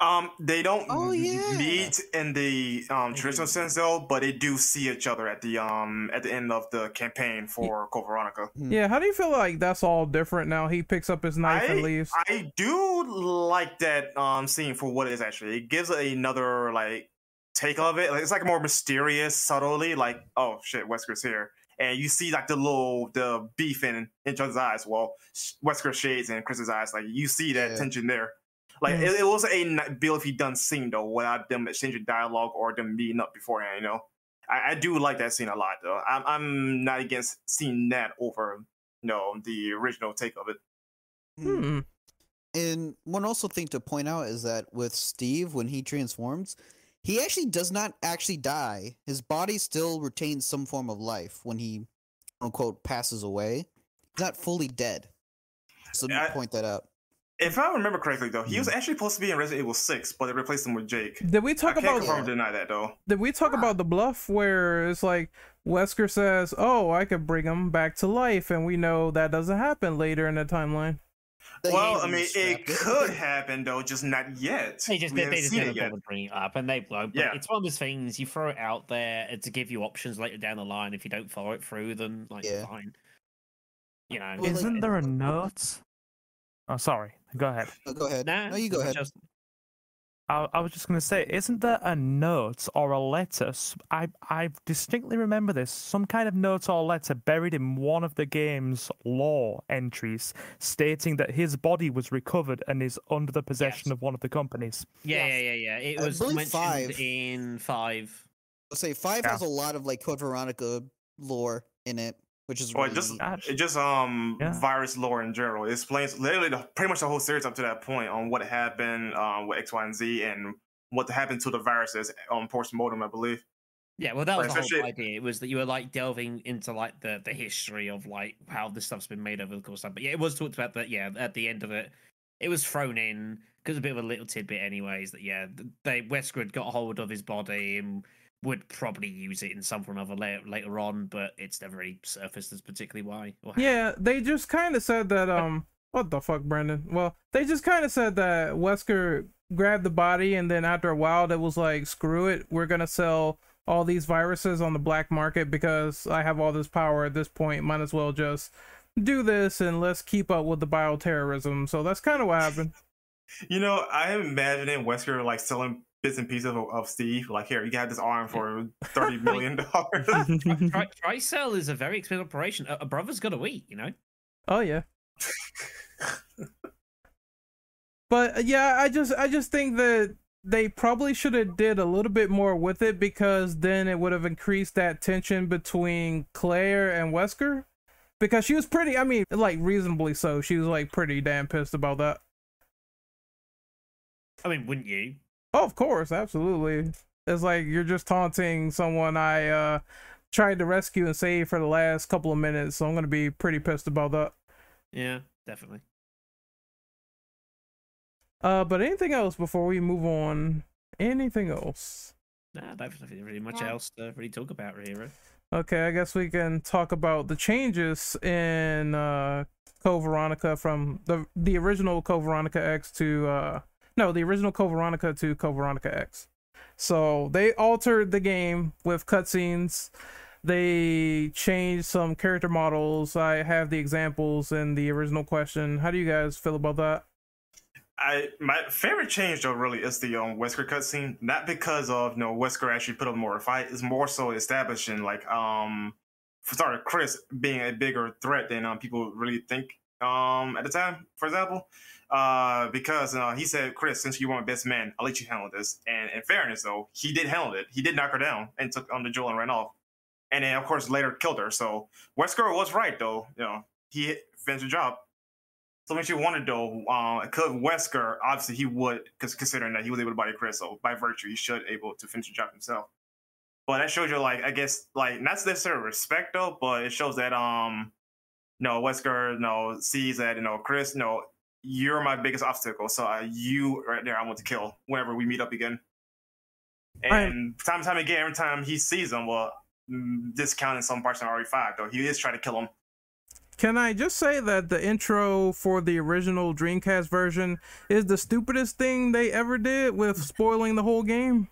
Um, they don't Oh, yeah. meet in the um traditional sense though, but they do see each other at the um at the end of the campaign for Code Veronica. Yeah, how do you feel like that's all different now? He picks up his knife and leaves. I do like that um scene for what it is actually. It gives another like take of it. Like, it's like more mysterious, subtly. Like, oh shit, Wesker's here, and you see like the little the beef in in each other's eyes. Well, Sh- Wesker shades in Chris's eyes. Like you see that Yeah. tension there. Like Mm. it, it was a n- beautifully done scene though, without them exchanging dialogue or them meeting up beforehand. You know, I, I do like that scene a lot though. I'm I'm not against seeing that over you know the original take of it. Hmm. And one also thing to point out is that with Steve, when he transforms, he actually does not actually die. His body still retains some form of life when he, quote unquote, passes away. He's not fully dead. So I- point that out. If I remember correctly, though, he was hmm. actually supposed to be in Resident Evil Six, but they replaced him with Jake. Did we talk I talk can't about confirm or deny that though. did we talk about the bluff where it's like Wesker says, "Oh, I could bring him back to life," and we know that doesn't happen later in the timeline. They well, I mean, it could happen though, just not yet. They just We they, haven't they just seen never bothered bringing it up, and they won't. But Yeah. it's one of those things you throw it out there uh, to give you options later down the line. If you don't follow it through, then like Yeah. fine. You know, Well, Isn't there a note Oh, sorry. Go ahead. No, go ahead. Nah, no, you go ahead. just- I, I was just going to say, isn't there a note or a letter? I I distinctly remember this. Some kind of note or letter buried in one of the game's lore entries, stating that his body was recovered and is under the possession Yes. of one of the companies. Yeah, Yes. yeah, yeah, yeah. It I was mentioned five. in five. I'll say five Yeah. has a lot of like Code Veronica lore in it, which is Well, really it just. Gosh. it just um Yeah. virus lore in general. It explains literally the, pretty much the whole series up to that point on what happened um with X, Y, and Z and what happened to the viruses on post mortem, I believe. Yeah, well, that was Right, the whole idea. It was that you were like delving into like the the history of like how this stuff's been made over the course of time. But yeah, it was talked about that. Yeah, at the end of it, it was thrown in because a bit of a little tidbit, anyways. That yeah, they Wesker had got hold of his body and would probably use it in some form or other later, later on, but it's never really surfaced as particularly why. Or. Yeah, they just kind of said that. Um, what the fuck, Brandel? Well, they just kind of said that Wesker grabbed the body, and then after a while, it was like, screw it, we're gonna sell all these viruses on the black market because I have all this power at this point. Might as well just do this and let's keep up with the bioterrorism. So that's kind of what happened. [laughs] You know, I am imagining Wesker like selling bits and pieces of, of Steve. Like, here, you got this arm for [laughs] thirty million dollars. Tri- [laughs] Tricell is a very expensive operation. A, a brother's got to eat, you know. Oh yeah. but uh, yeah, I just I just think that they probably should have did a little bit more with it because then it would have increased that tension between Claire and Wesker because she was pretty I mean like reasonably so. She was like pretty damn pissed about that. I mean, wouldn't you? Oh, of course, absolutely. It's like you're just taunting someone I uh tried to rescue and save for the last couple of minutes, so I'm going to be pretty pissed about that. Yeah, definitely. Uh, but anything else before we move on? Anything else? Nah, that's nothing really much Yeah. else to really talk about right here. Okay, I guess we can talk about the changes in uh Code Veronica from the the original Code Veronica X to uh [laughs] no, the original Code Veronica to Code Veronica X. So they altered the game with cutscenes. They changed some character models. I have the examples in the original question. How do you guys feel about that? I my favorite change though really is the um Wesker cutscene. Not because of you know Wesker actually put up more fight. It's more so establishing like um starter Chris being a bigger threat than um people really think um at the time. For example, uh because uh, he said Chris, since you my best man, I'll let you handle this. And in fairness though, he did handle it. He did knock her down and took on the jewel and ran off. And then of course later killed her. So Wesker was right though. You know he finished the job. So makes you wonder though, uh, could Wesker obviously he would, because considering that he was able to body Chris, so by virtue he should able to finish the job himself. But that shows you like I guess like not necessarily respect though, but it shows that um no Wesker you know sees that you know Chris, no you're my biggest obstacle, so uh, you right there I want to kill whenever we meet up again. Right. And time and time again, every time he sees him, well, mm, discounting some parts in RE5 though, he is trying to kill him. Can I just say that the intro for the original Dreamcast version is the stupidest thing they ever did with spoiling the whole game?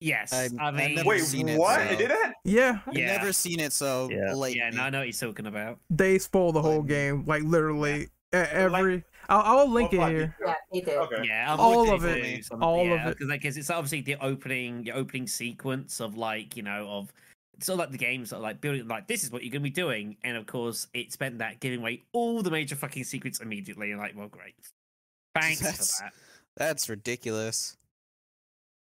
Yes, I've- I I've mean, never Wait, seen it, what? so- They did it? Yeah, I've yeah, never seen it, so Yeah. like yeah, no, I know what he's talking about. they spoil the whole game, like literally e- every. Like- I'll, I'll link What it here. Yeah, he did. Okay. Yeah, All of it. All yeah, of it. because like 'cause it's obviously the opening, the opening sequence of like you know of it's all like the games are like building like this is what you're gonna be doing, and of course it spent that giving away all the major fucking secrets immediately, and like well great, thanks That's- for that. that's ridiculous.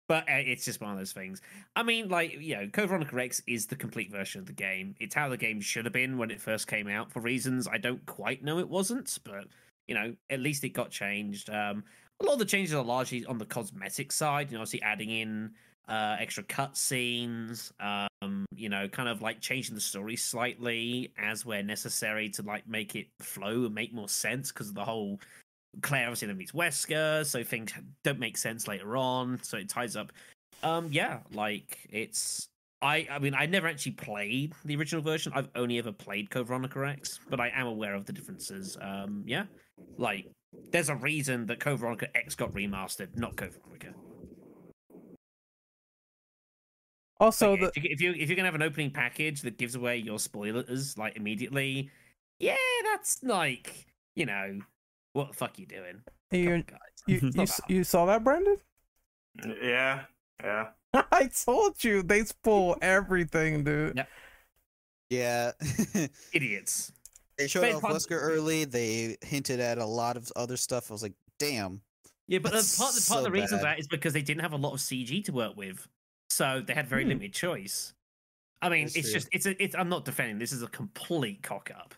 But uh, it's just one of those things. I mean, like, you know, Code Veronica X is the complete version of the game. It's how the game should have been when it first came out for reasons I don't quite know it wasn't, but, you know, at least it got changed. Um, a lot of the changes are largely on the cosmetic side, you know, obviously adding in uh, extra cutscenes, um, you know, kind of like changing the story slightly as where necessary to like make it flow and make more sense because of the whole Claire obviously then meets Wesker, so things don't make sense later on, so it ties up. Um, yeah, like it's I I mean I never actually played the original version. I've only ever played Code Veronica X, but I am aware of the differences. Um, yeah, like there's a reason that Code Veronica X got remastered, not Code Veronica. Also, Like, the if, you, if you if you're gonna have an opening package that gives away your spoilers like immediately, yeah, that's like you know what the fuck you doing? You Come on, guys. you [laughs] you, s- you saw that, Brandel? Yeah, yeah. [laughs] I told you they spoil everything, dude. Yep. Yeah. [laughs] Idiots. They showed But off part- Wesker early. They hinted at a lot of other stuff. I was like, damn. Yeah, but uh, That's part, part of the so reason for that is because they didn't have a lot of CG to work with, so they had very Hmm. limited choice. I mean, That's it's true. just it's a it's. I'm not defending. This is a complete cock up.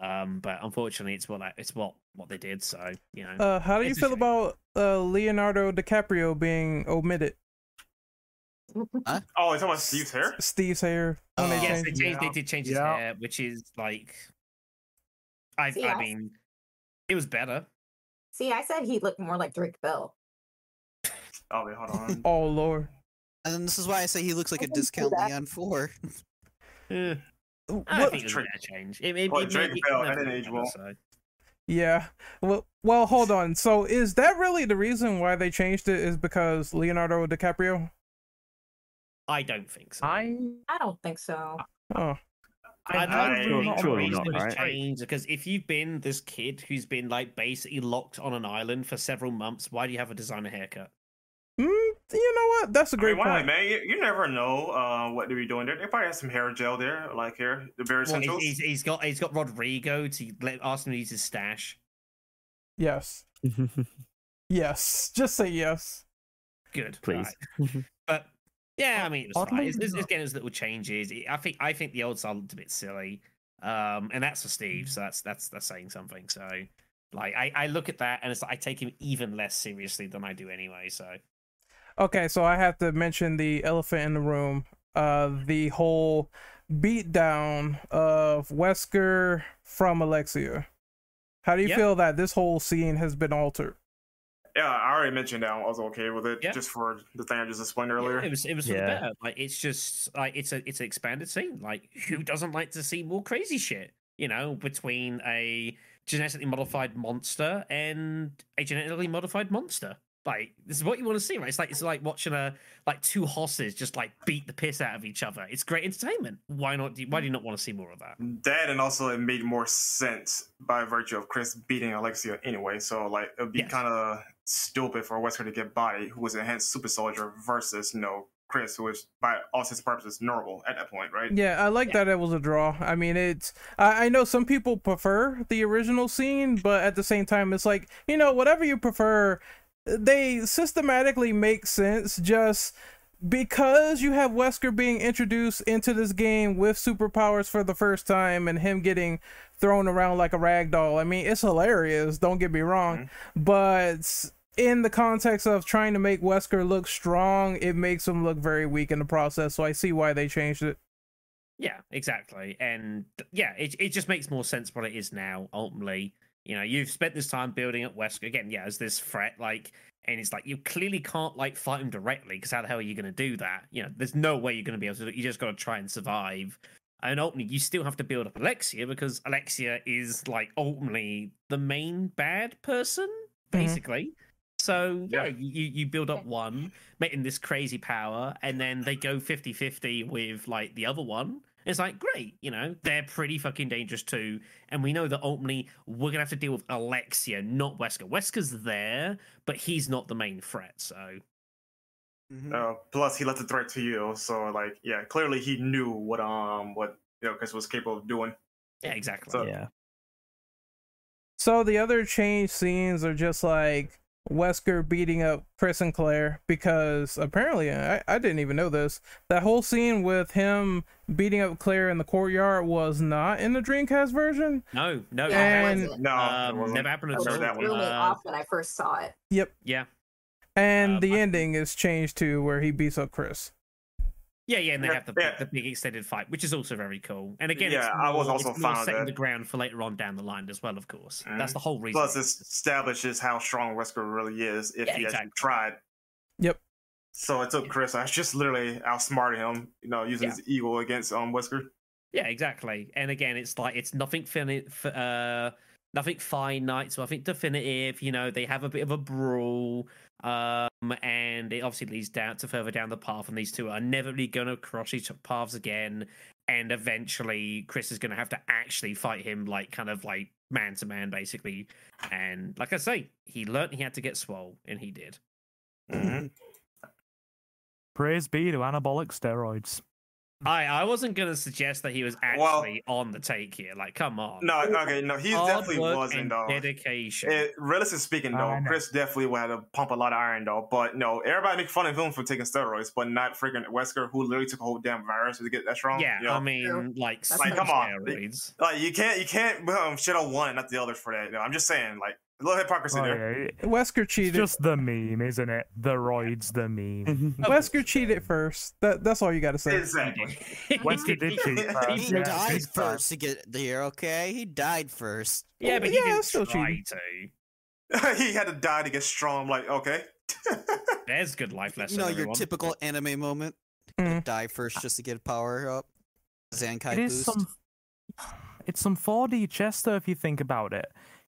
Um, but unfortunately, it's what I, it's what what they did. So you know, Uh, how do you feel shame. about uh, Leonardo DiCaprio being omitted? Oh, you're talking about Steve's hair? Steve's hair. When they Oh. yes, they changed- changed. They did change his Yeah. hair, which is like, I See, I I- mean, it was better. See, I said he looked more like Drake Bell. [laughs] Oh wait, hold on. [laughs] Oh lord. And this is why I say he looks like a I can see discount. Leon 4. [laughs] Eh, I What- think it was a change. It, it, Well, it, Drake it- it Bell, never that age better, well. Yeah. Well, well, hold on. So, is that really the reason why they changed it? Is because Leonardo DiCaprio? I don't think so. I I don't think so. Oh, I I- don't Surely think not, the reason not, right? changed because if you've been this kid who's been like basically locked on an island for several months, why do you have a designer haircut? mm, you know what? That's a great mean, why point. man? You, you never know uh, what they're doing there. They probably have some hair gel there, like here, the very Well, essentials. he's, he's, he's got he's got Rodrigo to let ask him to use his stash. Yes. [laughs] Yes. Just say yes. Good, Please. right. [laughs] Yeah, I mean, it was Oddly fine. It's, it's, enough- it's getting those little changes. I think I think the old style looked a bit silly, um, and that's for Steve. So that's that's that's saying something. So like I, I look at that and it's like I take him even less seriously than I do anyway. So Okay, so I have to mention the elephant in the room. Uh, the whole beatdown of Wesker from Alexia. How do you Yeah. feel that this whole scene has been altered? Yeah, I already mentioned that. I was okay with it, Yeah. just for the thing I just explained Yeah, earlier. it was it was for the better. Like it's just like it's a it's an expanded scene. Like who doesn't like to see more crazy shit? You know, between a genetically modified monster and a genetically modified monster. Like this is what you want to see, right? It's like it's like watching a like two horses just like beat the piss out of each other. It's great entertainment. Why not? Do you, why do you not want to see more of that? That and also it made more sense by virtue of Chris beating Alexia anyway. So like it'd be Yes. kind of stupid for Wesker to get body, who was an enhanced super soldier, versus you know Chris, who was by all intents and purposes normal at that point, right? Yeah, I like Yeah. that it was a draw. I mean, it's I, I know some people prefer the original scene, but at the same time, it's like you know whatever you prefer, they systematically make sense. Just because you have Wesker being introduced into this game with superpowers for the first time and him getting thrown around like a rag doll. I mean, it's hilarious. Don't get me wrong, mm-hmm. but in the context of trying to make Wesker look strong, it makes him look very weak in the process. So I see why they changed it. Yeah, exactly. And yeah, it it just makes more sense what it is now, ultimately. You know, you've spent this time building up Wesker again, yeah, as this threat, like and it's like you clearly can't like fight him directly because how the hell are you gonna do that? You know, there's no way you're gonna be able to do it. You just gotta try and survive. And ultimately you still have to build up Alexia because Alexia is like ultimately the main bad person, mm-hmm. basically. So yeah, Yeah. you, you build up one, making this crazy power, and then they go 50-50 with like the other one. It's like great, you know, they're pretty fucking dangerous too. And we know that ultimately we're gonna have to deal with Alexia, not Wesker. Wesker's there, but he's not the main threat, so Mhm. Uh, plus, he left the threat to you, so like, yeah, clearly he knew what um what you know Chris was capable of doing. yeah, exactly. So- yeah. So the other change scenes are just like Wesker beating up Chris and Claire because apparently I, I didn't even know this. That whole scene with him beating up Claire in the courtyard was not in the Dreamcast version. no, no, Yeah, And- wasn't. No, it um, wasn't. never happened I at all. remember that It one. threw me Uh, off when I first saw it. Yep. yeah, And Um, the I- ending is changed to where he beats up Chris. Yeah, yeah, and they Yeah, have the, yeah. the big extended fight, which is also very cool. And again, Yeah, it's I was also it's more setting that. the ground for later on down the line as well. Of course, that's Mhm. the whole reason. Plus, it establishes how strong Wesker really is if Yeah, he exactly. actually tried. Yep. So it took Chris. I just literally outsmarted him, you know, using Yeah. his ego against um Wesker. Yeah, exactly. And again, it's like it's nothing fin- f- uh nothing finite, so I think definitive. You know, they have a bit of a brawl, um, and it obviously leads down to further down the path, and these two are never really going to cross each paths again. And eventually, Chris is going to have to actually fight him, like kind of like man to man basically. And like I say, he learned he had to get swole, and he did. Mhm. Praise be to anabolic steroids. I I wasn't gonna suggest that he was Well- actually on the take here. Like, come on. No, okay, no, he Hard definitely work wasn't and though. dedication. It, realistically speaking, I though, know. Chris definitely would have to pump a lot of iron, though. But no, everybody make fun of him for taking steroids, but not freaking Wesker, who literally took a whole damn virus to get that strong. yeah, you know? I mean, like, Like, come on. like you can't, you can't um, shit on one not the other for that. No, I'm just saying, like a little hypocrisy Oh, there. yeah, Wesker It's cheated. just the meme, isn't it? The roids, the meme. Wesker cheated first. That that's all you got to say. Exactly. [laughs] Wesker did cheat first. He Yeah, died big time. first to get there, okay? He died first. Yeah, but he Yeah, didn't still try cheating. to. [laughs] he had to die to get strong. I'm like, okay. [laughs] There's good life lesson. You know, your everyone. typical anime moment. Mhm. Die first just to get power up. Zenkai It is boost. some. It's some 4D chess, though, if you think about it.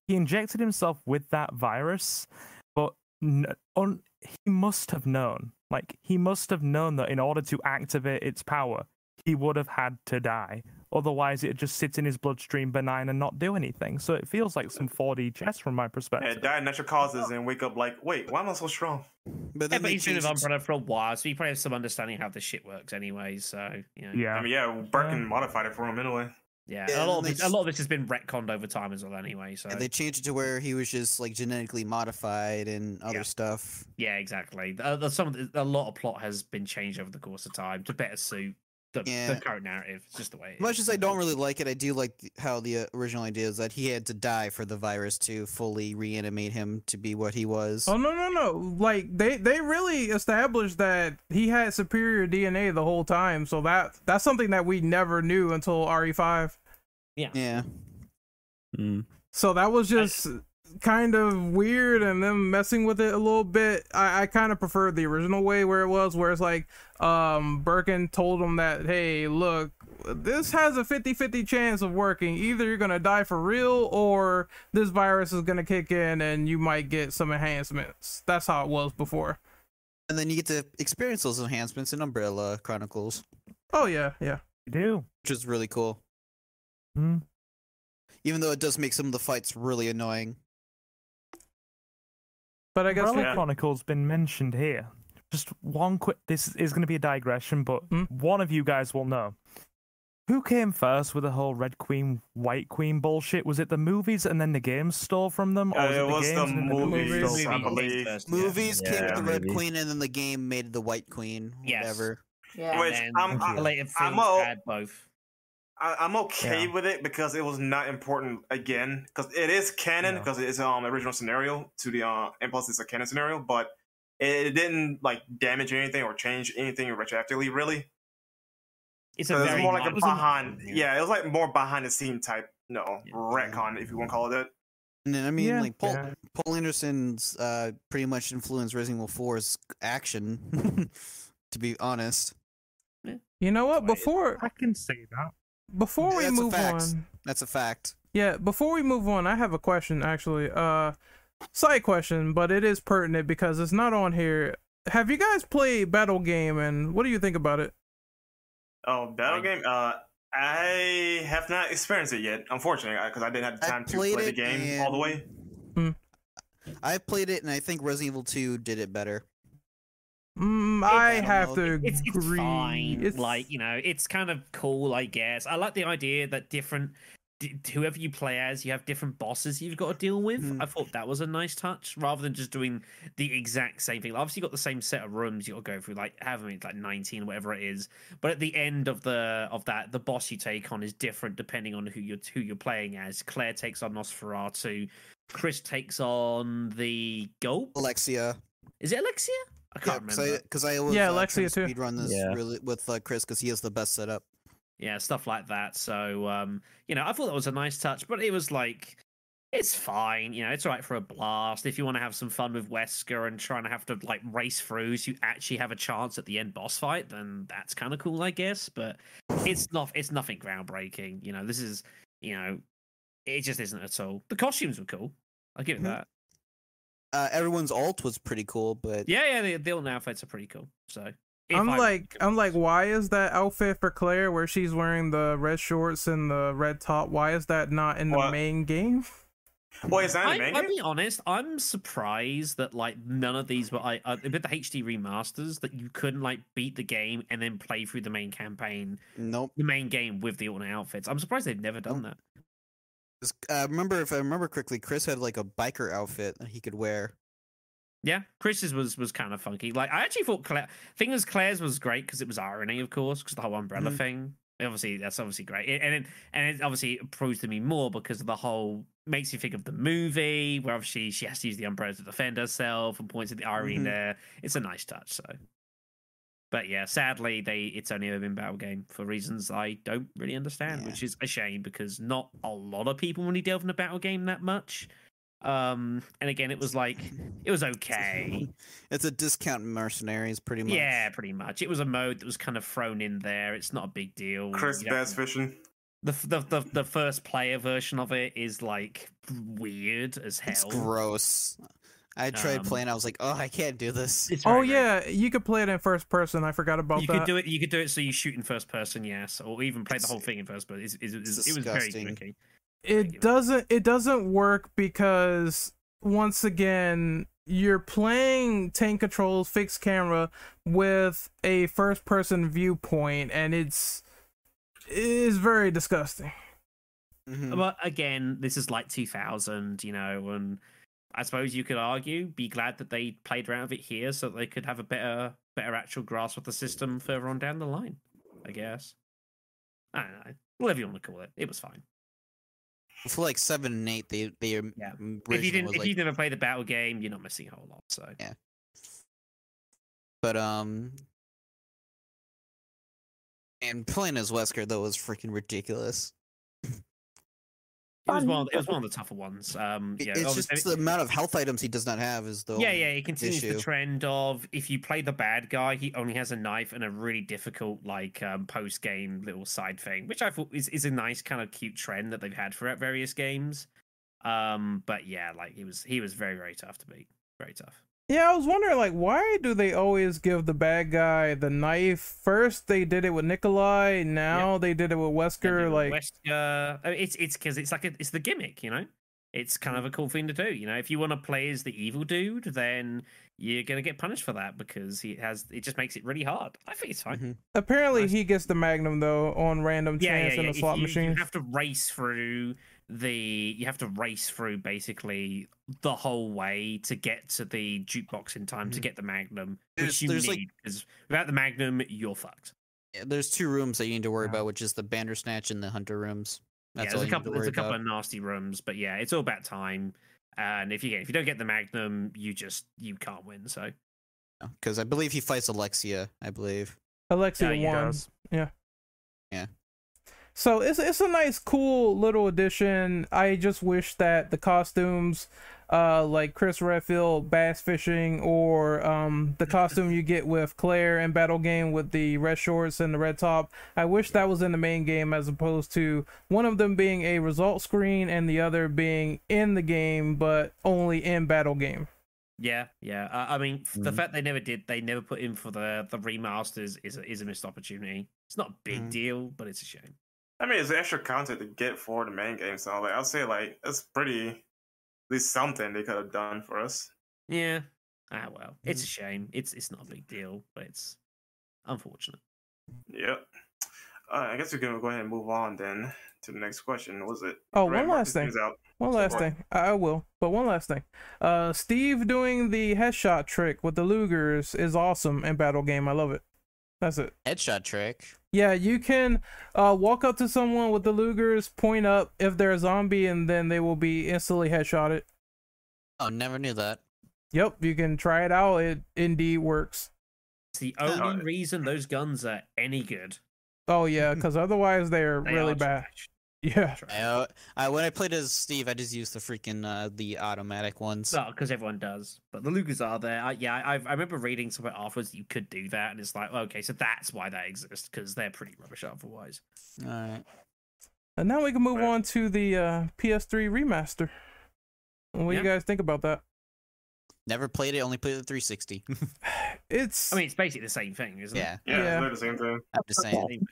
He injected himself with that virus, but n- on, he must have known. Like, he must have known that in order to activate its power, he would have had to die. Otherwise, it just sits in his bloodstream benign and not do anything. So it feels like some 4D chess from my perspective. Yeah, die of natural causes and wake up like, wait, why am I so strong? But Yeah, then but they he's been with Umbrella for a while, so he probably has some understanding how this shit works anyway. So, you know. Yeah. I mean, yeah, Birkin Yeah. modified it for him anyway. Yeah, Yeah, a, lot of this, a lot of this has been retconned over time as well, anyway. So and they changed it to where he was just like genetically modified and other Yeah. stuff. yeah, exactly. Uh, some of the- a lot of plot has been changed over the course of time to better suit the, the current narrative. It's just the way. it Much is. as I don't really like it, I do like how the uh, original idea is that he had to die for the virus to fully reanimate him to be what he was. Oh no no no! Like they they really established that he had superior DNA the whole time. So that that's something that we never knew until RE5. Yeah. Mm. So that was just kind of weird and them messing with it a little bit. I, I kind of prefer the original way where it was, where it's like um Birkin told him that, hey, look, this has a 50-50 chance of working. Either you're gonna die for real or this virus is gonna kick in and you might get some enhancements. That's how it was before. And then you get to experience those enhancements in Umbrella Chronicles, Oh yeah, yeah. You do. which is really cool. Mm. Even though it does make some of the fights really annoying. But I guess Umbrella we, Chronicles been mentioned here. Just one quick. This is going to be a digression, but Hmm? one of you guys will know. Who came first with the whole Red Queen, White Queen bullshit? Was it the movies and then the games stole from them, or Uh, was it it, was the the games and then the movies, movies stole I from them? believe. Yeah. Movies came Yeah, with the Red maybe. Queen, and then the game made the White Queen. Yes. Whatever. Yeah. Which And I'm- then I- the later I'm films a- had both. I, I'm okay Yeah. with it because it was not important again because it is canon Yeah. because it's um original scenario to the uh and plus it's a canon scenario, but it didn't like damage anything or change anything retroactively really. It's So a it more like a was a- behind, yeah. it was like more behind the scene type, no Yeah. retcon if you want to call it that. And then, I mean, Yeah, like Paul, yeah. Paul Anderson's uh, pretty much influenced Resident Evil 4's action. [laughs] to be honest, you know what? Before I can say that. Before we That's a move fact. on, that's a fact. Yeah, before we move on, I have a question actually. Uh side question, but it is pertinent because it's not on here. Have you guys played Battle Game and what do you think about it? Oh, battle I- game. Uh, I have not experienced it yet, unfortunately, because I didn't have the time to play the game all the way. I played it, and I think Resident Evil 2 did it better. Mm, I I have know. to It's, it's agree. fine. It's- Like you know, it's kind of cool, I guess. I like the idea that different, d- whoever you play as, you have different bosses you've got to deal with. Mhm. I thought that was a nice touch, rather than just doing the exact same thing. Obviously, you got the same set of rooms you got to go through, like having it's like nineteen, whatever it is. But at the end of the of that, the boss you take on is different depending on who you're who you're playing as. Claire takes on Nosferatu. Chris takes on the Gulp. Alexia. Is it Alexia? I can't Because remember. I, 'cause I always Yeah, uh, try Alexia to too. speed run this Yeah. really with uh, Chris because he has the best setup. yeah stuff like that so um you know i thought that was a nice touch but it was like it's fine you know it's all right for a blast if you want to have some fun with wesker and trying to have to like race through so you actually have a chance at the end boss fight then that's kind of cool i guess but it's not it's nothing groundbreaking you know this is you know it just isn't at all the costumes were cool i'll give it Mhm. that Uh, everyone's alt was pretty cool, but yeah yeah the, the old outfits are pretty cool so If I'm I- like, I'm like, why is that outfit for Claire where she's wearing the red shorts and the red top? Why is that not in the main game? [laughs] Well, is that I, in I'll be honest. I'm surprised that like none of these were I uh, with the HD remasters that you couldn't like beat the game and then play through the main campaign, Nope. the main game with the alternate outfits. I'm surprised they've never done that. Uh, remember, if I remember correctly, Chris had like a biker outfit that he could wear. Yeah, Chris's was was kind of funky. Like I actually thought Claire, thing is Claire's was great because it was irony, of course, because the whole umbrella Mhm. thing. Obviously, that's obviously great, It- and it, and it obviously proves to me more because of the whole makes you think of the movie where obviously she has to use the umbrella to defend herself and points at the irony Mhm. there. It's a nice touch. So, but yeah, sadly, they it's only ever been battle game for reasons I don't really understand, Yeah. which is a shame because not a lot of people really delve in a battle game that much. Um, and again, it was like it was [laughs] okay. It's a discount mercenaries, pretty much. Yeah, pretty much. It was a mode that was kind of thrown in there. It's not a big deal. Chris You don't- Bass Fishing. The, the the the first player version of it is like weird as hell. It's gross. I tried Um, playing. I was like, oh, I can't do this. It's Oh very, very yeah, you could play it in first person. I forgot about you that. could do it. You could do it so you shoot in first person, yes, or even play the whole thing in first person. It's, it's, it's, It's it was very disgusting. tricky. it doesn't it doesn't work because once again you're playing tank controls fixed camera with a first person viewpoint and it's it is very disgusting Mhm. But again, this is like 2000, you know, and I suppose you could argue, be glad that they played around with it here, so that they could have a better, better actual grasp of the system further on down the line. I guess. I don't know, whatever you want to call it. It was fine. For like seven and eight, they they um, Yeah. If you didn't, if like, you never played the battle game, you're not missing a whole lot. So Yeah. but um, and playing as Wesker though was freaking ridiculous. It was one. Of, it was one of the tougher ones. Um, yeah, it's just the amount of health items he does not have is the yeah, yeah, it continues the trend of if you play the bad guy, he only has a knife and a really difficult like um, post game little side thing, which I thought is, is a nice kind of cute trend that they've had throughout various games. Um, but yeah, like he was he was very very tough to beat, very tough. Yeah i was wondering like why do they always give the bad guy the knife first they did it with nikolai now they did it with wesker then like Wesker, it's it's because it's like a, it's the gimmick, you know. It's kind of a cool thing to do, you know. If you want to play as the evil dude, then you're gonna get punished for that because he has. It just makes it really hard. I think it's fine. Mhm. apparently nice. he gets the magnum though on random chance in the If slot you, machine You have to race through the. You have to race through basically the whole way to get to the jukebox in time to Mhm. get the Magnum, There's- which you there's, need because without the Magnum, you're fucked. Yeah, There's two rooms that you need to worry Yeah. about, which is the Bandersnatch and the Hunter rooms. That's yeah, all there's a you couple. need to There's worry a couple about. of nasty rooms, but yeah, it's all about time. And if you get if you don't get the Magnum, you just you can't win. So Because I believe he fights Alexia. I believe. alexia Yeah, he won does. So it's it's a nice, cool little addition. I just wish that the costumes, uh, like Chris Redfield bass fishing, or um, the costume you get with Claire in Battle Game with the red shorts and the red top. I wish that was in the main game as opposed to one of them being a result screen and the other being in the game but only in Battle Game. yeah, yeah. Uh, I mean, f the Mhm. fact they never did, they never put in for the the remasters is a, is a missed opportunity. It's not a big Mhm. deal, but it's a shame. I mean, it's extra content to get for the main game, so like I'll say like it's pretty, at least something they could have done for us. Yeah. Ah well, it's a shame. It's it's not a big deal, but it's unfortunate. Yep. Uh, I guess we can go ahead and move on then to the next question. What was it? Oh, Right, one mark last thing. out. One last what? thing. I I will, but one last thing. Uh, Steve doing the headshot trick with the Lugers is awesome in Battle Game. I love it. That's it. Headshot trick. Yeah, you can uh, walk up to someone with the Lugers, point up if they're a zombie, and then they will be instantly headshotted. Oh, never knew that. Yep, you can try it out. It indeed works. It's the only reason those guns are any good. Oh yeah, because otherwise they're They really are bad. trash. Yeah. Trash. I, uh, I when I played as Steve, I just used the freaking uh, the automatic ones. Well, because everyone does, but the Lugers are there. I, yeah, I, I remember reading somewhere afterwards that you could do that, and it's like, okay, so that's why they exist because they're pretty rubbish otherwise. All right. And now we can move Right. on to the uh, PS3 remaster. What do you guys think about that? Never played it. Only played the 360. [sighs] It's. I mean, it's basically the same thing, isn't yeah, it? Yeah, Yeah. they're the same thing. I'm just saying.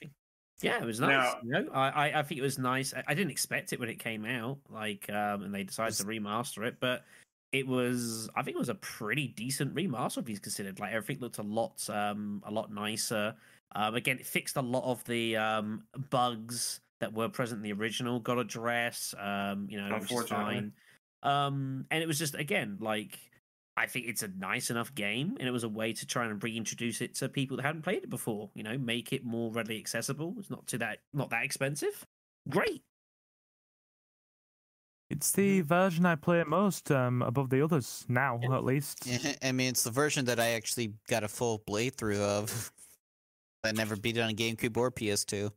Yeah, it was nice. Now- you know, I, I think it was nice. I, I didn't expect it when it came out, like, um, and they decided to remaster it, but it was. I think it was a pretty decent remaster if he's considered. Like everything looked a lot, um, a lot nicer. Um, again, it fixed a lot of the um bugs that were present in the original. Got address, um, you know, which is fine. Um, and it was just again like. I think it's a nice enough game, and it was a way to try and reintroduce it to people that hadn't played it before. You know, make it more readily accessible. It's not too that not that expensive. Great. It's the version I play most um, above the others now, at least. Yeah, [laughs] I mean, it's the version that I actually got a full playthrough of. [laughs] I never beat it on GameCube or PS2.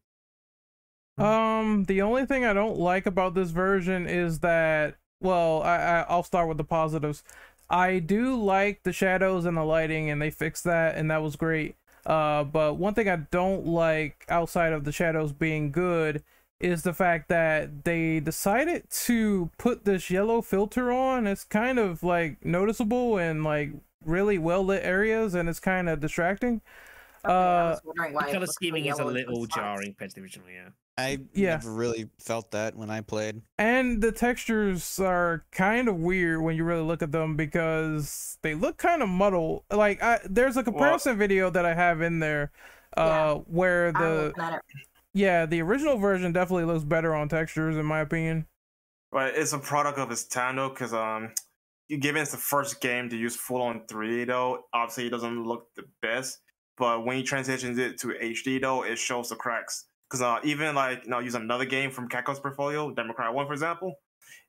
Um, the only thing I don't like about this version is that, well, I, I I'll start with the positives. I do like the shadows and the lighting, and they fixed that, and that was great. Uh, but one thing I don't like outside of the shadows being good is the fact that they decided to put this yellow filter on. It's kind of like noticeable in like really well lit areas, and it's kind of distracting. Okay, I Uh, was wondering why The color was scheming is a little jarring compared to the original. Yeah. I Yeah. never really felt that when I played. And the textures are kind of weird when you really look at them because they look kind of muddled. Like I, there's a comparison video that I have in there, uh, Yeah. where the looking at it. yeah the original version definitely looks better on textures in my opinion. But it's a product of its time though, because um, given it's the first game to use full on 3D though, obviously it doesn't look the best. But when you transition it to HD though, it shows the cracks. Because uh, even like you know, use another game from Capcom's portfolio, Democrat One, for example.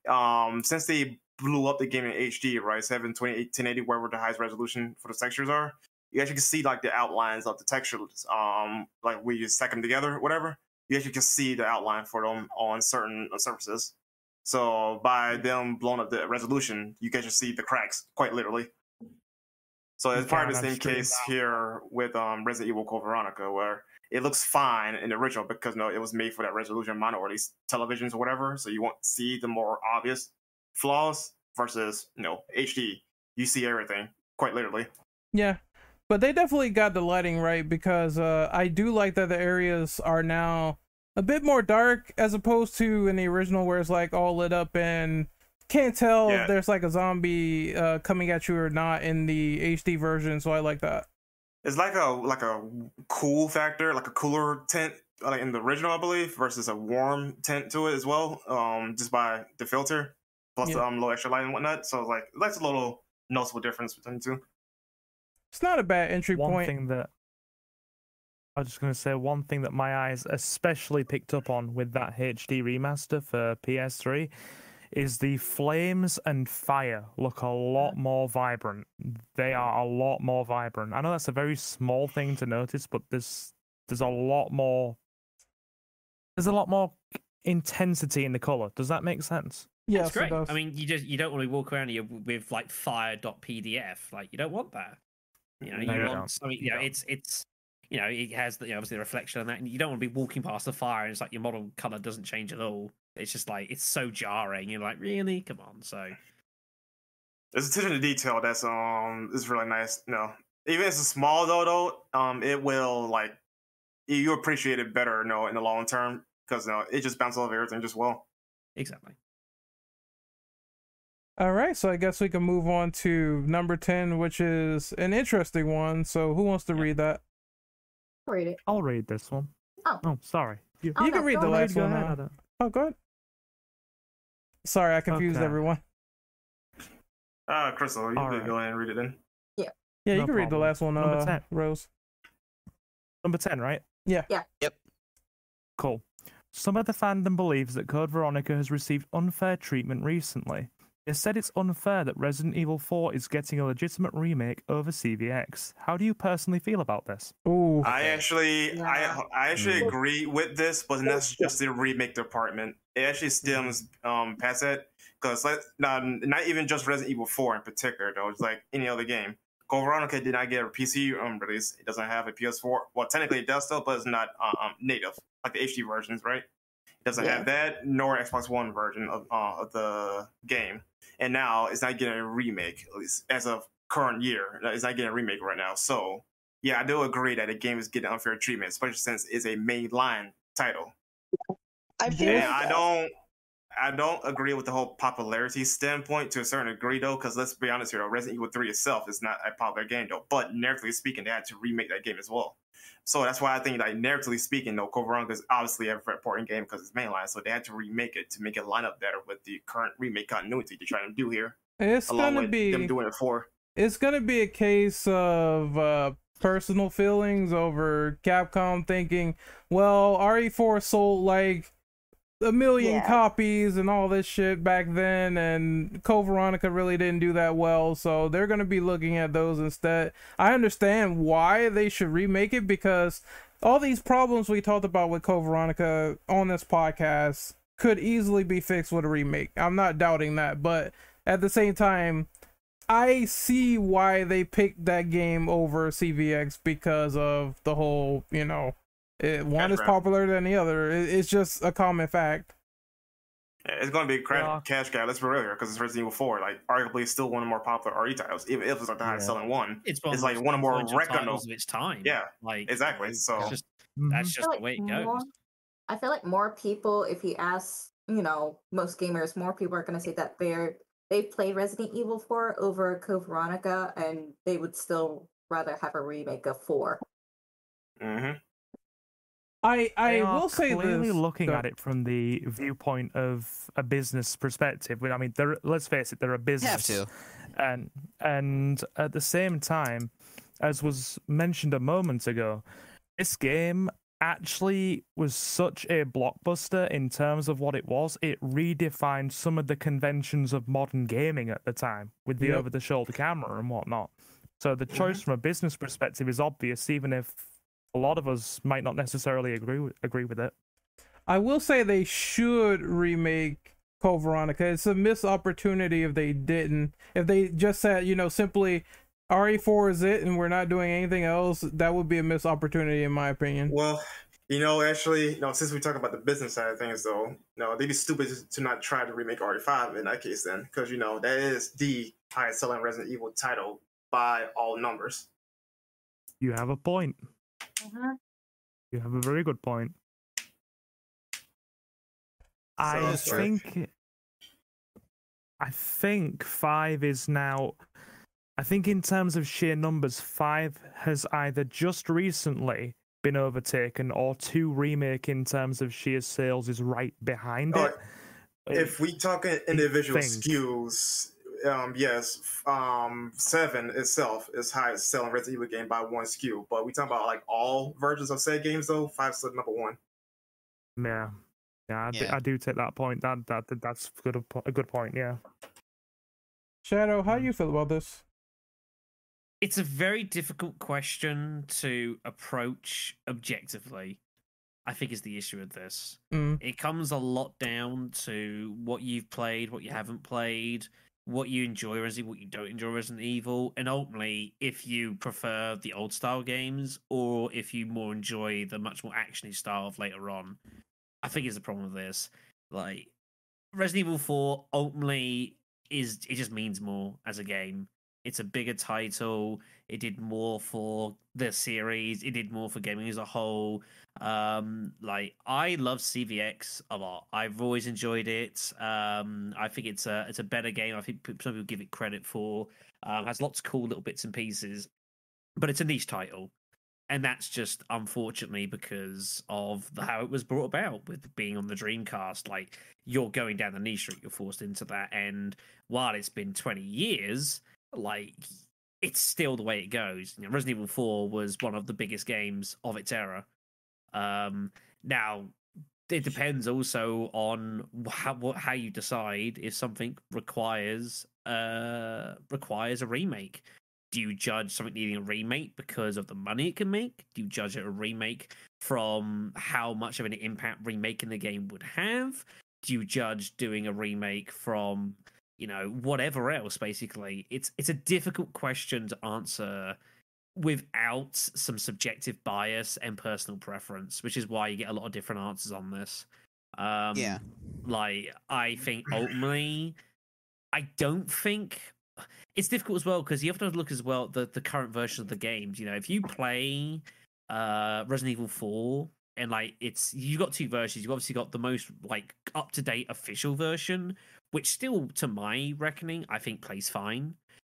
Um, since they blew up the game in HD, right, 720, 1080, wherever the highest resolution for the textures are, you actually can see like the outlines of the textures. Um, like we you stack them together, whatever. You actually can see the outline for them on certain surfaces. So by them blowing up the resolution, you can just see the cracks, quite literally. So it's You probably the same case here with um, Resident Evil Code Veronica, where it looks fine in the original because no, it was made for that resolution monitor, or least televisions or whatever. So you won't see the more obvious flaws versus you know HD. You see everything quite literally. Yeah, but they definitely got the lighting right because uh, I do like that the areas are now a bit more dark as opposed to in the original where it's like all lit up and can't tell Yeah. if there's like a zombie uh, coming at you or not in the HD version. So I like that. It's like a like a cool factor, like a cooler tint, like in the original, I believe, versus a warm tint to it as well. Um, just by the filter plus Yeah. the um low extra light and whatnot. So like that's a little noticeable difference between the two. It's not a bad entry one point. thing that I was just going to say one thing that my eyes especially picked up on with that HD remaster for PS3 is the flames and fire look a lot mm. more vibrant. They are a lot more vibrant. I know that's a very small thing to notice, but there's there's a lot more there's a lot more intensity in the color. Does that make sense? Yes, That's it great. does. I mean, you just you don't want to walk around here with like fire.pdf. Like you don't want that. You know, No, you you want. don't. I You you know, it's it's you know, it has the, you know, obviously the reflection on that, and you don't want to be walking past the fire, and it's like your model color doesn't change at all. It's just like it's so jarring. You're like, really? Come on. So There's attention to detail that's um is really nice. You know, even if it's a small though, though, um, it will like you appreciate it better, you know, in the long term because you know it just bounces off everything just well. exactly. All right, so I guess we can move on to number 10, which is an interesting one. So who wants to Yeah. read that? Read it. I'll read this one. Oh. Oh, sorry. You, Oh, you can read the ahead. last go one ahead, Oh, go ahead. Sorry, I confused Okay. everyone. Uh, Crystal, you All can right. go ahead and read it then. Yeah, Yeah, you No can read the last one, Number uh, 10. Rose. Number 10, right? Yeah. Yeah. Yep. Cool. Some of the fandom believes that Code Veronica has received unfair treatment recently. They said it's unfair that Resident Evil 4 is getting a legitimate remake over CVX. How do you personally feel about this? Ooh. I actually, Yeah. I, I actually Mm. agree with this, but that's just the remake department. It actually stems um past that because like not, not even just Resident Evil Four in particular though. It's like any other game. Code Veronica did not get a PC um, release. It doesn't have a PS4. Well, technically it does still, but it's not uh, um, native like the HD versions, right? It doesn't Yeah. have that nor Xbox One version of uh, of the game, and now it's not getting a remake at least as of current year. It's not getting a remake right now. So yeah, I do agree that the game is getting unfair treatment, especially since it's a mainline title. I feel Yeah, like I don't. I don't agree with the whole popularity standpoint to a certain degree, though, because let's be honest here, though, Resident Evil 3 itself is not a popular game, though. But narratively speaking, they had to remake that game as well. So that's why I think, like, narratively speaking, though, Code is obviously a very important game because it's mainline, so they had to remake it to make it line up better with the current remake continuity they're trying to do here, It's gonna be them doing it for. it's gonna be a case of uh, personal feelings over Capcom thinking, well, RE4 sold like a million Yeah. copies and all this shit back then, and Code Veronica really didn't do that well, so they're gonna be looking at those instead. I understand why they should remake it because all these problems we talked about with Code Veronica on this podcast could easily be fixed with a remake. I'm not doubting that, but at the same time, I see why they picked that game over CVX because of the whole, you know, it, one is grab. popular than the other. It, it's just a common fact. It's going to be a cra- Yeah. cash grab, let's be real here, because it's Resident Evil 4, like, arguably still one of the more popular RE titles, even if it's like the highest Yeah. selling one. It's, It's of like the one of more influential record- titles of its time. Yeah, like exactly, so- just, Mhm. that's just feel the like way it more- goes. I feel like more people, if you ask, you know, most gamers, more people are going to say that they're they've played Resident Evil 4 over Code Veronica, and they would still rather have a remake of 4. hmm I I They will say clearly this. looking go- at it from the viewpoint of a business perspective. I mean, they're let's face it, they're a business. Have to. and and at the same time, as was mentioned a moment ago, this game actually was such a blockbuster in terms of what it was. It redefined some of the conventions of modern gaming at the time with the Yep. over-the-shoulder camera and whatnot. So the mm-hmm. choice from a business perspective is obvious, even if a lot of us might not necessarily agree with, agree with it. I will say they should remake Code Veronica. It's a missed opportunity if they didn't. If they just said, you know, simply RE4 is it and we're not doing anything else, that would be a missed opportunity in my opinion. Well, you know, actually, you know, since we talk about the business side of things, though, no, they'd be stupid to- to not try to remake RE5 in that case, then, because you know that is the highest selling Resident Evil title by all numbers. You have a point. Mm-hmm. You have a very good point. I that's right. think I think five is now I think in terms of sheer numbers, five has either just recently been overtaken or two remake in terms of sheer sales is right behind Oh, it. If we talk individual think. SKUs, um, yes, um, seven itself is highest selling Resident Evil game by one SKU. But we talk about like all versions of said games, though, five's the number one. yeah. Yeah, I, d- Yeah. I do take that point. That that that's good a po- a good point. Yeah. Shadow, how do you feel about this? It's a very difficult question to approach objectively. I think is the issue with this. Mm. It comes a lot down to what you've played, what you haven't played, what you enjoy Resident Evil, what you don't enjoy Resident Evil, and ultimately if you prefer the old style games or if you more enjoy the much more actiony style of later on. I think is the problem with this. Like Resident Evil 4 ultimately is it just means more as a game. It's a bigger title. It did more for the series. It did more for gaming as a whole. Um, like I love CVX a lot. I've always enjoyed it. Um, I think it's a it's a better game. I think some people give it credit for. Um, has lots of cool little bits and pieces, but it's a niche title, and that's just unfortunately because of how it was brought about with being on the Dreamcast. Like you're going down the niche route, you're forced into that, and while it's been 20 years, like it's still the way it goes. You know, Resident Evil 4 was one of the biggest games of its era. Um, now it depends also on how how you decide if something requires uh requires a remake. Do you judge something needing a remake because of the money it can make? Do you judge it a remake from how much of an impact remaking the game would have? Do you judge doing a remake from you know whatever else basically it's it's a difficult question to answer without some subjective bias and personal preference which is why you get a lot of different answers on this Um, Yeah. Like I think ultimately, I don't think it's difficult as well because you have to look as well the the current version of the games. You know, if you play uh Resident Evil Four and like it's you've got two versions. You've obviously got the most like up to date official version, which still, to my reckoning, I think plays fine.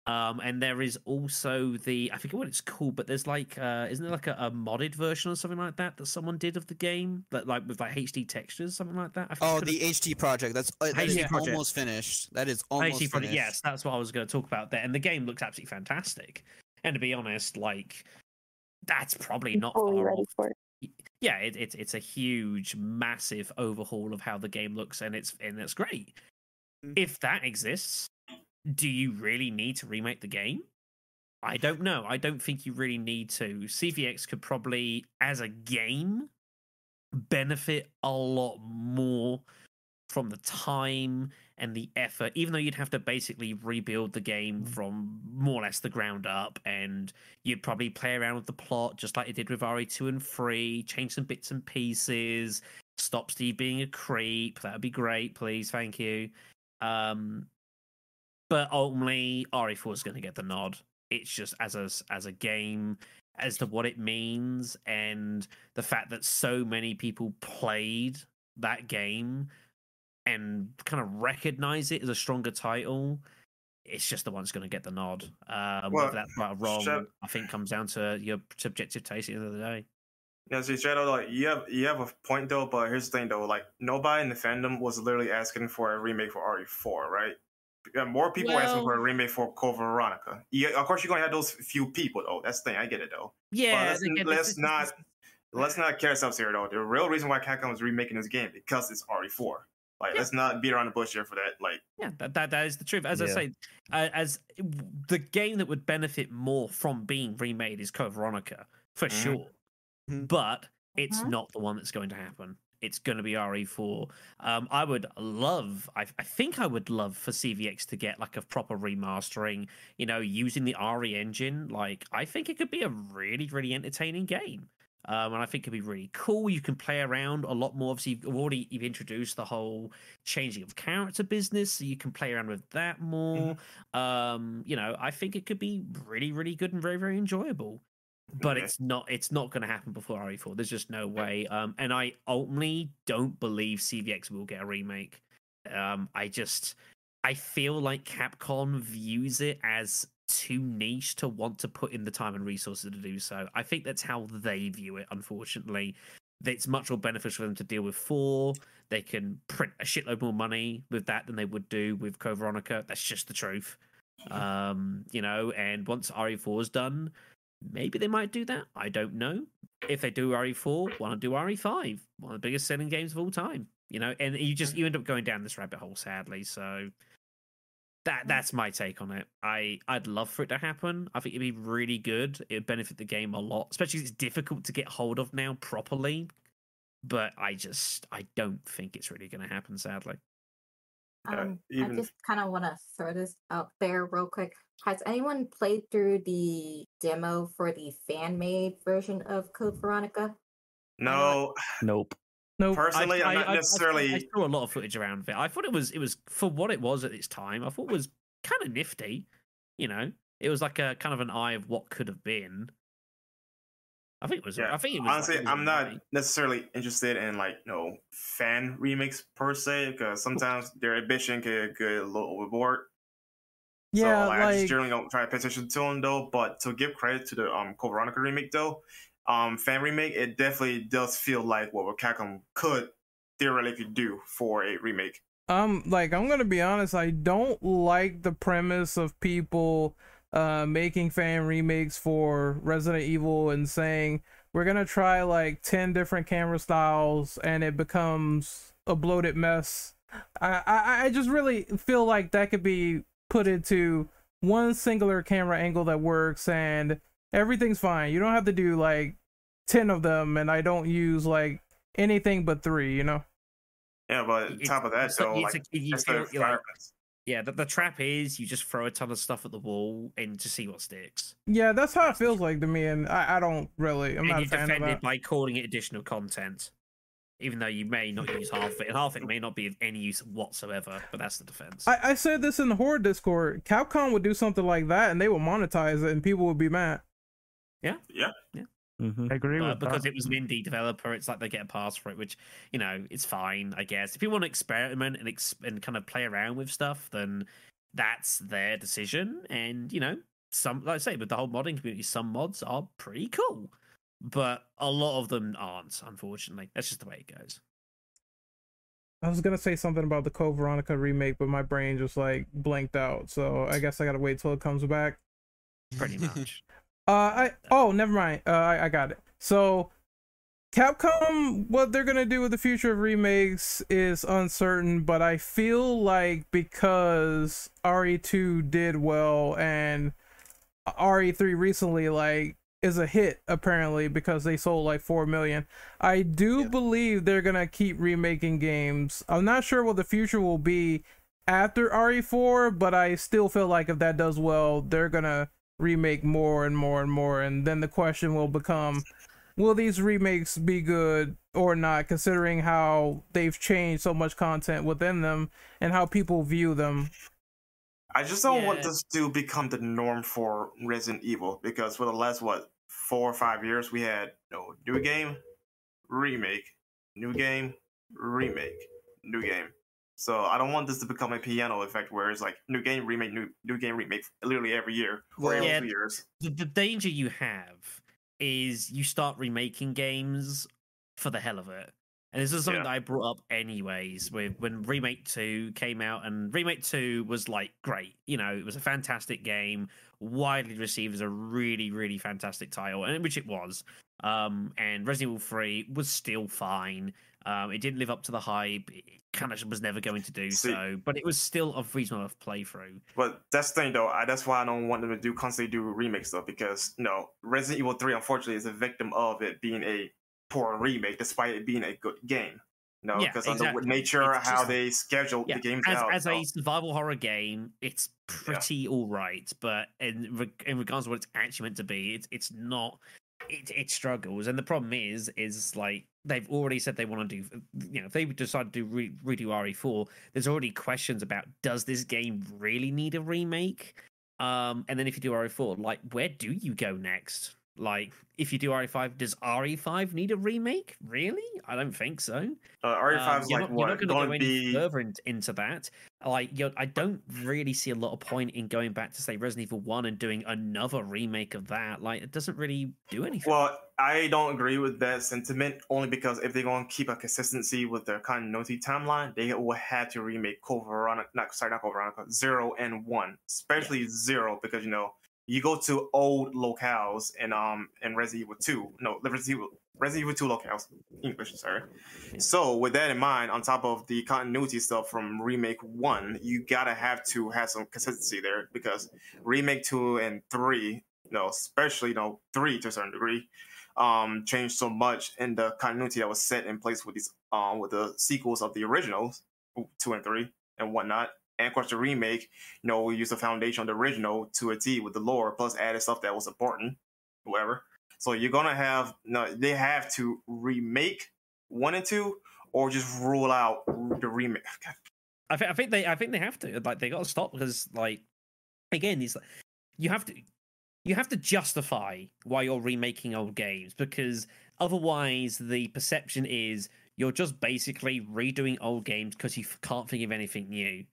Um, and there is also the I forget what it's called, but there's like uh, isn't there like a, a modded version or something like that that someone did of the game that like with like HD textures, something like that. I think Oh, could've- the HD project. That's uh, that is HD project. almost finished. That is almost HD project. finished. Yes, that's what I was going to talk about there. And the game looks absolutely fantastic. And to be honest, like that's probably not fully far ready off. for it. Yeah, it, it's it's a huge, massive overhaul of how the game looks, and it's and it's great. Mm. If that exists, do you really need to remake the game? I don't know. I don't think you really need to. CVX could probably, as a game, benefit a lot more from the time and the effort, even though you'd have to basically rebuild the game from more or less the ground up, and you'd probably play around with the plot just like you did with RE2 and 3, change some bits and pieces, stop Steve being a creep. That would be great, please. Thank you. Um, but ultimately, RE4 is going to get the nod. It's just as a as a game, as to what it means, and the fact that so many people played that game and kind of recognize it as a stronger title. It's just the one that's going to get the nod. Um, Well, whether that's right or wrong, I think comes down to your subjective taste at the end of the day. Yeah, see, Shadow, like you have you have a point though, but here's the thing though, like nobody in the fandom was literally asking for a remake for RE4, right? Yeah, more people were asking for a Well- remake for Code Veronica. Yeah, of course you're gonna have those few people though. That's the thing, I get it though. Yeah, let's- let's [laughs] not- Let's not care ourselves here though. The real reason why Capcom is remaking this game because it's RE4. Like, Yeah. let's not beat around the bush here for that. Like, Yeah, that, that that is the truth. As I say, uh, as the game that would benefit more from being remade is Code Veronica for Mhm. sure, Mhm. but it's Mhm. not the one that's going to happen. It's going to be RE4. Um, I would love, I, I think I would love for CVX to get like a proper remastering, you know, using the RE engine. Like, I think it could be a really, really entertaining game. Um, and I think it'd be really cool. You can play around a lot more. Obviously, you've already you've introduced the whole changing of character business, so you can play around with that more. Um, you know, I think it could be really, really good and very, very enjoyable. But it's not. It's not going to happen before RE4. There's just no way. Um, and I ultimately don't believe CVX will get a remake. Um, I just, I feel like Capcom views it as too niche to want to put in the time and resources to do so. I think that's how they view it. Unfortunately, it's much more beneficial for them to deal with four. They can print a shitload more money with that than they would do with Code Veronica. That's just the truth. [laughs] Um, you know, and once RE4 is done, maybe they might do that. I don't know. If they do RE4, want to do RE5? One of the biggest selling games of all time. You know, and you just you end up going down this rabbit hole, sadly. So that hmm. that's my take on it. I I'd love for it to happen. I think it'd be really good. It would benefit the game a lot, especially it's difficult to get hold of now properly. But I just I don't think it's really going to happen. Sadly. Yeah, Um, even- I just kind of want to throw this out there real quick. Has anyone played through the demo for the fan made version of Code Veronica? no, [sighs] Nope. Nope. personally, I, am not I- I- necessarily. I, saw a lot of footage around of it. I thought it was it was for what it was at its time. I thought it was kind of nifty. You know, it was like a kind of an eye of what could have been. I think it was. Yeah, I think it was. like- honestly, it was I'm not alright. necessarily interested in like you know fan remix per se because sometimes their ambition can get a little overboard. yeah, so, like, I just generally don't try to pay attention to them though. But to give credit to the um Code Veronica remake though, um fan remake, it definitely does feel like what Capcom could theoretically do for a remake. um like I'm gonna be honest, I don't like the premise of people uh making fan remakes for Resident Evil and saying we're gonna try like ten different camera styles and it becomes a bloated mess. I I, I just really feel like that could be put into one singular camera angle that works and everything's fine. You don't have to do like ten of them and I don't use like anything but three, you know? Yeah, but It's- top of that it's though, like a- you that's feel- the you're like- environment. Yeah, the, the trap is you just throw a ton of stuff at the wall and to see what sticks. Yeah, that's how it feels like to me, and I, I don't really. I'm and not a you're fan of defended that. by calling it additional content. even though you may not use half of it, and half of it may not be of any use whatsoever. But that's the defense. I, I said this in the horror Discord. Capcom would do something like that, and they would monetize it, and people would be mad. Yeah, yeah, yeah. Mhm. I agree Uh, with because that. it was an indie developer, it's like they get a pass for it, which you know it's fine, I guess. If you want to experiment and ex- and kind of play around with stuff, then that's their decision. And you know, some like I say, with the whole modding community, some mods are pretty cool, but a lot of them aren't. Unfortunately, that's just the way it goes. I was gonna say something about the Code Veronica remake, but my brain just like blanked out. So I guess I gotta wait till it comes back. Pretty much. [laughs] Uh, I oh, never mind. Uh, I, I got it. So, Capcom, what they're gonna do with the future of remakes is uncertain, but I feel like because RE2 did well and RE3 recently like is a hit apparently because they sold like 4 million. I do Yeah. believe they're going to keep remaking games. I'm not sure what the future will be after RE4, but I still feel like if that does well, they're going to remake more and more and more and then the question will become will these remakes be good or not considering how they've changed so much content within them and how people view them I just don't want this to become the norm for Resident Evil because for the last what four or five years we had no new game, remake, new game, remake, new game. So I don't want this to become a piano effect where it's like new game, remake, new new game, remake, literally every year or Well- every Yeah. two years. the, the danger you have is you start remaking games for the hell of it. And this is something Yeah. that I brought up anyways with when Remake 2 came out and Remake 2 was like great. You know, it was a fantastic game, widely received as a really, really fantastic title, and which it was. Um, and Resident Evil 3 was still fine. Um, it didn't live up to the hype. It kind of was never going to do See- so, but it was still a reasonable enough playthrough. But that's the thing though. I, that's why I don't want them to do constantly do remake though, because you know Resident Evil Three unfortunately is a victim of it being a poor remake despite it being a good game. No, Yeah, because of exactly. the nature It's how just- they schedule yeah, the games as, out. as so- a survival horror game, it's pretty all right, but in in regards to what it's actually meant to be, it's it's not. It it struggles, and the problem is is like they've already said they want to do. You know, if they decide to do re- redo RE4, there's already questions about does this game really need a remake? Um, and then if you do RE4, like where do you go next? Like if you do RE5, does RE5 need a remake? Really? I don't think so. uh, RE5 Um, is you're like not, what You're not going to go any be. further in, into that. Like, you're, I don't really see a lot of point in going back to say Resident Evil One and doing another remake of that. Like, it doesn't really do anything. Well, I don't agree with that sentiment only because if they're going to keep a consistency with their continuity timeline, they will have to remake Code Veronica, not sorry, not Code Veronica, Zero and One, especially Zero because you know you go to old locales in um in Resident Evil Two, no Resident Evil Resident Evil Two locales, English, sorry. So with that in mind, on top of the continuity stuff from remake one, you gotta have to have some consistency there because remake two and three, you know, especially you know three to a certain degree, um, changed so much in the continuity that was set in place with these um with the sequels of the originals, two and three and whatnot. And of course, the remake, you know, we used the foundation of the original to a T with the lore, plus added stuff that was important, whatever. So you're gonna have no, they have to remake one and two, or just rule out the remake. [sighs] I, th- I think they, I think they have to. Like, they got to stop because, like, again, these you have to, you have to justify why you're remaking old games because otherwise, the perception is you're just basically redoing old games because you f- can't think of anything new.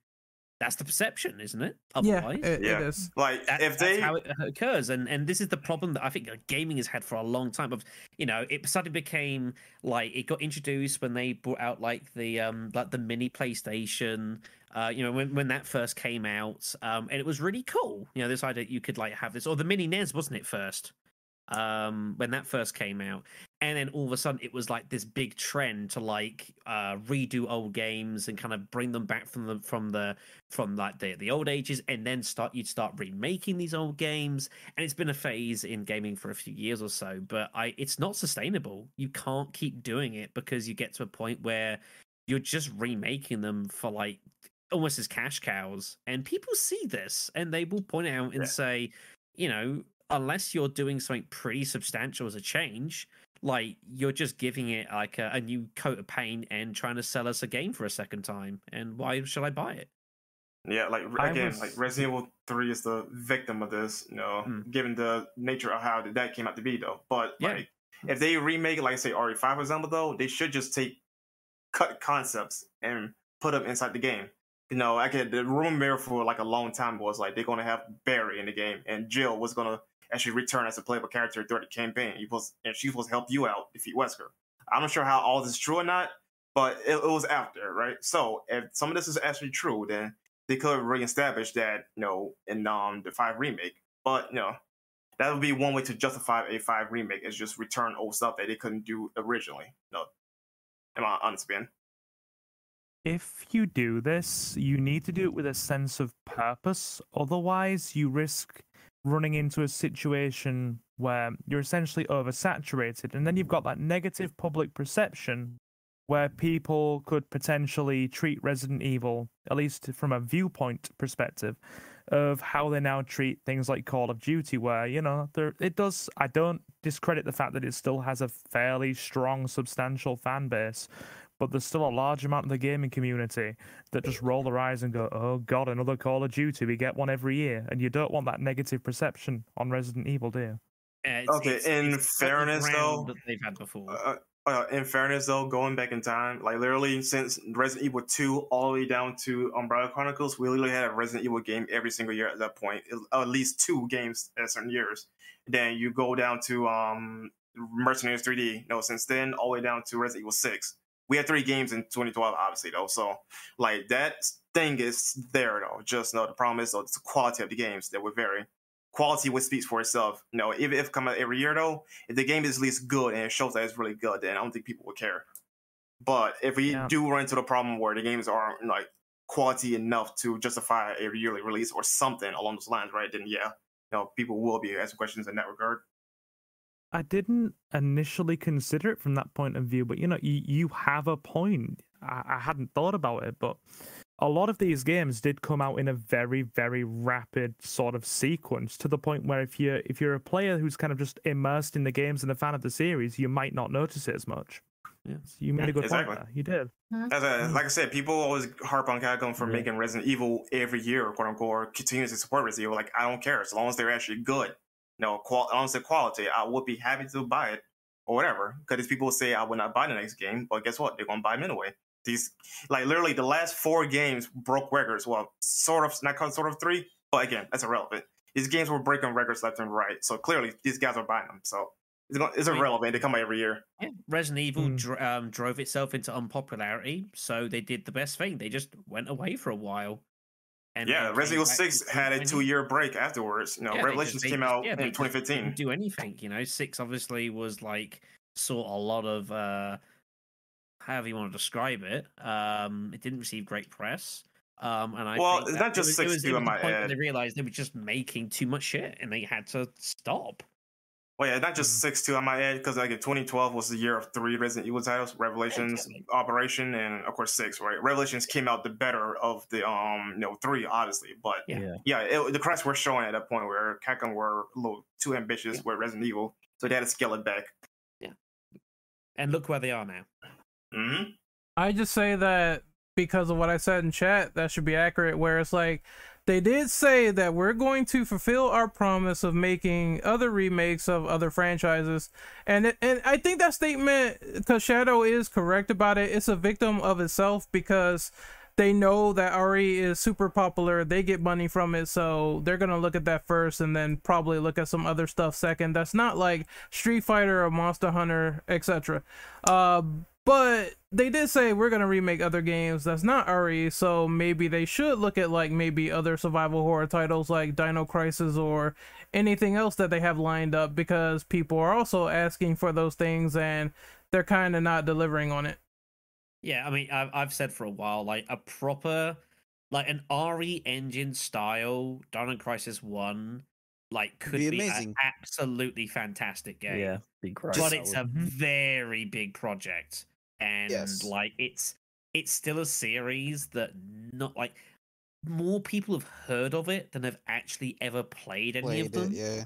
That's the perception, isn't it? yeah Otherwise, it, Yeah. it is Like That- if that's they, how it occurs, and and this is the problem that I think gaming has had for a long time. Of you know, it suddenly became like it got introduced when they brought out like the um like the mini PlayStation. Uh, you know, when when that first came out, um, and it was really cool. You know, this idea you could like have this, or the mini NES, wasn't it first? Um, when that first came out, and then all of a sudden it was like this big trend to like uh redo old games and kind of bring them back from the from the from like the the old ages and then start you'd start remaking these old games. And it's been a phase in gaming for a few years or so but i it's not sustainable. You can't keep doing it because you get to a point where you're just remaking them for like almost as cash cows. And people see this and they will point out and Yeah. say you know unless you're doing something pretty substantial as a change like you're just giving it like a, a new coat of paint and trying to sell us a game for a second time. And why should I buy it? Yeah, like again, was- like Resident Evil Three is the victim of this, you know, Mm. given the nature of how that came out to be, though. But Yeah. like, if they remake, it, like say RE5 for example, though, they should just take cut concepts and put them inside the game. You know, I could the rumor there for like a long time was like they're gonna have Barry in the game, and Jill was gonna actually return as a playable character throughout the campaign. He was, and she's supposed to help you out defeat Wesker. I'm not sure how all this is true or not, but it, it was there, right? So if some of this is actually true, then they could reestablish that, you know, in um the five remake. But you know, that would be one way to justify a five remake is just return old stuff that they couldn't do originally. No, am I honest, Ben? if you do this, you need to do it with a sense of purpose. Otherwise, you risk running into a situation where you're essentially oversaturated, and then you've got that negative public perception where people could potentially treat Resident Evil, at least from a viewpoint perspective, of how they now treat things like Call of Duty, where, you know, there it does I don't discredit the fact that it still has a fairly strong, substantial fan base but there's still a large amount of the gaming community that just roll their eyes and go, "Oh God, another Call of Duty! We get one every year," and you don't want that negative perception on Resident Evil, do you? Uh, it's- Okay, it's- in it's fairness, though, that they've had before. Uh, uh, in fairness, though, going back in time, like literally since Resident Evil 2 all the way down to Umbrella Chronicles, we literally had a Resident Evil game every single year at that point, at least two games at certain years. Then you go down to um, Mercenaries 3D, you know, since then, all the way down to Resident Evil 6. We had three games in 2012, obviously, though. So, like, that thing is there, though. Just know the problem is, though, the quality of the games that would vary. Quality would speaks for itself. You know, if if it come out every year, though, if the game is at least good and it shows that it's really good, then I don't think people would care. But if we Yeah. do run into the problem where the games aren't like quality enough to justify a yearly release or something along those lines, right? Then yeah, you know, people will be asking questions in that regard. I didn't initially consider it from that point of view, but you know, you, you have a point. I, I hadn't thought about it, but a lot of these games did come out in a very, very rapid sort of sequence to the point where if you're if you're a player who's kind of just immersed in the games and a fan of the series, you might not notice it as much. Yes, you made a good Exactly. point there. You did. Mm-hmm. As a, like I said, people always harp on Capcom for Yeah. making Resident Evil every year, quote unquote, or continuing to support Resident Evil. Like I don't care as long as they're actually good. You know, qual- as long quality, I would be happy to buy it or whatever. Because these people say I would not buy the next game, but guess what? They're gonna buy them anyway. These, like literally, the last four games broke records. Well, sort of, not called sort of three, but again, that's irrelevant. These games were breaking records left and right. So clearly, these guys are buying them. So it's, gonna, it's irrelevant. They come out every year. Yeah, Resident Evil Mm. dr- um, drove itself into unpopularity, so they did the best thing. They just went away for a while. And yeah, Resident Evil Six had a two-year break afterwards. You know, Yeah, just- Revelations they came out yeah, in 2015. do anything. You know, six obviously was like saw a lot of uh however you want to describe it. Um, it didn't receive great press. Um, and I Well, it's that not it just was, it six was, too, it was the point where add. they realized they were just making too much shit and they had to stop. Well, yeah, not just six two. I might add because like in 2012 was the year of three Resident Evil titles: Revelations, Exactly. Operation, and of course six. Right, Revelations came out the better of the um, you know, three obviously, but Yeah. Yeah. yeah, it, the cracks were showing at that point where Capcom were a little too ambitious Yeah. with Resident Evil, so they had to scale it back. Yeah, and look where they are now. hmm I just say that because of what I said in chat, that should be accurate. Where it's like they did say that we're going to fulfill our promise of making other remakes of other franchises, and it, and I think that statement, because Shadow is correct about it, it's a victim of itself because they know that RE is super popular. They get money from it, so they're gonna look at that first, and then probably look at some other stuff second. That's not like Street Fighter or Monster Hunter, etc. Uh, but they did say we're gonna remake other games that's not RE, so maybe they should look at like maybe other survival horror titles like Dino Crisis or anything else that they have lined up because people are also asking for those things and they're kind of not delivering on it. Yeah, I mean, I've, I've said for a while, like a proper, like an RE engine style Dino Crisis 1, like could be be, an amazing. absolutely fantastic game. Yeah. Big cry. but that it's a very big project. And Yes. like it's it's still a series that not like more people have heard of it than have actually ever played any of them. it, yeah.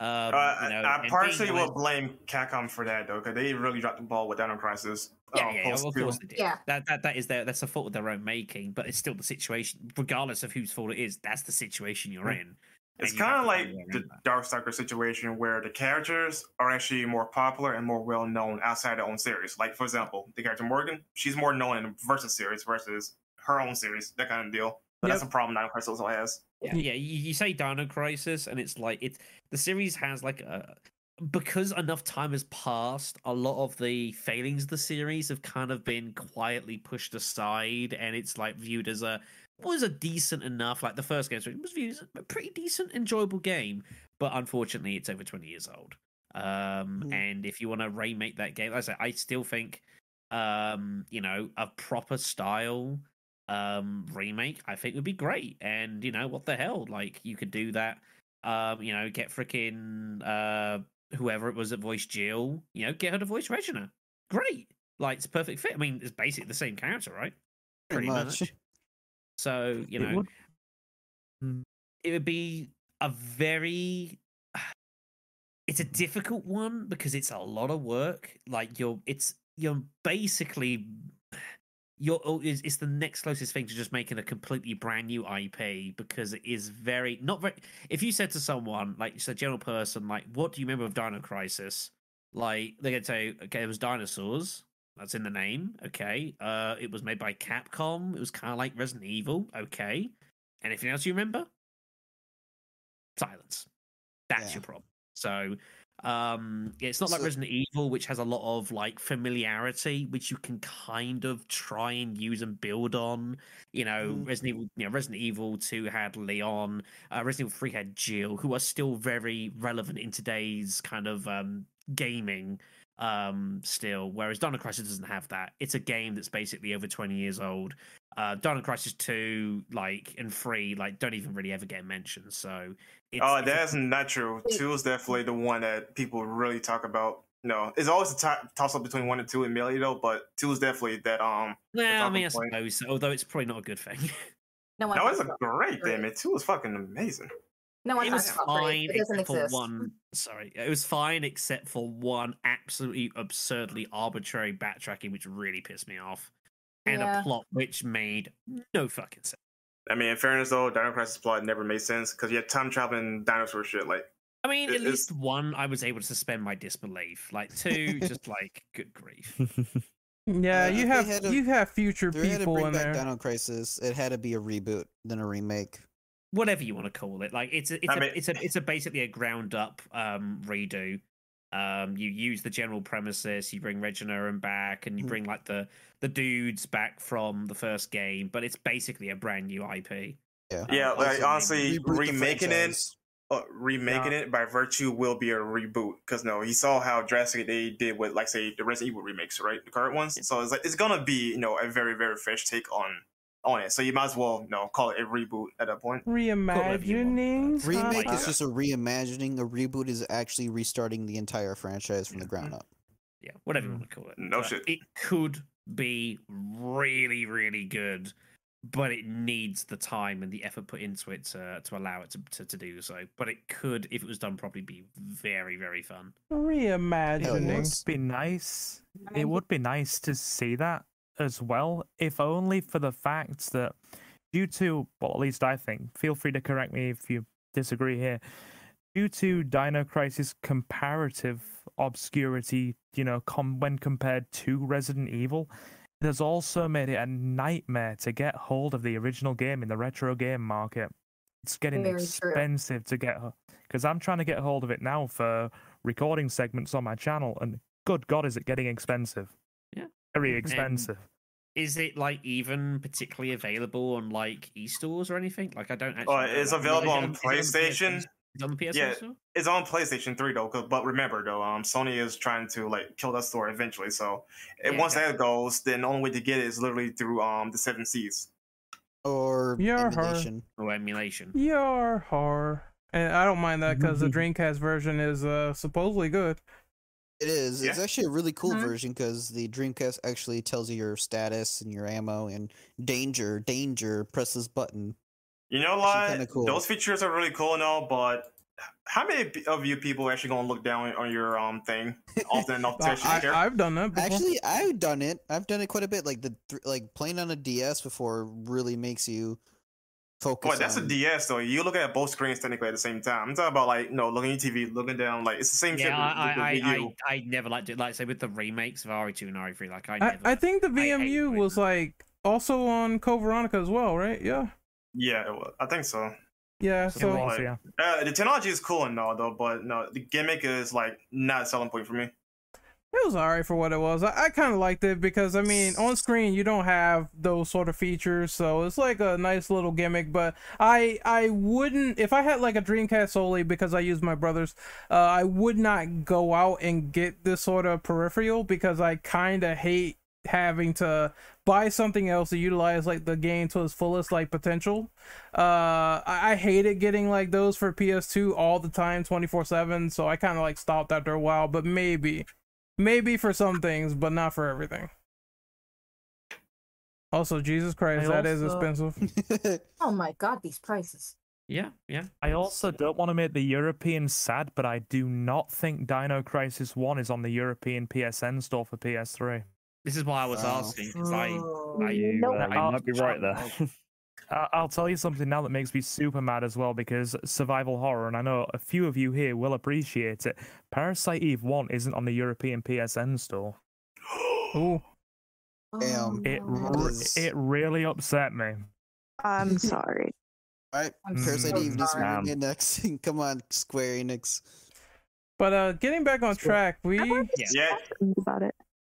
Um, Uh, you know, I partially being will blame Capcom for that though, because they really dropped the ball with Dino Crisis. Yeah, uh, yeah, yeah, of course they did. Yeah. That, that that is their that's a fault of their own making, but it's still the situation. Regardless of whose fault it is, that's the situation you're in. It's and you have kind of like find a way the around that. Darkstalker situation where the characters are actually more popular and more well known outside their own series. Like, for example, the character Morrigan, she's more known in the Versus series versus her own series, that kind of deal. But that's a problem Dino Crisis also has. Yeah, yeah. You, you say Dino Crisis, and it's like it's the series has like a because enough time has passed. A lot of the failings of the series have kind of been quietly pushed aside, and it's like viewed as a was a decent enough. Like the first game was viewed as a pretty decent, enjoyable game, but unfortunately, it's over twenty years old. Um, Mm. and if you want to remake that game, like I say, I still think, um, you know, a proper style um remake i think would be great and you know what the hell like you could do that um you know get freaking uh whoever it was that voiced jill you know get her to voice regina great like it's a perfect fit i mean it's basically the same character right Pretty much. So you It know would- Mm. it would be a very [sighs] it's a difficult one because it's a lot of work like you're it's you're basically [sighs] you're it's, it's the next closest thing to just making a completely brand new ip because it is very not very if you said to someone like just a general person like what do you remember of dino crisis like they're gonna say okay it was dinosaurs that's in the name. Okay. Uh it was made by capcom. It was kind of like resident evil. Okay. Anything else you remember? Silence. That's Yeah. your problem. So um yeah, it's not like resident evil which has a lot of like familiarity which you can kind of try and use and build on. You know Mm. resident evil you know resident evil 2 had leon uh, resident evil 3 had jill who are still very relevant in today's kind of um gaming um still whereas Dino Crisis doesn't have that it's a game that's basically over 20 years old uh Dino Crisis 2 like and 3 like don't even really ever get mentioned so it's, Oh, it's a- that's not true. Two is definitely the one that people really talk about. No, it's always a to- toss up between one and two and Melee though, but two is definitely that. Um, well, I talking mean I point. suppose although it's probably not a good thing No one that was a great three. thing. Two was fucking amazing. No one it was fine It doesn't except for one sorry it was fine except for one absolutely absurdly arbitrary backtracking which really pissed me off and a plot which made no fucking sense I mean, in fairness though, Dino Crisis plot never made sense because you had time traveling dinosaur shit. Like, I mean, It at is- least one, I was able to suspend my disbelief. Like two, [laughs] just like good grief. [laughs] Yeah, you have had to- you have future If they had to people bring in back there. Dino Crisis, it had to be a reboot than a remake. Whatever you want to call it, like it's a, it's I a, mean- it's a, it's a basically a ground up um redo. Um, you use the general premises, you bring Regina and back, and you Mhm. bring like the the dudes back from the first game, but it's basically a brand new IP. Yeah. yeah, Um, like honestly, remaking it, uh, remaking it by virtue will be a reboot because no, he saw how drastic they did with like say the Resident Evil remakes, right? The current ones. So it's like it's gonna be you know a very very fresh take on on it. So you might as well you know call it a reboot at that point. whatever you Reimagining. but- Remake is just a reimagining. A reboot is actually restarting the entire franchise from the ground up. yeah, whatever you Mm. want to call it. No But shit. It could be really, really good, but it needs the time and the effort put into it to, to allow it to, to, to do so. But it could, if it was done properly, be very, very fun. Reimagining. Hell would be nice. It would be nice to see that as well, if only for the fact that due to, well, at least I think, feel free to correct me if you disagree here, due to Dino Crisis comparative obscurity, you know, com- when compared to Resident Evil, it has also made it a nightmare to get hold of the original game in the retro game market. It's getting Very true. expensive to get because I'm trying to get hold of it now for recording segments on my channel, and good God, is it getting expensive? Yeah. Very And- expensive. Is it like even particularly available on like e-stores or anything? Like I don't actually. Oh, it's that. Is available is on is it PS- PlayStation. Is it on the PS Yeah. store? It's on PlayStation 3 though. but remember though, um, Sony is trying to like kill that store eventually. So Yeah, once okay. that goes, then the only way to get it is literally through um the Seven Seas. Or Yeah, her. emulation. Or emulation? Yar har. And I don't mind that because the Mm-hmm. Dreamcast version is uh, supposedly good. It is. It's actually a really cool Mhm. version because the Dreamcast actually tells you your status and your ammo and danger, danger. Press this button. You know Actually what? cool. Those features are really cool and all, but how many of you people actually gonna look down on your um thing often enough [laughs] to I, actually care? have done that before. Actually, I've done it. I've done it quite a bit. Like the th- like playing on a DS before really makes you focus. Boy, that's a DS though. You look at both screens technically at the same time. I'm talking about like you no looking at your TV, looking down. Like it's the same shit. Yeah, with- I, with the I, I, Wii U. I, I never liked it. Like say with the remakes of RE2 and RE3, like I I, never. I think the VMU doing was like also on Code Veronica as well, right? Yeah. yeah, it was. I think so. Yeah. It So like- yeah. Uh, the technology is cool and all though, but no, the gimmick is like not a selling point for me. It was alright for what it was. I, I kind of liked it because I mean, on screen you don't have those sort of features, so it's like a nice little gimmick. But I I wouldn't if I had like a Dreamcast solely because I use my brother's. Uh, I would not go out and get this sort of peripheral because I kind of hate having to buy something else to utilize like the game to its fullest like potential. Uh, I, I hated getting like those for PS2 all the time, twenty four seven. So I kind of like stopped after a while. But maybe. Maybe for some things, but not for everything. Also, Jesus Christ, I that is also- expensive. [laughs] Oh my god, these prices. Yeah, yeah. I also don't want to make the Europeans sad, but I do not think Dino Crisis 1 is on the European PSN store for PS3. This is why I was Wow. asking because I, Oh. I, You, Nope. uh, you I'll- might be right there. I- I'll tell you something now that makes me super mad as well because survival horror, and I know a few of you here will appreciate it. Parasite Eve 1 isn't on the European PSN store. [gasps] Ooh. Damn. It, Oh, re- it really upset me. I'm [laughs] sorry. Alright, I'm Parasite so Eve needs to be next. Come on, Square Enix. But uh, getting back on track, we Yeah, About it.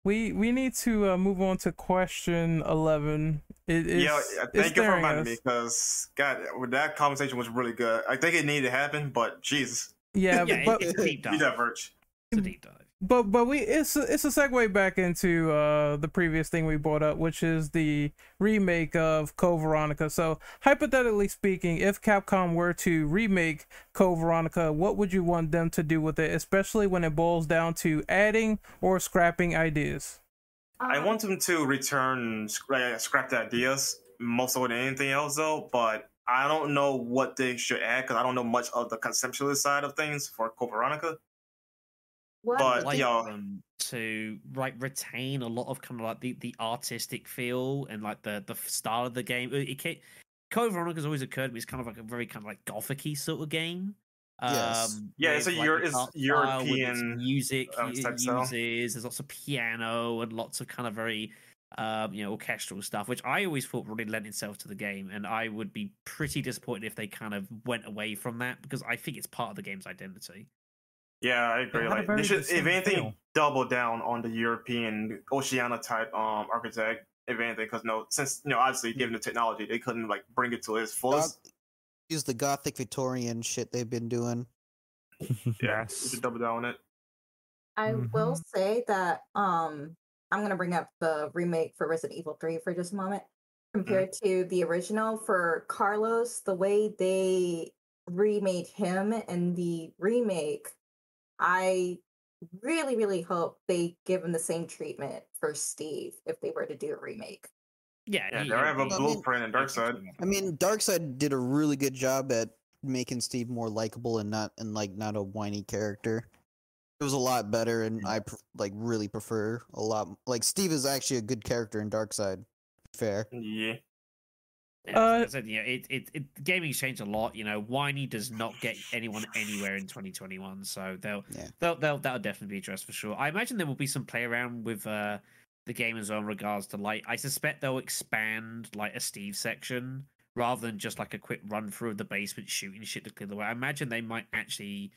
we we need to uh, move on to question eleven. It is. yeah. it's Thank you for staring reminding at me because God, that conversation was really good. I think it needed to happen, but Jesus, Yeah, [laughs] yeah, but it's a deep you dive. diverge. It's a deep dive. but but we it's a, it's a segue back into uh the previous thing we brought up which is the remake of Co Veronica. So hypothetically speaking, if Capcom were to remake Co Veronica, what would you want them to do with it, especially when it boils down to adding or scrapping ideas? I want them to return scra- uh, scrap the ideas more so than anything else, though. But I don't know what they should add because I don't know much of the conceptual side of things for Code Veronica. What but, would like they- yo- them to like retain a lot of kind of like the, the artistic feel and like the the style of the game. It, it ca- Code Veronica's always occurred to me as kind of like a very kind of like gothicy sort of game. Yes. Um, Yeah, it's a like, Euro- its it's art style, with its European, music um, it type style. uses. There's lots of piano and lots of kind of very um, you know orchestral stuff, which I always thought really lent itself to the game. And I would be pretty disappointed if they kind of went away from that because I think it's part of the game's identity. Yeah, I agree. Like they should, if anything, feel. double down on the European Oceania type um architect. If anything, because no, since you know, obviously, given the technology, they couldn't like bring it to its fullest. Goth- use the Gothic Victorian shit they've been doing. Yeah, they Yes. should double down on it. I will Mhm. say that um I'm gonna bring up the remake for Resident Evil 3 for just a moment. Compared to the original for Carlos, the way they remade him in the remake, I really, really hope they give him the same treatment for Steve if they were to do a remake. Yeah, Yeah, he- they have a he- I mean- blueprint in Darkside. I mean, Darkside did a really good job at making Steve more likable and not and like not a whiny character. It was a lot better, and I pr- like really prefer a lot. Like Steve is actually a good character in Darkside. Fair. Yeah, Yeah, Uh, like I said, yeah, it, it, it gaming's changed a lot. You know, whiny does not get anyone anywhere in 2021, so they'll Yeah. they'll, they'll that'll definitely be addressed for sure. I imagine there will be some play around with uh the game as well in regards to like I suspect they'll expand like a Steve section rather than just like a quick run through of the basement shooting shit to clear the way. I imagine they might actually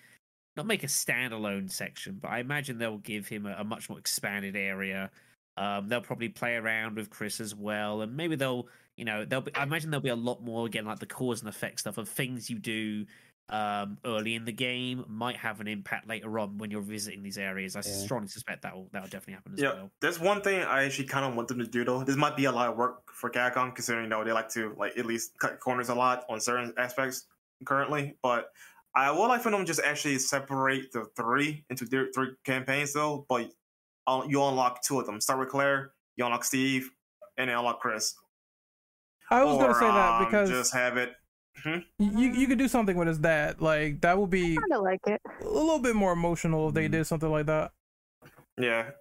not make a standalone section, but I imagine they'll give him a, a much more expanded area. Um, they'll probably play around with Chris as well, and maybe they'll, you know, they'll. Be, I imagine there'll be a lot more again, like the cause and effect stuff of things you do um, early in the game might have an impact later on when you're visiting these areas. I Yeah. strongly suspect that will that will definitely happen as yeah. well. There's one thing I actually kind of want them to do though. This might be a lot of work for Capcom, considering you know they like to like at least cut corners a lot on certain aspects currently. But I would like for them to just actually separate the three into their three campaigns though. But you unlock two of them. Start with Claire, you unlock Steve, and then unlock Chris. I was gonna say that um, because just have it You you you could do something with his dad. Like that would be Kind of like it. a little bit more emotional if they did something like that. Yeah,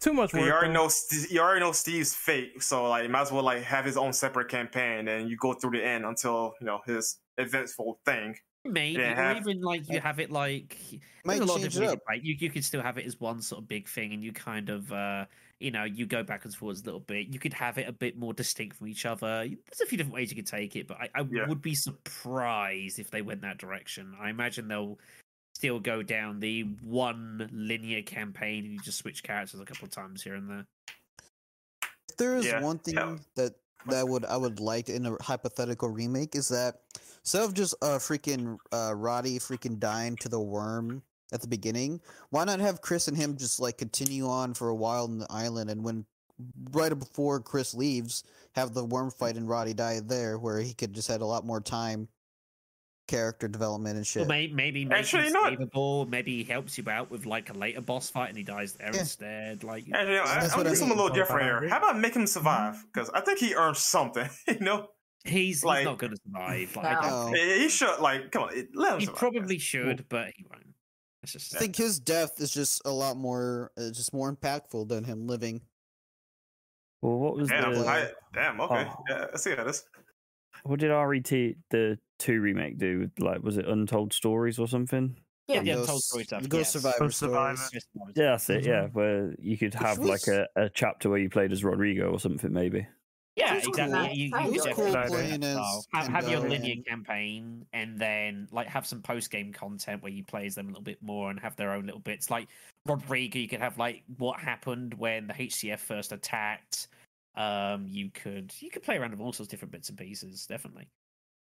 Too much work. you already though. know you already know Steve's fate, so like you might as well like have his own separate campaign, and you go through the end until you know his eventful thing. Maybe, or have- even like you have it like Might a lot of change different it up. to. You you could still have it as one sort of big thing, and you kind of uh you know you go back and forwards a little bit. You could have it a bit more distinct from each other. There's a few different ways you could take it, but I, I Yeah. would be surprised if they went that direction. I imagine they'll still go down the one linear campaign and you just switch characters a couple of times here and there. If there is Yeah, one thing yeah. that that would I would like in a hypothetical remake is that instead of just uh freaking uh Roddy freaking dying to the worm at the beginning, why not have Chris and him just like continue on for a while in the island and when right before Chris leaves, have the worm fight and Roddy die there where he could just had a lot more time character development and shit. Or may, maybe make Actually, him you savable. Maybe he helps you out with like a later boss fight and he dies there Yeah. instead. Like Actually, I, That's I'm what I gonna do something a mean. little different here. How about make him survive? Mm-hmm. Because I think he earned something. [laughs] you know, he's like- he's not going to survive. Like, [laughs] I No. don't No. think- he he should like come on, let him he survive. probably should, but he won't. That's just I think his death is just a lot more uh, just more impactful than him living. Well, what was Damn, the I, damn. Okay, Oh. yeah, I see how this. what did RET the two remake do? Like, was it Untold Stories or something? yeah, the Ghost- untold story stuff. Ghost yes. Survivor Survivor. Yeah, that's it. Yeah, Mhm. where you could have like a, a chapter where you played as Rodrigo or something, maybe. Yeah, It exactly. nice. You, you, I you It was enjoyed cool Good definitely idea. playing as have, have, have your linear campaign and then like have some post game content where you play as them a little bit more and have their own little bits. Like Rodrigo, you could have like what happened when the HCF first attacked. Um, you could you could play around with all sorts of different bits and pieces. Definitely.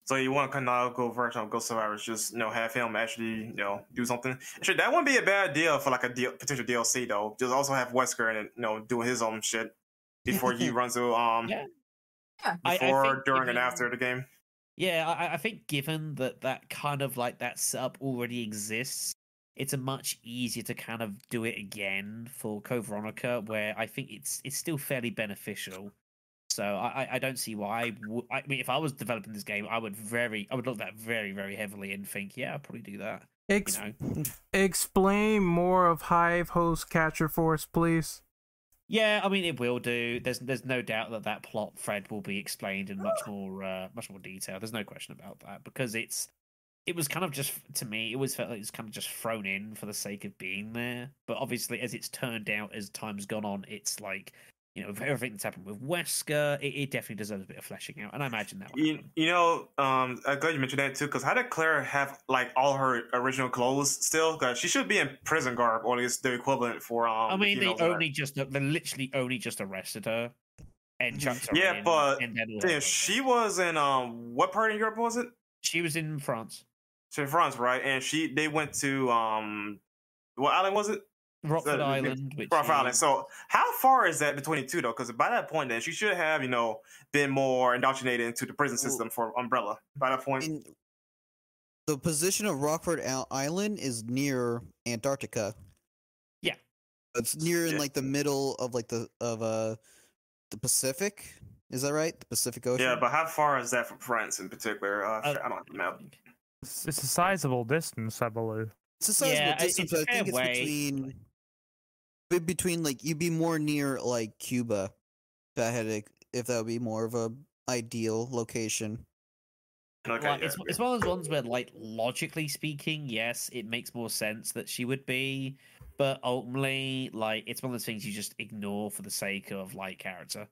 So you want a canonical version of Ghost Survivors? Just you know, have him actually you know do something. Actually, that wouldn't be a bad deal for like a deal, potential DLC though. Just also have Wesker in it, you know, doing his own shit before he [laughs] runs to um Yeah. Yeah. I- I before, during, given- and after the game. Yeah, I, I think given that that kind of like that setup already exists, it's a much easier to kind of do it again for Code Veronica, where I think it's it's still fairly beneficial. So I, I- I don't see why. I, w- I mean, if I was developing this game, I would very I would look at that very very heavily and think, yeah, I'll probably do that. You know. explain more of Hive Host Catcher Force, please. Yeah, I mean it will do. There's there's no doubt that that plot thread will be explained in much more uh, much more detail. There's no question about that because it's it was kind of just to me it was felt like it was kind of just thrown in for the sake of being there. But obviously, as it's turned out as time's gone on, it's like you know with everything that's happened with Wesker, it, it definitely deserves a bit of fleshing out, and I imagine that. You, you know, um, I'm glad you mentioned that too. Because how did Claire have like all her original clothes still? Because she should be in prison garb, or at least the equivalent for um. I mean, they there. only just they literally only just arrested her and chucked her Yeah, in, but and then Yeah, broke she was in um. What part of Europe was it? she was in France. In France, right? And she they went to um. What island was it? Rockfort the- Island, which Rockfort Island. So how far is that between the two though? Because by that point, then she should have you know been more indoctrinated into the prison system for Umbrella. By that point, In the position of Rockfort Island is near Antarctica. Yeah. It's near in Yeah. like the middle of like the of uh the Pacific. Is that right? The Pacific Ocean. yeah. But how far is that from France in particular? Uh, Uh, I don't have the map. It's, it's a sizable distance, I believe. it's a sizable Yeah, distance. it's a I think it's way. between be- between like you'd be more near like Cuba. If that had a, if that would be more of a ideal location. Okay, like, yeah, it's, yeah. it's one of those ones where, like, logically speaking, yes, it makes more sense that she would be, but ultimately, like, it's one of those things you just ignore for the sake of like character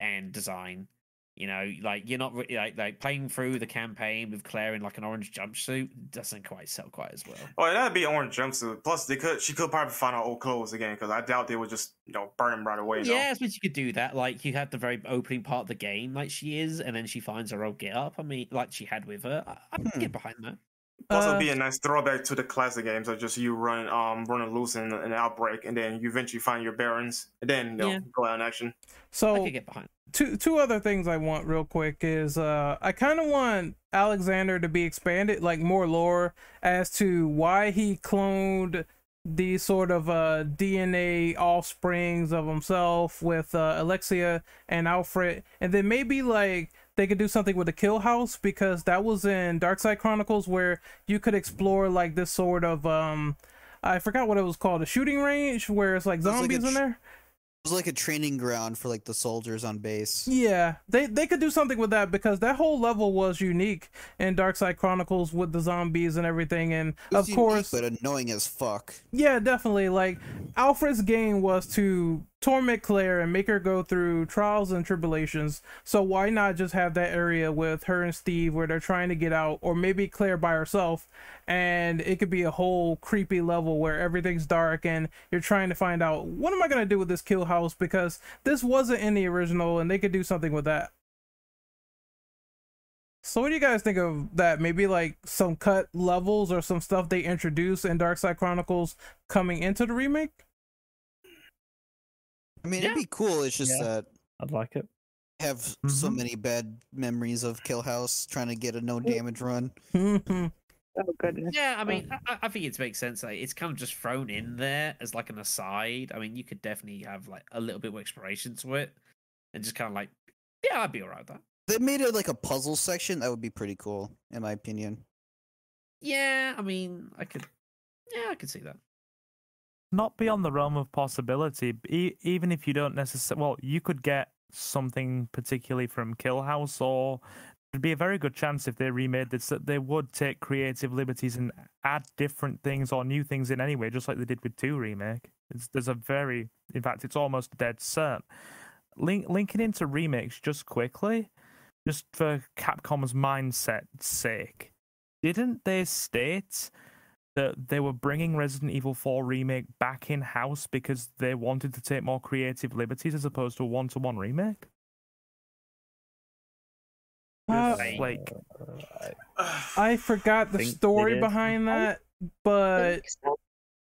and design. You know, like you're not re- like like playing through the campaign with Claire in like an orange jumpsuit doesn't quite sell quite as well. Oh, that'd be orange jumpsuit. Plus, they could she could probably find her old clothes again because I doubt they would just you know burn them right away. though. Yeah, I suppose you could do that. Like you had the very opening part of the game, like she is, and then she finds her old get up. I mean, like she had with her. I, I can Hmm. get behind that. Plus, Uh, it'd be a nice throwback to the classic games of just you run um running loose in an outbreak, and then you eventually find your bearings, and then you know, Yeah. go out in action. So I could get behind. Two two other things I want real quick is uh I kind of want Alexander to be expanded, like more lore as to why he cloned these sort of uh DNA offsprings of himself with uh, Alexia and Alfred, and then maybe like they could do something with the kill house because that was in Darkside Chronicles where you could explore like this sort of um I forgot what it was called, a shooting range where it's like was like a zombies in there. It was like a training ground for like the soldiers on base. Yeah, they they could do something with that because that whole level was unique in Darkside Chronicles with the zombies and everything, and It was of unique, course, but annoying as fuck. yeah, definitely. Like Alfred's game was to torment Claire and make her go through trials and tribulations. So why not just have that area with her and Steve where they're trying to get out, or maybe Claire by herself, and it could be a whole creepy level where everything's dark and you're trying to find out what am I gonna do with this kill house because this wasn't in the original and they could do something with that. So what do you guys think of that? Maybe like some cut levels or some stuff they introduced in Darkside Chronicles coming into the remake? I mean, Yeah. it'd be cool. It's just Yeah. that I'd like it. I have so Mhm. many bad memories of Kill House trying to get a no damage run. Mhm. [laughs] Oh goodness. Yeah, I mean, I, I think it makes sense. Like, it's kind of just thrown in there as like an aside. I mean, you could definitely have like a little bit more exploration to it, and just kind of like, yeah, I'd be alright with that. They made it like a puzzle section. That would be pretty cool, in my opinion. Yeah, I mean, I could, yeah, I could see that. Not beyond the realm of possibility. E- even if you don't necessarily, well, you could get something particularly from Kill House, or there'd be a very good chance if they remade this that they would take creative liberties and add different things or new things in anyway, just like they did with Two remake. It's, there's a very, in fact, it's almost dead cert. Link, linking into remakes just quickly, just for Capcom's mindset's sake. Didn't they state that they were bringing Resident Evil 4 remake back in house because they wanted to take more creative liberties as opposed to a one to one remake? Uh, Like, [sighs] I forgot the story behind that, but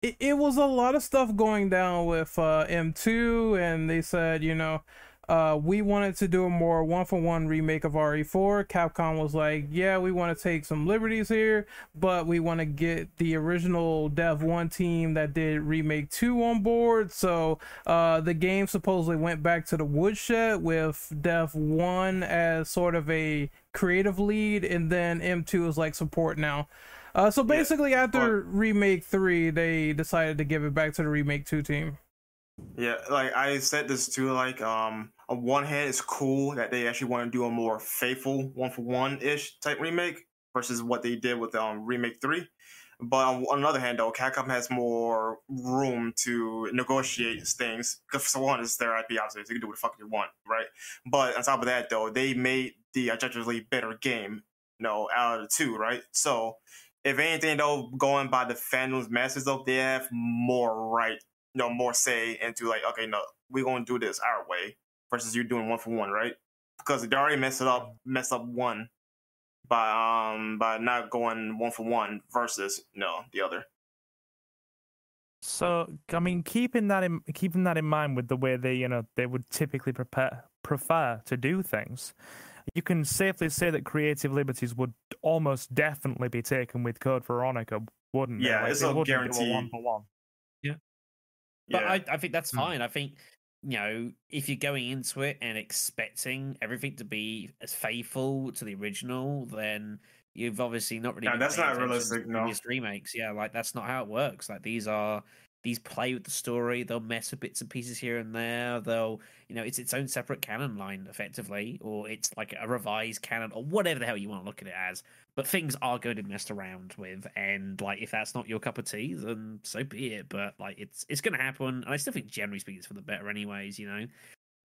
it, it was a lot of stuff going down with uh, M2, and they said, you know, uh, we wanted to do a more one for one remake of RE4. Capcom was like, yeah, we want to take some liberties here, but we want to get the original Dev 1 team that did Remake 2 on board. So uh, the game supposedly went back to the woodshed with Dev 1 as sort of a creative lead, and then M2 is like support now. Uh, so Yeah, basically, after Remake 3, they decided to give it back to the Remake 2 team. Yeah, like I said this too. Like, um, on one hand, it's cool that they actually want to do a more faithful one for one ish type remake versus what they did with um remake three. But on, on the other hand, though, Capcom has more room to negotiate things because for one, it's their IP. Obviously, they can do what the fuck they want, right? But on top of that, though, they made the objectively better game, you know, out of the two, right? So, if anything, though, going by the fandom's message, though, they have more right you know more say into like okay no we're gonna do this our way versus you doing one for one right because they already messed it up messed up one by um by not going one for one versus no the other so I mean, keeping that in keeping that in mind with the way they you know they would typically prepare prefer to do things, you can safely say that creative liberties would almost definitely be taken with Code Veronica, wouldn't? Yeah, Like, it's a guarantee. one for one. But yeah I, I think that's Mm. fine. I think you know if you're going into it and expecting everything to be as faithful to the original, then you've obviously not really. No, that's not realistic, no. Remakes, yeah, like that's not how it works. Like these are these play with the story. They'll mess with bits and pieces here and there. They'll you know it's its own separate canon line effectively, or it's like a revised canon or whatever the hell you want to look at it as. But things are going to messed around with, and like if that's not your cup of tea, then so be it. But like it's it's going to happen, and I still think generally speaking, it's for the better, anyways. You know,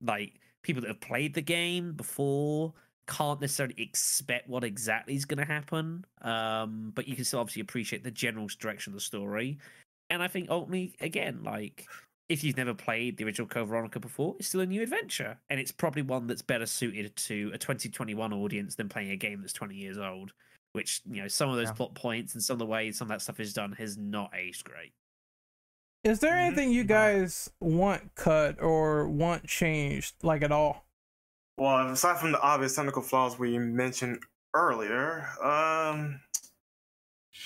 like people that have played the game before can't necessarily expect what exactly is going to happen, um, but you can still obviously appreciate the general direction of the story. And I think ultimately, again, like if you've never played the original Code Veronica before, it's still a new adventure, and it's probably one that's better suited to a 2021 audience than playing a game that's 20 years old. Which you know, some of those Yeah. plot points and some of the ways some of that stuff is done has not aged great. Is there Mhm. anything you guys want cut or want changed, like at all? well aside from the obvious technical flaws we mentioned earlier um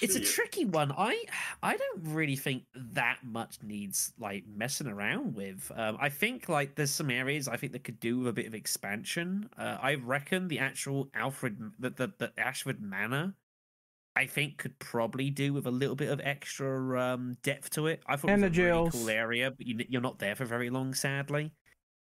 It's a tricky one. I I don't really think that much needs like messing around with. Um, I think like there's some areas I think that could do with a bit of expansion. Uh, I reckon the actual Alfred the, the the Ashford Manor, I think could probably do with a little bit of extra um, depth to it. I thought And it was the a really cool area, but you, you're not there for very long, sadly.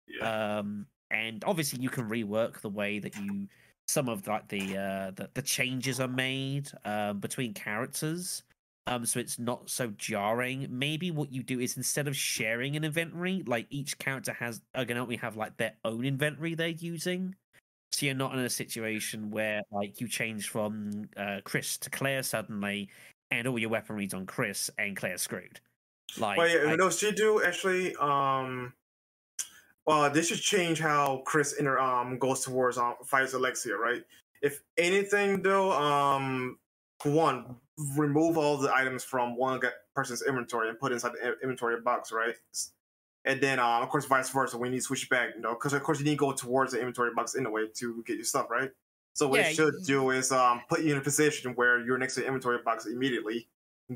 Yeah. Um, and obviously you can rework the way that you some of like the uh the, the changes are made um between characters um so it's not so jarring. Maybe what you do is instead of sharing an inventory like each character has are gonna only have like their own inventory they're using. So you're not in a situation where like you change from uh chris to claire suddenly and all your weaponry's on chris and claire's screwed. Like Well, yeah, I- no, she do actually. Um, well, they should change how Chris inter um goes towards um fights Alexia, right? If anything, though, um, one remove all the items from one person's inventory and put inside the in- inventory box, right? And then, um, of course, vice versa. We need to switch back, you know, because of course you need to go towards the inventory box anyway to get your stuff, right? So what Yeah, it should y- do is um put you in a position where you're next to the inventory box immediately.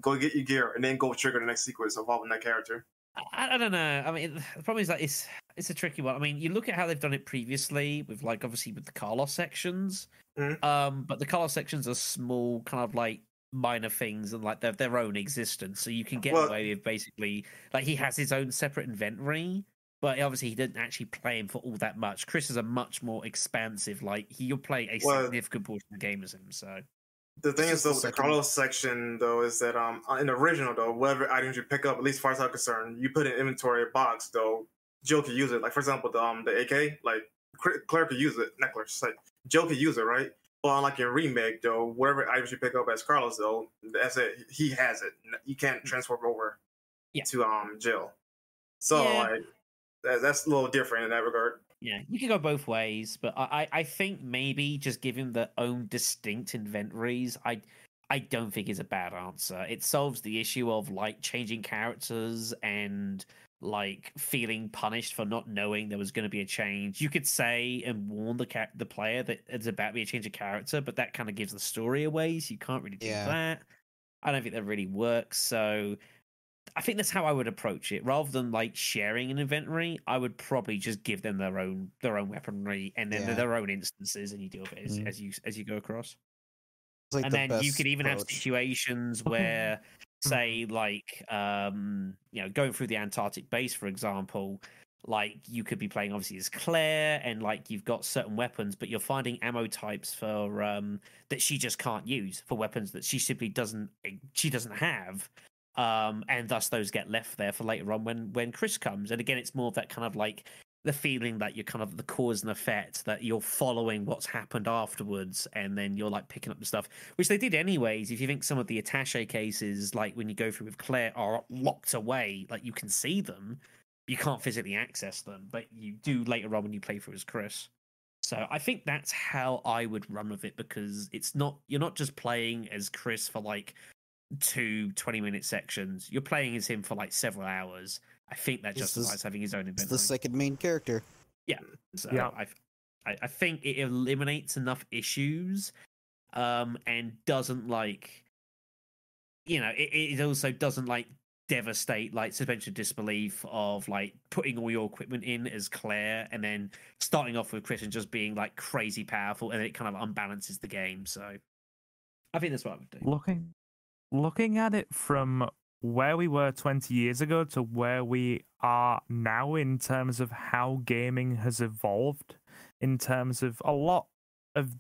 Go get your gear and then go trigger the next sequence involving that character. I, I don't know. I mean, the problem is that it's it's a tricky one. I mean, you look at how they've done it previously with like obviously with the Carlos sections, Mhm. um, but the Carlos sections are small, kind of like minor things and like they're their own existence. So you can get Well- away with basically like he has his own separate inventory. But obviously, he didn't actually play him for all that much. Chris is a much more expansive. Like he, you'll play a Well- significant portion of the game as him. So The thing is, though, the with the Carlos section, though, is that um in the original, though, whatever items you pick up, at least as far as I'm concerned, you put in inventory box, though, Jill can use it. Like for example, the um the AK, like Claire could use it. Not Claire, like Jill could use it, right? Well, unlike in remake, though, whatever items you pick up as Carlos, though, that's it. He has it. You can't transfer over Yeah. to um Jill. So Yeah. like that, that's a little different in that regard. Yeah, you can go both ways, but I, I think maybe just him their own distinct inventories. I I don't think is a bad answer. It solves the issue of like changing characters and like feeling punished for not knowing there was going to be a change. You could say and warn the ca- the player that it's about to be a change of character, but that kind of gives the story away, so you can't really do Yeah. that. I don't think that really works. So I think that's how I would approach it. Rather than like sharing an inventory, I would probably just give them their own their own weaponry and then Yeah. their own instances, and you deal with it as, Mm. as you as you go across. Like and the then you could even have situations [laughs] where, say, like um, you know, going through the Antarctic base, for example. Like you could be playing obviously as Claire, and like you've got certain weapons, but you're finding ammo types for um that she just can't use for weapons that she simply doesn't she doesn't have um, and thus those get left there for later on when when Chris comes. And again, it's more of that kind of like the feeling that you're kind of the cause and effect that you're following what's happened afterwards, and then you're like picking up the stuff, which they did anyways. If you think some of the attache cases, like when you go through with Claire, are locked away, like you can see them, you can't physically access them, but you do later on when you play through as Chris. So I think that's how I would run with it because it's not you're not just playing as Chris for like two 20 minute sections. You're playing as him for like several hours. I think that This is- justifies having his own It's the second main character. So Yeah. I, I I think it eliminates enough issues, um, and doesn't like, you know, it, it also doesn't like devastate like suspension of disbelief of like putting all your equipment in as Claire and then starting off with Chris and just being like crazy powerful and then it kind of unbalances the game. So I think that's what I would do. looking looking at it from where we were 20 years ago to where we are now in terms of how gaming has evolved in terms of a lot of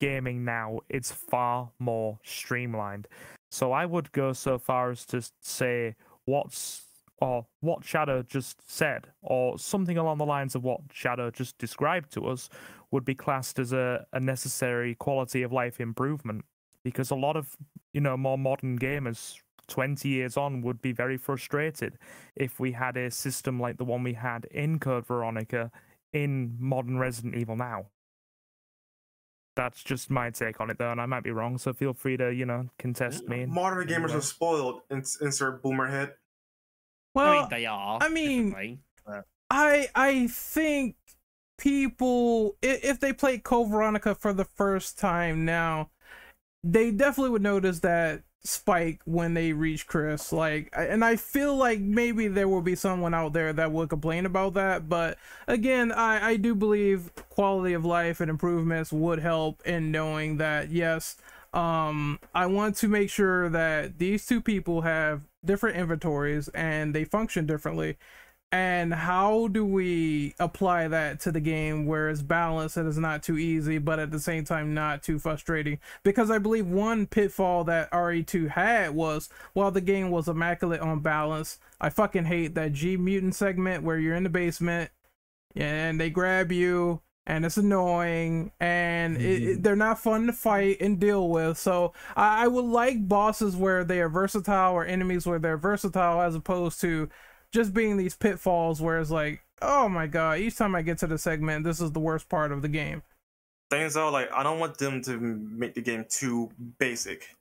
gaming now it's far more streamlined. So i would go so far as to say what's or what shadow just said or something along the lines of what shadow just described to us would be classed as a, a necessary quality of life improvement because a lot of you know more modern gamers 20 years on would be very frustrated if we had a system like the one we had in code veronica in modern resident evil now that's just my take on it though and i might be wrong so feel free to you know contest me Modern gamers are spoiled. Insert boomer head. Well, I mean, they are. I mean. I I think people if they play Code Veronica for the first time now, they definitely would notice that spike when they reach Chris. Like, and I feel like maybe there will be someone out there that would complain about that. But again, I, I do believe quality of life and improvements would help in knowing that, yes, um, I want to make sure that these two people have different inventories and they function differently. And how do we apply that to the game where it's balanced and it's not too easy, but at the same time not too frustrating? Because I believe one pitfall that RE2 had was while the game was immaculate on balance, I fucking hate that G mutant segment where you're in the basement and they grab you and it's annoying and it, it- mm-hmm. they're not fun to fight and deal with so I, I would like bosses where they are versatile or enemies where they're versatile as opposed to just being these pitfalls where it's like oh my god each time i get to the segment this is the worst part of the game Things though, like I don't want them to make the game too basic.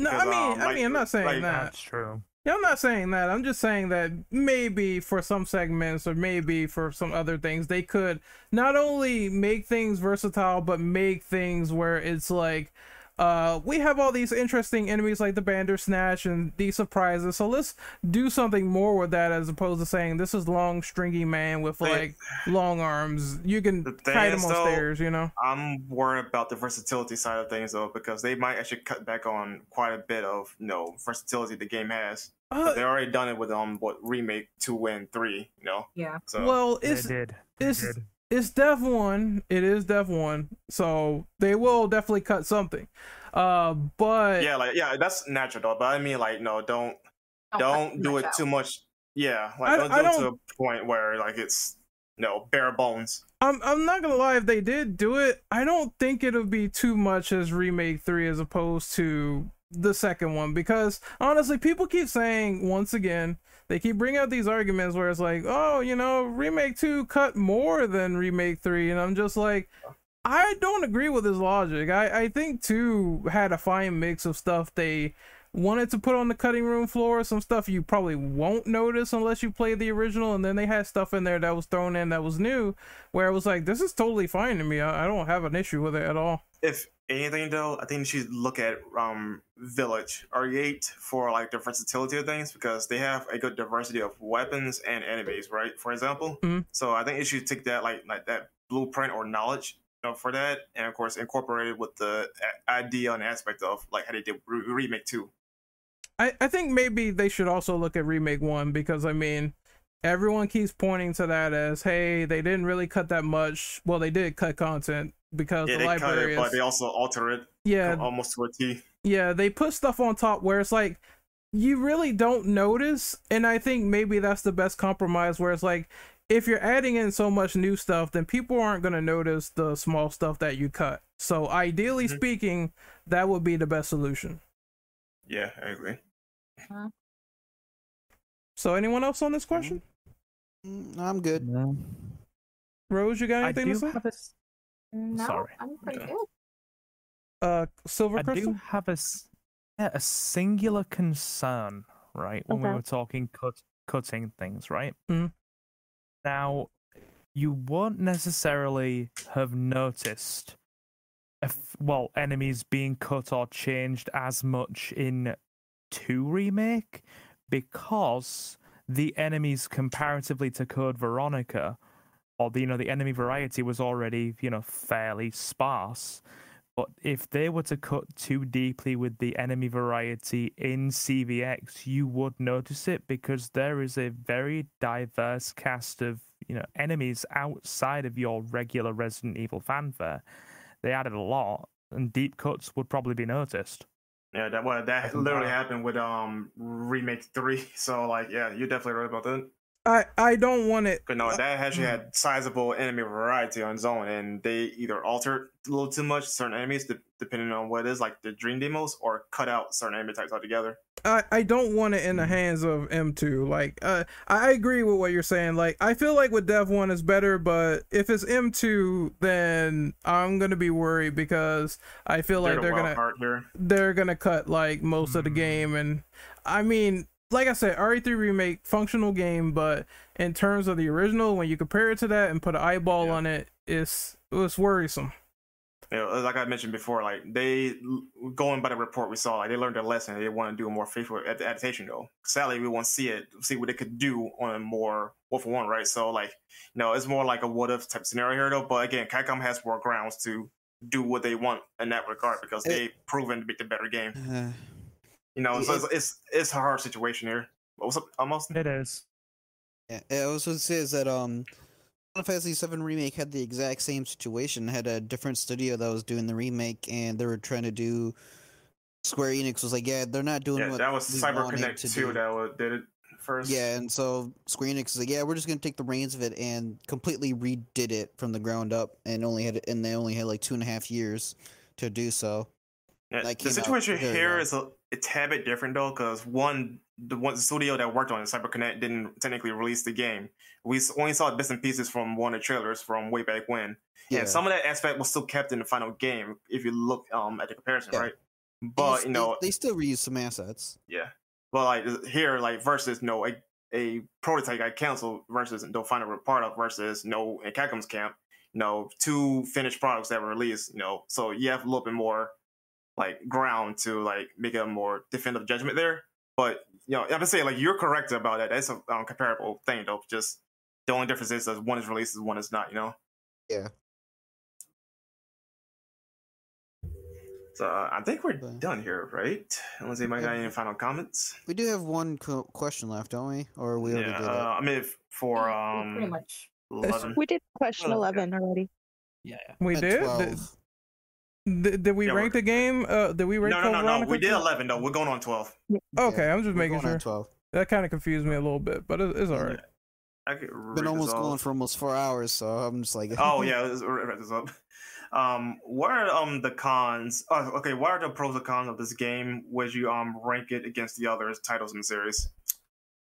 no i Because, mean um, i like- mean i'm not saying like- that That's true. Yeah, I'm not saying that. I'm just saying that maybe for some segments or maybe for some other things, they could not only make things versatile, but make things where it's like, uh, we have all these interesting enemies like the Bandersnatch and these surprises. So let's do something more with that as opposed to saying this is long, stringy man with They- like long arms. You can The thing kite him on though, stairs, you know? I'm worried about the versatility side of things though, because they might actually cut back on quite a bit of you know versatility the game has. Uh, But they already done it with um what remake two and three, you know. Yeah. So well, They it's did. They it's did. It's Dev One. It is Dev One, so they will definitely cut something. Uh, but yeah, like yeah, that's natural though. But I mean, like no, don't cut don't do it out. too much. Yeah, I- like don't I do it to don't- a point where like it's no bare bones. I'm I'm not gonna lie. If they did do it, I don't think it'll be too much as remake three as opposed to the second one because honestly, people keep saying once again they keep bringing out these arguments where it's like, oh, you know, remake two cut more than remake three, and I'm just like. I don't agree with his logic. I, I think two had a fine mix of stuff they wanted to put on the cutting room floor, some stuff you probably won't notice unless you play the original, and then they had stuff in there that was thrown in that was new, where it was like, this is totally fine to me. I, I don't have an issue with it at all. If anything though, I think you should look at um Village RE8 for like the versatility of things because they have a good diversity of weapons and enemies, right? For example. Mhm. So I think you should take that like like that blueprint or knowledge you know, for that, and of course incorporate it with the a- idea and aspect of like how they did re- remake two. I, I think maybe they should also look at remake one because I mean everyone keeps pointing to that as hey they didn't really cut that much well they did cut content because Yeah, the they cut library it, but they also alter it yeah almost to a T. yeah they put stuff on top where it's like you really don't notice and i think maybe that's the best compromise where it's like if you're adding in so much new stuff then people aren't going to notice the small stuff that you cut so ideally Mhm. speaking that would be the best solution Yeah, I agree. so anyone else on this question Mm, I'm good. No. rose you got I anything to say have a. s- No, Sorry. I'm pretty Okay. good. uh silver I crystal do have a, s- yeah, a singular concern, right? When we were talking cut, cutting things, right? Mhm. Now, you won't necessarily have noticed, if, well, enemies being cut or changed as much in 2 Remake because the enemies comparatively to Code Veronica, or the, you know, the enemy variety was already, you know, fairly sparse. But if they were to cut too deeply with the enemy variety in CVX, you would notice it because there is a very diverse cast of you know enemies outside of your regular Resident Evil fanfare. They added a lot, and deep cuts would probably be noticed. Yeah, that well, that literally that- happened with um remake three. [laughs] So like, yeah, you're definitely right about that. I i don't want it But no, that Mm. actually had sizable enemy variety on its own, and they either altered a little too much certain enemies, de- depending on what it is, like the Drain Deimos, or cut out certain enemy types altogether. I, I don't want it in the hands of M2. Like, uh, I agree with what you're saying. Like, I feel like with Dev 1 is better, but if it's M2, then I'm gonna be worried because I feel like the they're gonna they're gonna cut like most of the Mm. game. And I mean, like I said, RE3 remake functional game, but in terms of the original, when you compare it to that and put an eyeball Yeah. on it, it's it's worrisome. you know, like I mentioned before, like they going by the report we saw, like they learned their lesson. They want to do a more faithful ad- adaptation, though. Sadly, we want to see it, see what they could do on a more one for one, right? So, like, you know, it's more like a what if type scenario here, though. But again, Capcom has more grounds to do what they want in that regard because they've proven to be the better game. Uh, You know, so it's, it's it's a hard situation here. What's up, almost? It is. yeah, I was going to say is that um, Final Fantasy VII remake had the exact same situation. Had a different studio that was doing the remake, and they were trying to do. Square Enix was like, yeah, they're not doing Yeah, what that was we Cyber Connect to two do. that did it first. Yeah, and so Square Enix is like, yeah, we're just gonna take the reins of it and completely redid it from the ground up, and only had and they only had like two and a half years to do so. Yeah, That the situation very here well. is a, a tad bit different though, because one, the one studio that worked on it, CyberConnect, didn't technically release the game. We only saw bits and pieces from one of the trailers from way back when, Yeah, and some of that aspect was still kept in the final game if you look um at the comparison, Yeah. right? But you they- know, they, still reuse some assets. yeah. But like here, like versus no a, a prototype got canceled versus the final part of versus no in Capcom's camp, you know, two finished products that were released, you know, so you have a little bit more like ground to like make a more definitive judgment there. But you know, I'm just saying like you're correct about that. That's a um, comparable thing though. Just the only difference is that one is released and one is not. You know. Yeah. So uh, I think we're Okay. done here, right? Unless anybody got any final comments. We do have one co- question left, don't we? Or we already yeah, did it. uh, I mean if- for Yeah, we pretty um much. eleven. We did question Well, yeah. 11 already. Yeah, yeah. We At did. Did, did, did we Yeah, rank the game? Uh, did we rank? No, no, no, Code no. We did eleven though. We're going on twelve. Okay, Yeah, I'm just making sure. 12. That kind of confused me a little bit, but it, it's all right. I could Been almost going for almost four hours, so I'm just like, Oh [laughs] yeah, let's wrap this up. Um, what are um the cons? Oh, okay, what are the pros and cons of this game? Would you um rank it against the other titles in the series?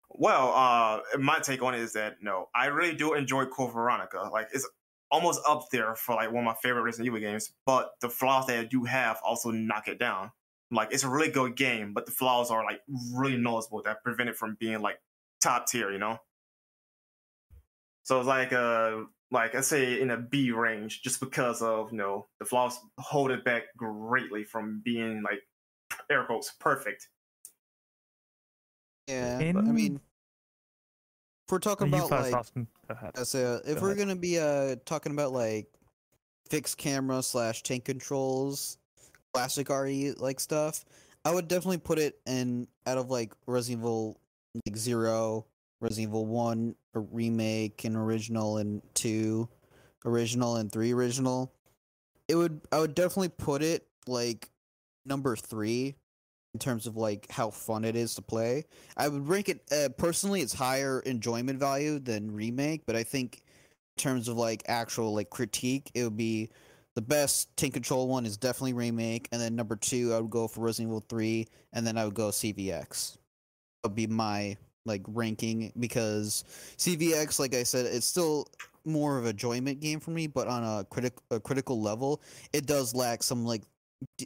Well, uh, my take on it is that no, I really do enjoy Code Veronica. Like it's almost up there for like one of my favorite Resident Evil games. But the flaws that I do have also knock it down. Like it's a really good game, but the flaws are like really noticeable that prevent it from being like top tier. You know. So it's like uh like I say in a B range, just because of you know the flaws hold it back greatly from being like air quotes perfect. yeah. In- I mean, if we're talking about like, Austin. Go ahead. That's if Go we're ahead. gonna be uh talking about like fixed camera slash tank controls, classic RE like stuff, I would definitely put it in out of like Resident Evil like zero, Resident Evil one, a remake, and original, and two, original, and three original. It would I would definitely put it like number three in terms of like how fun it is to play. I would rank it uh, personally. It's higher enjoyment value than remake, but I think in terms of like actual like critique, it would be the best tank control one is definitely remake, and then number two I would go for Resident Evil three, and then I would go CVX. Would be my like ranking because CVX, like I said, it's still more of a enjoyment game for me, but on a critic a critical level, it does lack some like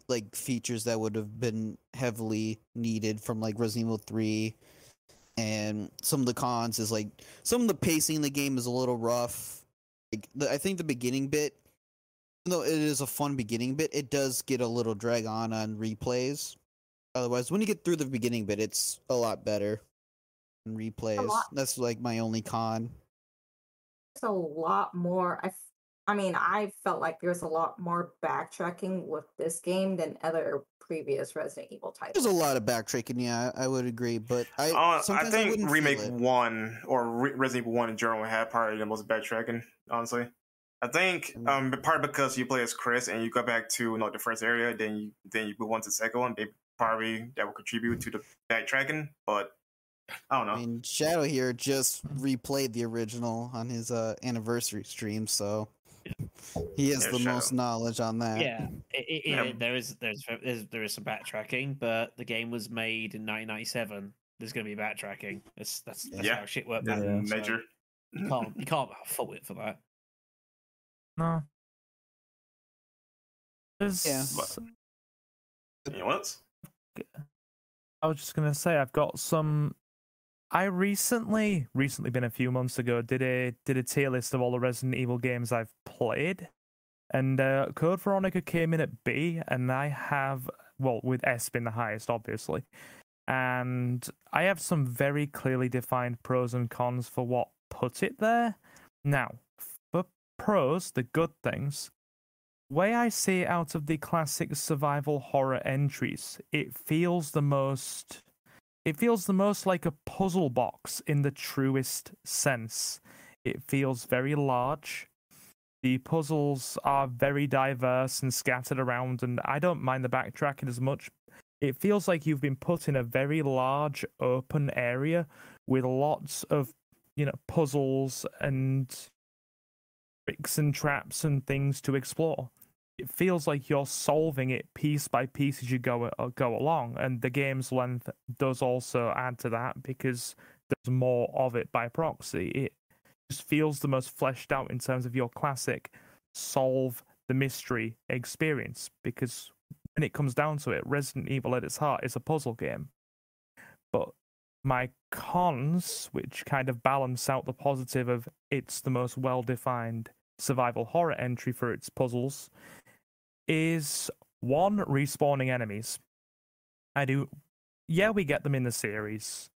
like features that would have been heavily needed from like Resident Evil 3 and some of the cons is like some of the pacing in the game is a little rough. Like the, I think the beginning bit though it is a fun beginning bit it does get a little drag on on replays. Otherwise when you get through the beginning bit it's a lot better in replays. that's like my only con. It's a lot more. I, I mean, I felt like there's a lot more backtracking with this game than other previous Resident Evil titles. there's a lot of backtracking yeah I, I would agree but I Uh, I think wouldn't remake one or Re- Resident Evil one in general had probably the most backtracking. Honestly, I think Mm. um part because you play as Chris and you go back to you know, the first area, then you then you move on to the second one. They probably that will contribute to the backtracking, but I don't know. I mean, Shadow here just replayed the original on his uh, anniversary stream, so he has the Shadow. most knowledge on that. Yeah, it, it, Yeah. it- there is there's, there's there is some backtracking, but the game was made in 1997. There's going to be backtracking. That's that's, that's Yeah. how shit works. That's back then, so major. You can't you can't fault it for that. No. There's, Yeah. Anyone else? I was just gonna say I've got some. I recently, recently been a few months ago, did a did a tier list of all the Resident Evil games I've played, And uh, Code Veronica came in at B, and I have, well, with S being the highest, obviously. And I have some very clearly defined pros and cons for what put it there. Now, for pros, the good things, way I see it out of the classic survival horror entries, it feels the most it feels the most like a puzzle box in the truest sense. It feels very large. The puzzles are very diverse and scattered around, and I don't mind the backtracking as much. It feels like you've been put in a very large open area with lots of, you know, puzzles and tricks and traps and things to explore it feels like you're solving it piece by piece as you go uh, go along, and the game's length does also add to that because there's more of it by proxy. It just feels the most fleshed out in terms of your classic solve the mystery experience because when it comes down to it, Resident Evil at its heart is a puzzle game. But my cons, which kind of balance out the positive of it's the most well defined survival horror entry for its puzzles, is one respawning enemies. I do, yeah, we get them in the series,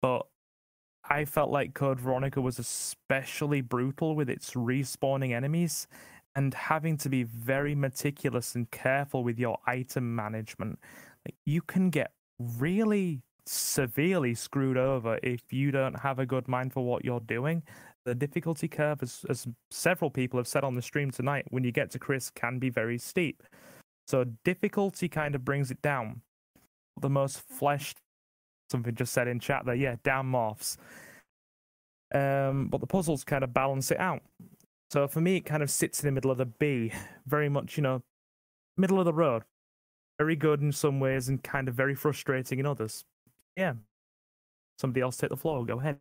but I felt like Code Veronica was especially brutal with its respawning enemies and having to be very meticulous and careful with your item management. Like, you can get really severely screwed over if you don't have a good mind for what you're doing the difficulty curve, as, as several people have said on the stream tonight, when you get to Chris, can be very steep. So difficulty kind of brings it down. The most fleshed, something just said in chat there, yeah, down morphs. Um, but the puzzles kind of balance it out. So for me, it kind of sits in the middle of the B, very much, you know, middle of the road. Very good in some ways and kind of very frustrating in others. Yeah. Somebody else take the floor. Go ahead.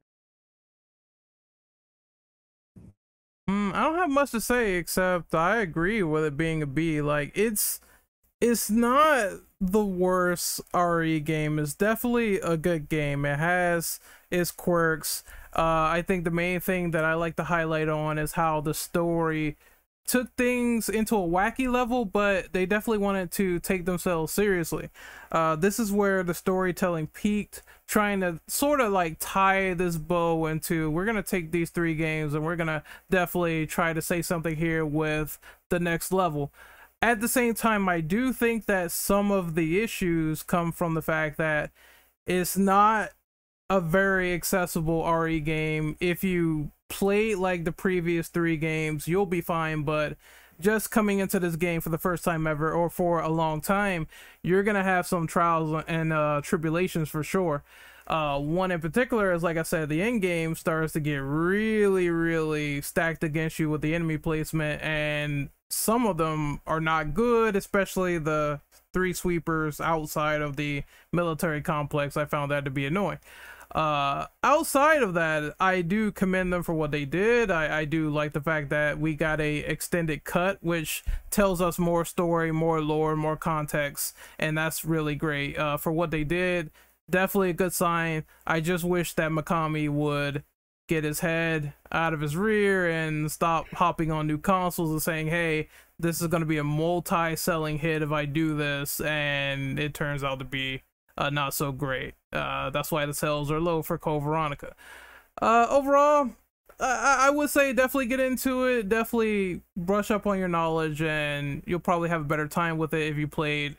I don't have much to say except I agree with it being a B. Like it's it's not the worst RE game. It's definitely a good game. It has its quirks. Uh, I think the main thing that I like to highlight on is how the story took things into a wacky level, but they definitely wanted to take themselves seriously. Uh, this is where the storytelling peaked, trying to sort of like tie this bow into we're gonna take these three games and we're gonna definitely try to say something here with the next level. At the same time, I do think that some of the issues come from the fact that it's not a very accessible RE game if you play like the previous three games, you'll be fine. But just coming into this game for the first time ever or for a long time, you're gonna have some trials and uh, tribulations for sure. Uh, one in particular is like I said, the end game starts to get really, really stacked against you with the enemy placement, and some of them are not good, especially the three sweepers outside of the military complex. I found that to be annoying. Uh, outside of that, I do commend them for what they did. I, I do like the fact that we got a extended cut, which tells us more story, more lore, more context, and that's really great. Uh, for what they did, definitely a good sign. I just wish that Mikami would get his head out of his rear and stop hopping on new consoles and saying, "Hey, this is going to be a multi-selling hit if I do this," and it turns out to be uh, not so great. Uh, that's why the sales are low for Code Veronica. Uh, overall, I, I would say definitely get into it. Definitely brush up on your knowledge, and you'll probably have a better time with it if you played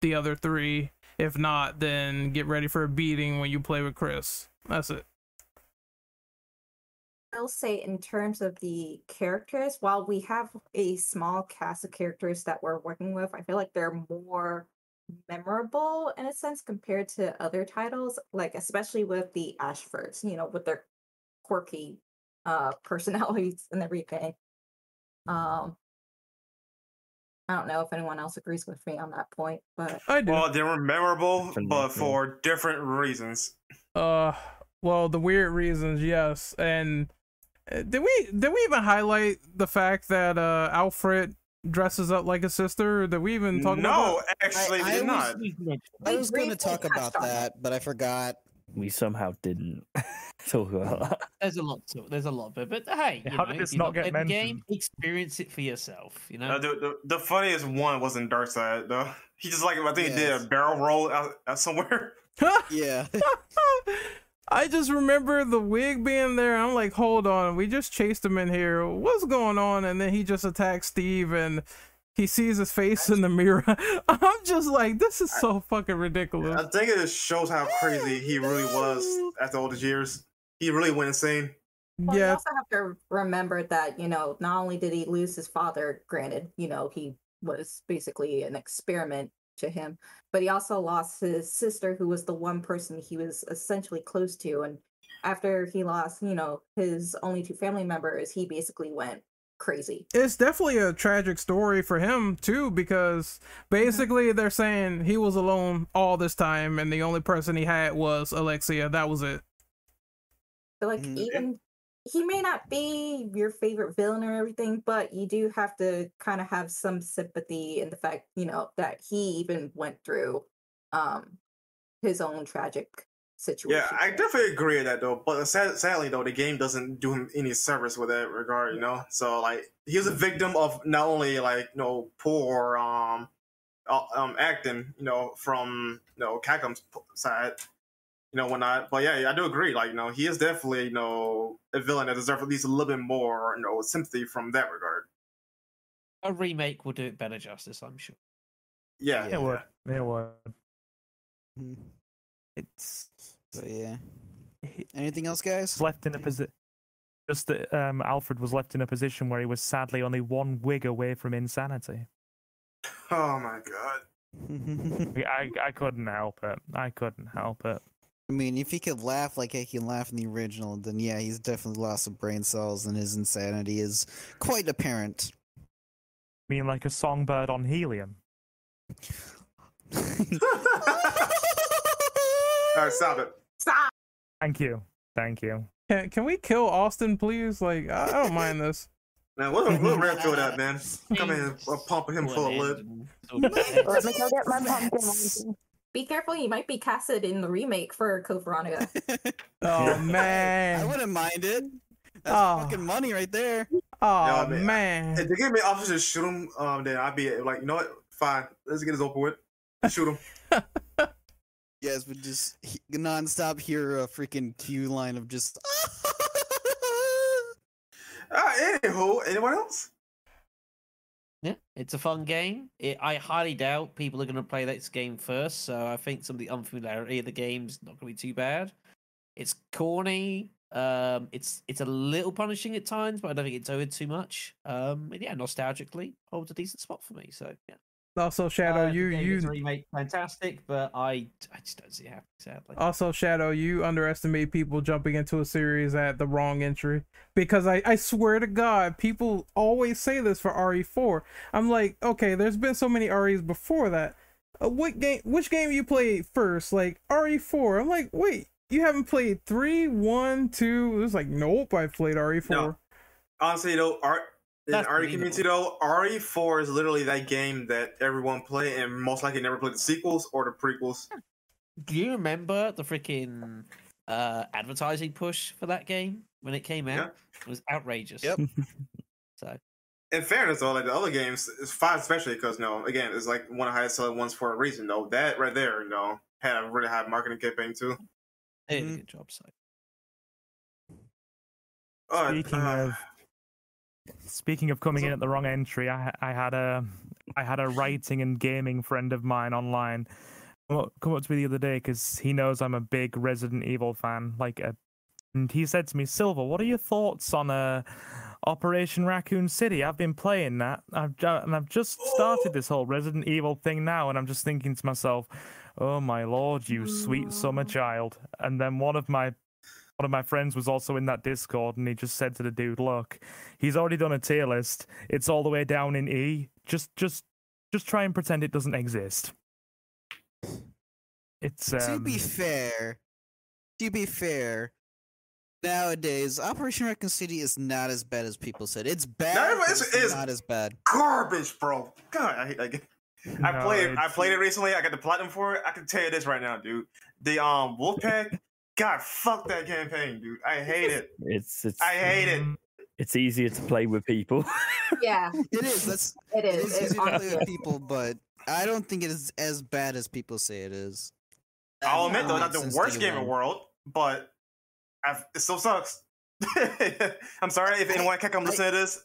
the other three. If not, then get ready for a beating when you play with Chris. That's it. I'll say in terms of the characters, while we have a small cast of characters that we're working with, I feel like they're more memorable in a sense compared to other titles, like especially with the Ashfords, you know, with their quirky uh [laughs] personalities and everything. Um I don't know if anyone else agrees with me on that point, but I do. Well, they were memorable, but for different reasons. Uh, well, the weird reasons, yes. And uh, did we did we even highlight the fact that uh Alfred dresses up like a sister? Did we even talk about no, that? actually, I- I did was- not. I was going to talk about touched on it. that, but I forgot we somehow didn't talk about that. There's a lot to it. There's a lot of it, but hey, you How know, did if this not not get played the game, mentioned? experience it for yourself. You know, Uh, the, the, the funniest one was in Darkside though. [laughs] He just like I think he did a barrel roll out, out somewhere. [laughs] Yeah. [laughs] I just remember the wig being there. I'm like, hold on, we just chased him in here. What's going on? And then he just attacks Steve and he sees his face in the mirror. [laughs] I'm just like, this is so fucking ridiculous. I think it just shows how crazy he really was [laughs] after all these years. He really went insane. Well, you Yeah, also have to remember that, you know, not only did he lose his father, granted, you know, he was basically an experiment to him, but he also lost his sister, who was the one person he was essentially close to. And after he lost, you know, his only two family members, he basically went crazy. it's definitely a tragic story for him too because basically they're saying he was alone all this time and the only person he had was Alexia. That was it. So, like, Mhm. even he may not be your favorite villain or everything, but you do have to kind of have some sympathy in the fact, you know, that he even went through um his own tragic situation. Yeah, I definitely agree with that though. But sad, sadly though, the game doesn't do him any service with that regard. You know, so like he was a victim of not only like you know poor um uh, um acting, you know, from you know p- side, you know, whatnot. But yeah, I do agree. Like you know, he is definitely you know a villain that deserves at least a little bit more you know sympathy from that regard. a remake will do it better justice, I'm sure. Yeah, It would. It would. Mhm. It's So yeah. Anything else, guys? left in a position. Just that um, Alfred was left in a position where he was sadly only one wig away from insanity. Oh my god. I, I couldn't help it. I couldn't help it. I mean, if he could laugh like he can laugh in the original, then yeah, he's definitely lost some brain cells, and his insanity is quite apparent. I mean, like a songbird on helium. [laughs] All right, stop it. Stop! Thank you. Thank you. Can, can we kill Austin, please? Like, I, I don't mind this. Now we'll, we'll Redfield that man. Come in, uh, pump him full of lip. Let me go get my pumpkin. Be careful, you might be casted in the remake for Code Veronica. [laughs] [laughs] Oh man, I wouldn't mind it. That's Oh. fucking money right there. Oh man, man. If they give me officer to shoot him, um, then I'd be like, you know what? Fine, let's get this over with. Shoot him. [laughs] Yes, but just he- nonstop hear a freaking cue line of just. Uh, anywho, anyone else? Yeah, it's a fun game. It, I highly doubt people are going to play this game first, so I think some of the unfamiliarity of the game's not going to be too bad. It's corny. Um, it's it's a little punishing at times, but I don't think it's over too much. Um, yeah, nostalgically holds a decent spot for me. So yeah, Also, Shadow, Uh, the you game you gets remake fantastic, but I I just don't see it happening. Sadly, also Shadow, you underestimate people jumping into a series at the wrong entry because I I swear to God, people always say this for RE4. I'm like, okay, there's been so many REs before that. Uh, what game? Which game you played first? Like RE4. I'm like, wait, you haven't played three, one, two. It was like, nope, I played RE4. No. Honestly, though, art in That's RE community though, RE4 is literally that game that everyone play and most likely never played the sequels or the prequels. do you remember the freaking uh advertising push for that game when it came out? Yeah. It was outrageous. Yep. [laughs] So In fairness, though, like the other games, it's fine, especially because no, again, it's like one of the highest selling ones for a reason. Though that right there, you know, had a really high marketing campaign too. they did a good job. So Uh, Speaking uh, of speaking of coming in at the wrong entry, I I had a I had a writing and gaming friend of mine online come up, come up to me the other day because he knows I'm a big Resident Evil fan. Like, a, and he said to me, "Silver, what are your thoughts on uh, Operation Raccoon City? I've been playing that, I've and I've just started this whole Resident Evil thing now, and I'm just thinking to myself." Oh my lord, you sweet summer child. And then one of my one of my friends was also in that Discord, and he just said to the dude, "Look, he's already done a tier list. It's all the way down in E. Just, just, just try and pretend it doesn't exist." It's to um, be fair, to be fair, nowadays Operation Raccoon City is not as bad as people said. It's bad, No, but it's- it's, it's- not as bad. garbage, bro. God, I hate that game. I no, played. I played it recently. I got the platinum for it. I can tell you this right now, dude. The um Wolfpack God, fuck that campaign, dude. I hate it. It's it's I hate it. it's easier to play with people. [laughs] Yeah, It is. That's it it is. is It easy to play with people, but I don't think it is as bad as people say it is. I'll admit though, not the worst game in the world, but I've, it still sucks. [laughs] I'm sorry if anyone can come listen to this.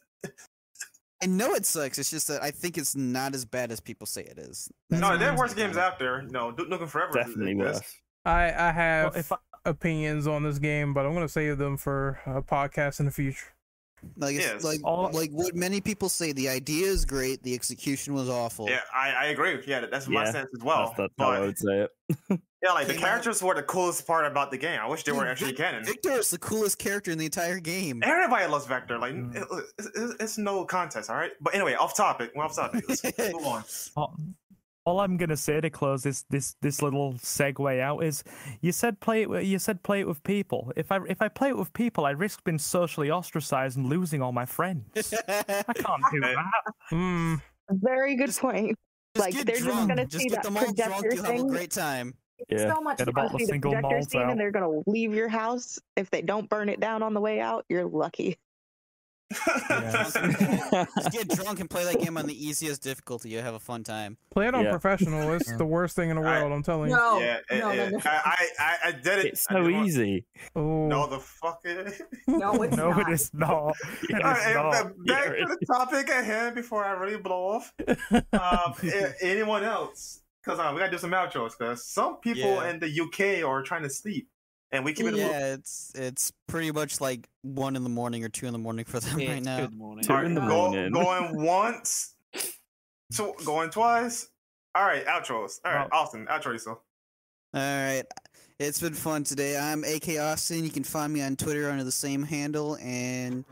I know it sucks. It's just that I think it's not as bad as people say it is. That's No, there are worse games out there. No, Duke Nukem Forever. Definitely worse. I I have Well, if I, opinions on this game, but I'm gonna save them for a podcast in the future. Like, Yes. like, All- like what many people say. The idea is great. The execution was awful. Yeah, I, I agree. Yeah, that's my Yeah, stance as well. that's, that's how I would say it. [laughs] yeah, like the characters were the coolest part about the game. I wish they were Dude, actually canon. Vector is the coolest character in the entire game. Everybody loves Vector. Like Mm. it- it's, it's, it's no contest, all right. But anyway, off topic. We're off topic. Let's [laughs] move on. All, all I'm gonna say to close this this this little segue out is, you said play it. with- You said play it with people. If I if I play it with people, I risk being socially ostracized and losing all my friends. I [laughs] can't do Hey. that. Hmm. Very good Just- point. Just Like, get they're just gonna just see get that them all drunk. projector You'll have a thing. great time. Yeah, so much get fun. See the single projector malt scene out. and they're gonna leave your house if they don't burn it down on the way out. You're lucky. [laughs] Just get drunk and play that game on the easiest difficulty. You'll have a fun time. Play it on Yeah. professional. [laughs] It's the worst thing in the world. I'm telling you. No, yeah, it- no, no, it- no. I, I, I did it. it's I so just want- easy. Oh, No, the fuck it. [laughs] No, it's no, not. it is not. It is All right, not. ba- back Yeah, to the topic at hand before I really blow off. Um, anyone else? Because uh, we gotta do some outros. Because some people Yeah. in the UK are trying to sleep, and we keep it. Yeah, it's it's pretty much like one in the morning or two in the morning for them Yeah, right now. Good morning. Two All right, in the go- morning. going once, so going twice. All right, outros. All right, Well- Austin, outro yourself. All right. It's been fun today. I'm AK Austin. You can find me on Twitter under the same handle, and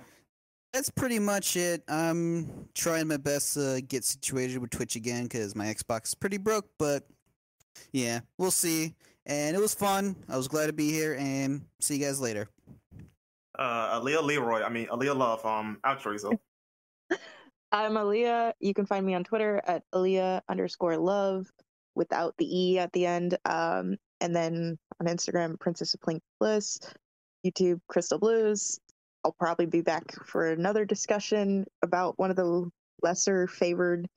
that's pretty much it. I'm trying my best to get situated with Twitch again because my Xbox is pretty broke, but yeah, we'll see. And it was fun. I was glad to be here, and see you guys later. Uh, Allia Leroy. I mean, Allia Love. Um, outro yourself. [laughs] I'm Allia. You can find me on Twitter at Allia underscore love without the E at the end. Um, and then on Instagram, Princess of Plink Bliss, YouTube, Crystal Blues. I'll probably be back for another discussion about one of the lesser favored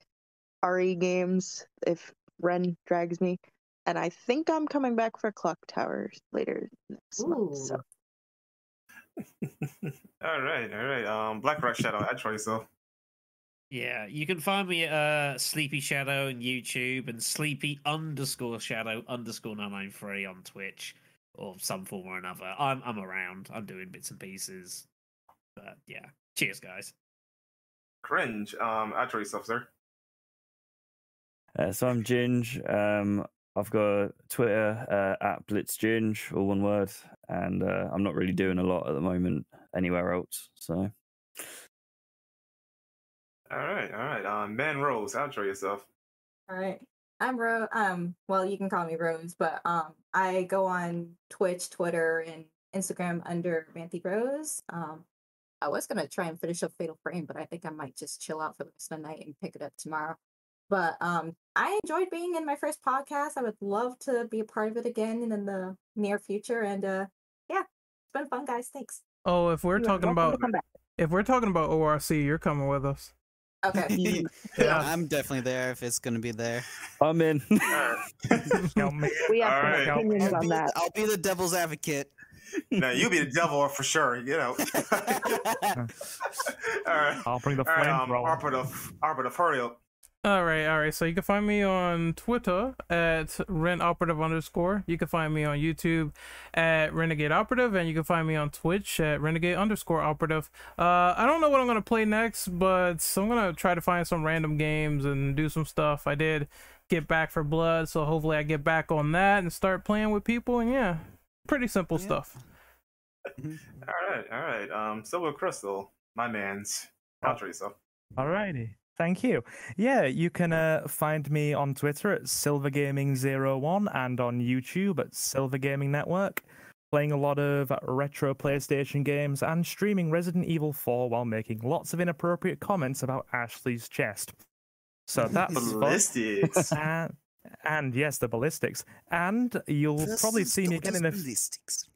RE games if Ren drags me. And I think I'm coming back for Clock Tower later next month. So [laughs] all right, all right. Um, Black Rock Shadow. Outro yourself. Yeah, you can find me at uh, Sleepy Shadow on YouTube and Sleepy underscore Shadow underscore nine nine three on Twitch or some form or another. I'm I'm around. I'm doing bits and pieces. But yeah, cheers, guys. Cringe. Um, outro yourself, sir. Uh, so I'm Ginge. Um, I've got Twitter uh, at BlitzGinge, all one word, and uh, I'm not really doing a lot at the moment anywhere else. So All right, all right. Um, Ben Rose. Outro yourself. All right. I'm Rose. Um, well, you can call me Rose, but um, I go on Twitch, Twitter, and Instagram under Manthy Rose. Um, I was gonna try and finish up Fatal Frame, but I think I might just chill out for the rest of the night and pick it up tomorrow. But um, I enjoyed being in my first podcast. I would love to be a part of it again in the near future. And uh, yeah, it's been fun, guys. Thanks. oh, if we're you're talking about if we're talking about ORC, you're coming with us. Okay. [laughs] Yeah. I'm definitely there if it's gonna be there. I'm in. [laughs] All right. Help me. [laughs] We have All some right. opinions I'll on be, that. I'll be the devil's advocate. no, you'll be the devil for sure. You know. all right. I'll bring the All right, um, flamethrower. Arbiter, Arbiter, hurry up. All right, all right. So you can find me on Twitter at Ren Operative underscore. You can find me on YouTube at Renegade Operative, and you can find me on Twitch at Renegade underscore Operative. Uh, I don't know what I'm gonna play next, but I'm gonna try to find some random games and do some stuff. I did get Back 4 Blood, so hopefully I get back on that and start playing with people. And yeah, pretty simple Yeah. stuff. [laughs] All right, all right. Um, Silver Crystal, my man's. Outro yourself. Alrighty. Thank you. Yeah, you can uh, find me on Twitter at SilverGaming01 and on YouTube at Silver Gaming Network, playing a lot of retro PlayStation games and streaming Resident Evil 4 while making lots of inappropriate comments about Ashley's chest. So [laughs] that's. Ballistics. And, and yes, the ballistics. And you'll probably see me again in a ballistics.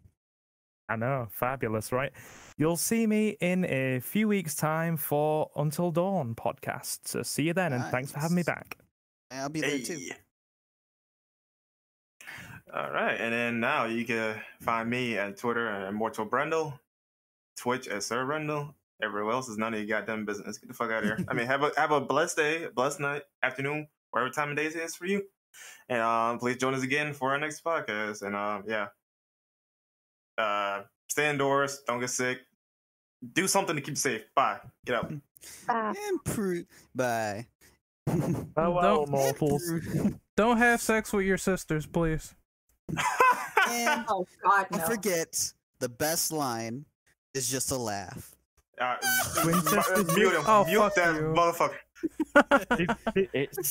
I know, fabulous, right? You'll see me in a few weeks' time for Until Dawn podcast. So see you then, and thanks for having me back. I'll be there too. All right, and then now you can find me at Twitter at Immortal Brandel, Twitch at Sir Brandel. Everywhere else is none of your goddamn business. Get the fuck out of here. I mean, have a have a blessed day, blessed night, afternoon, whatever time of day it is for you. And um, please join us again for our next podcast. And um, yeah, uh, stay indoors, don't get sick, do something to keep safe. Bye. Get out. Ah. Impro- Bye. Farewell, [laughs] Don't- mortals. [laughs] Don't have sex with your sisters, please. and Oh God, no. don't forget, the best line is just a laugh. Uh, Twin [laughs] mute him. Oh, mute fuck that you. motherfucker. It- it- It's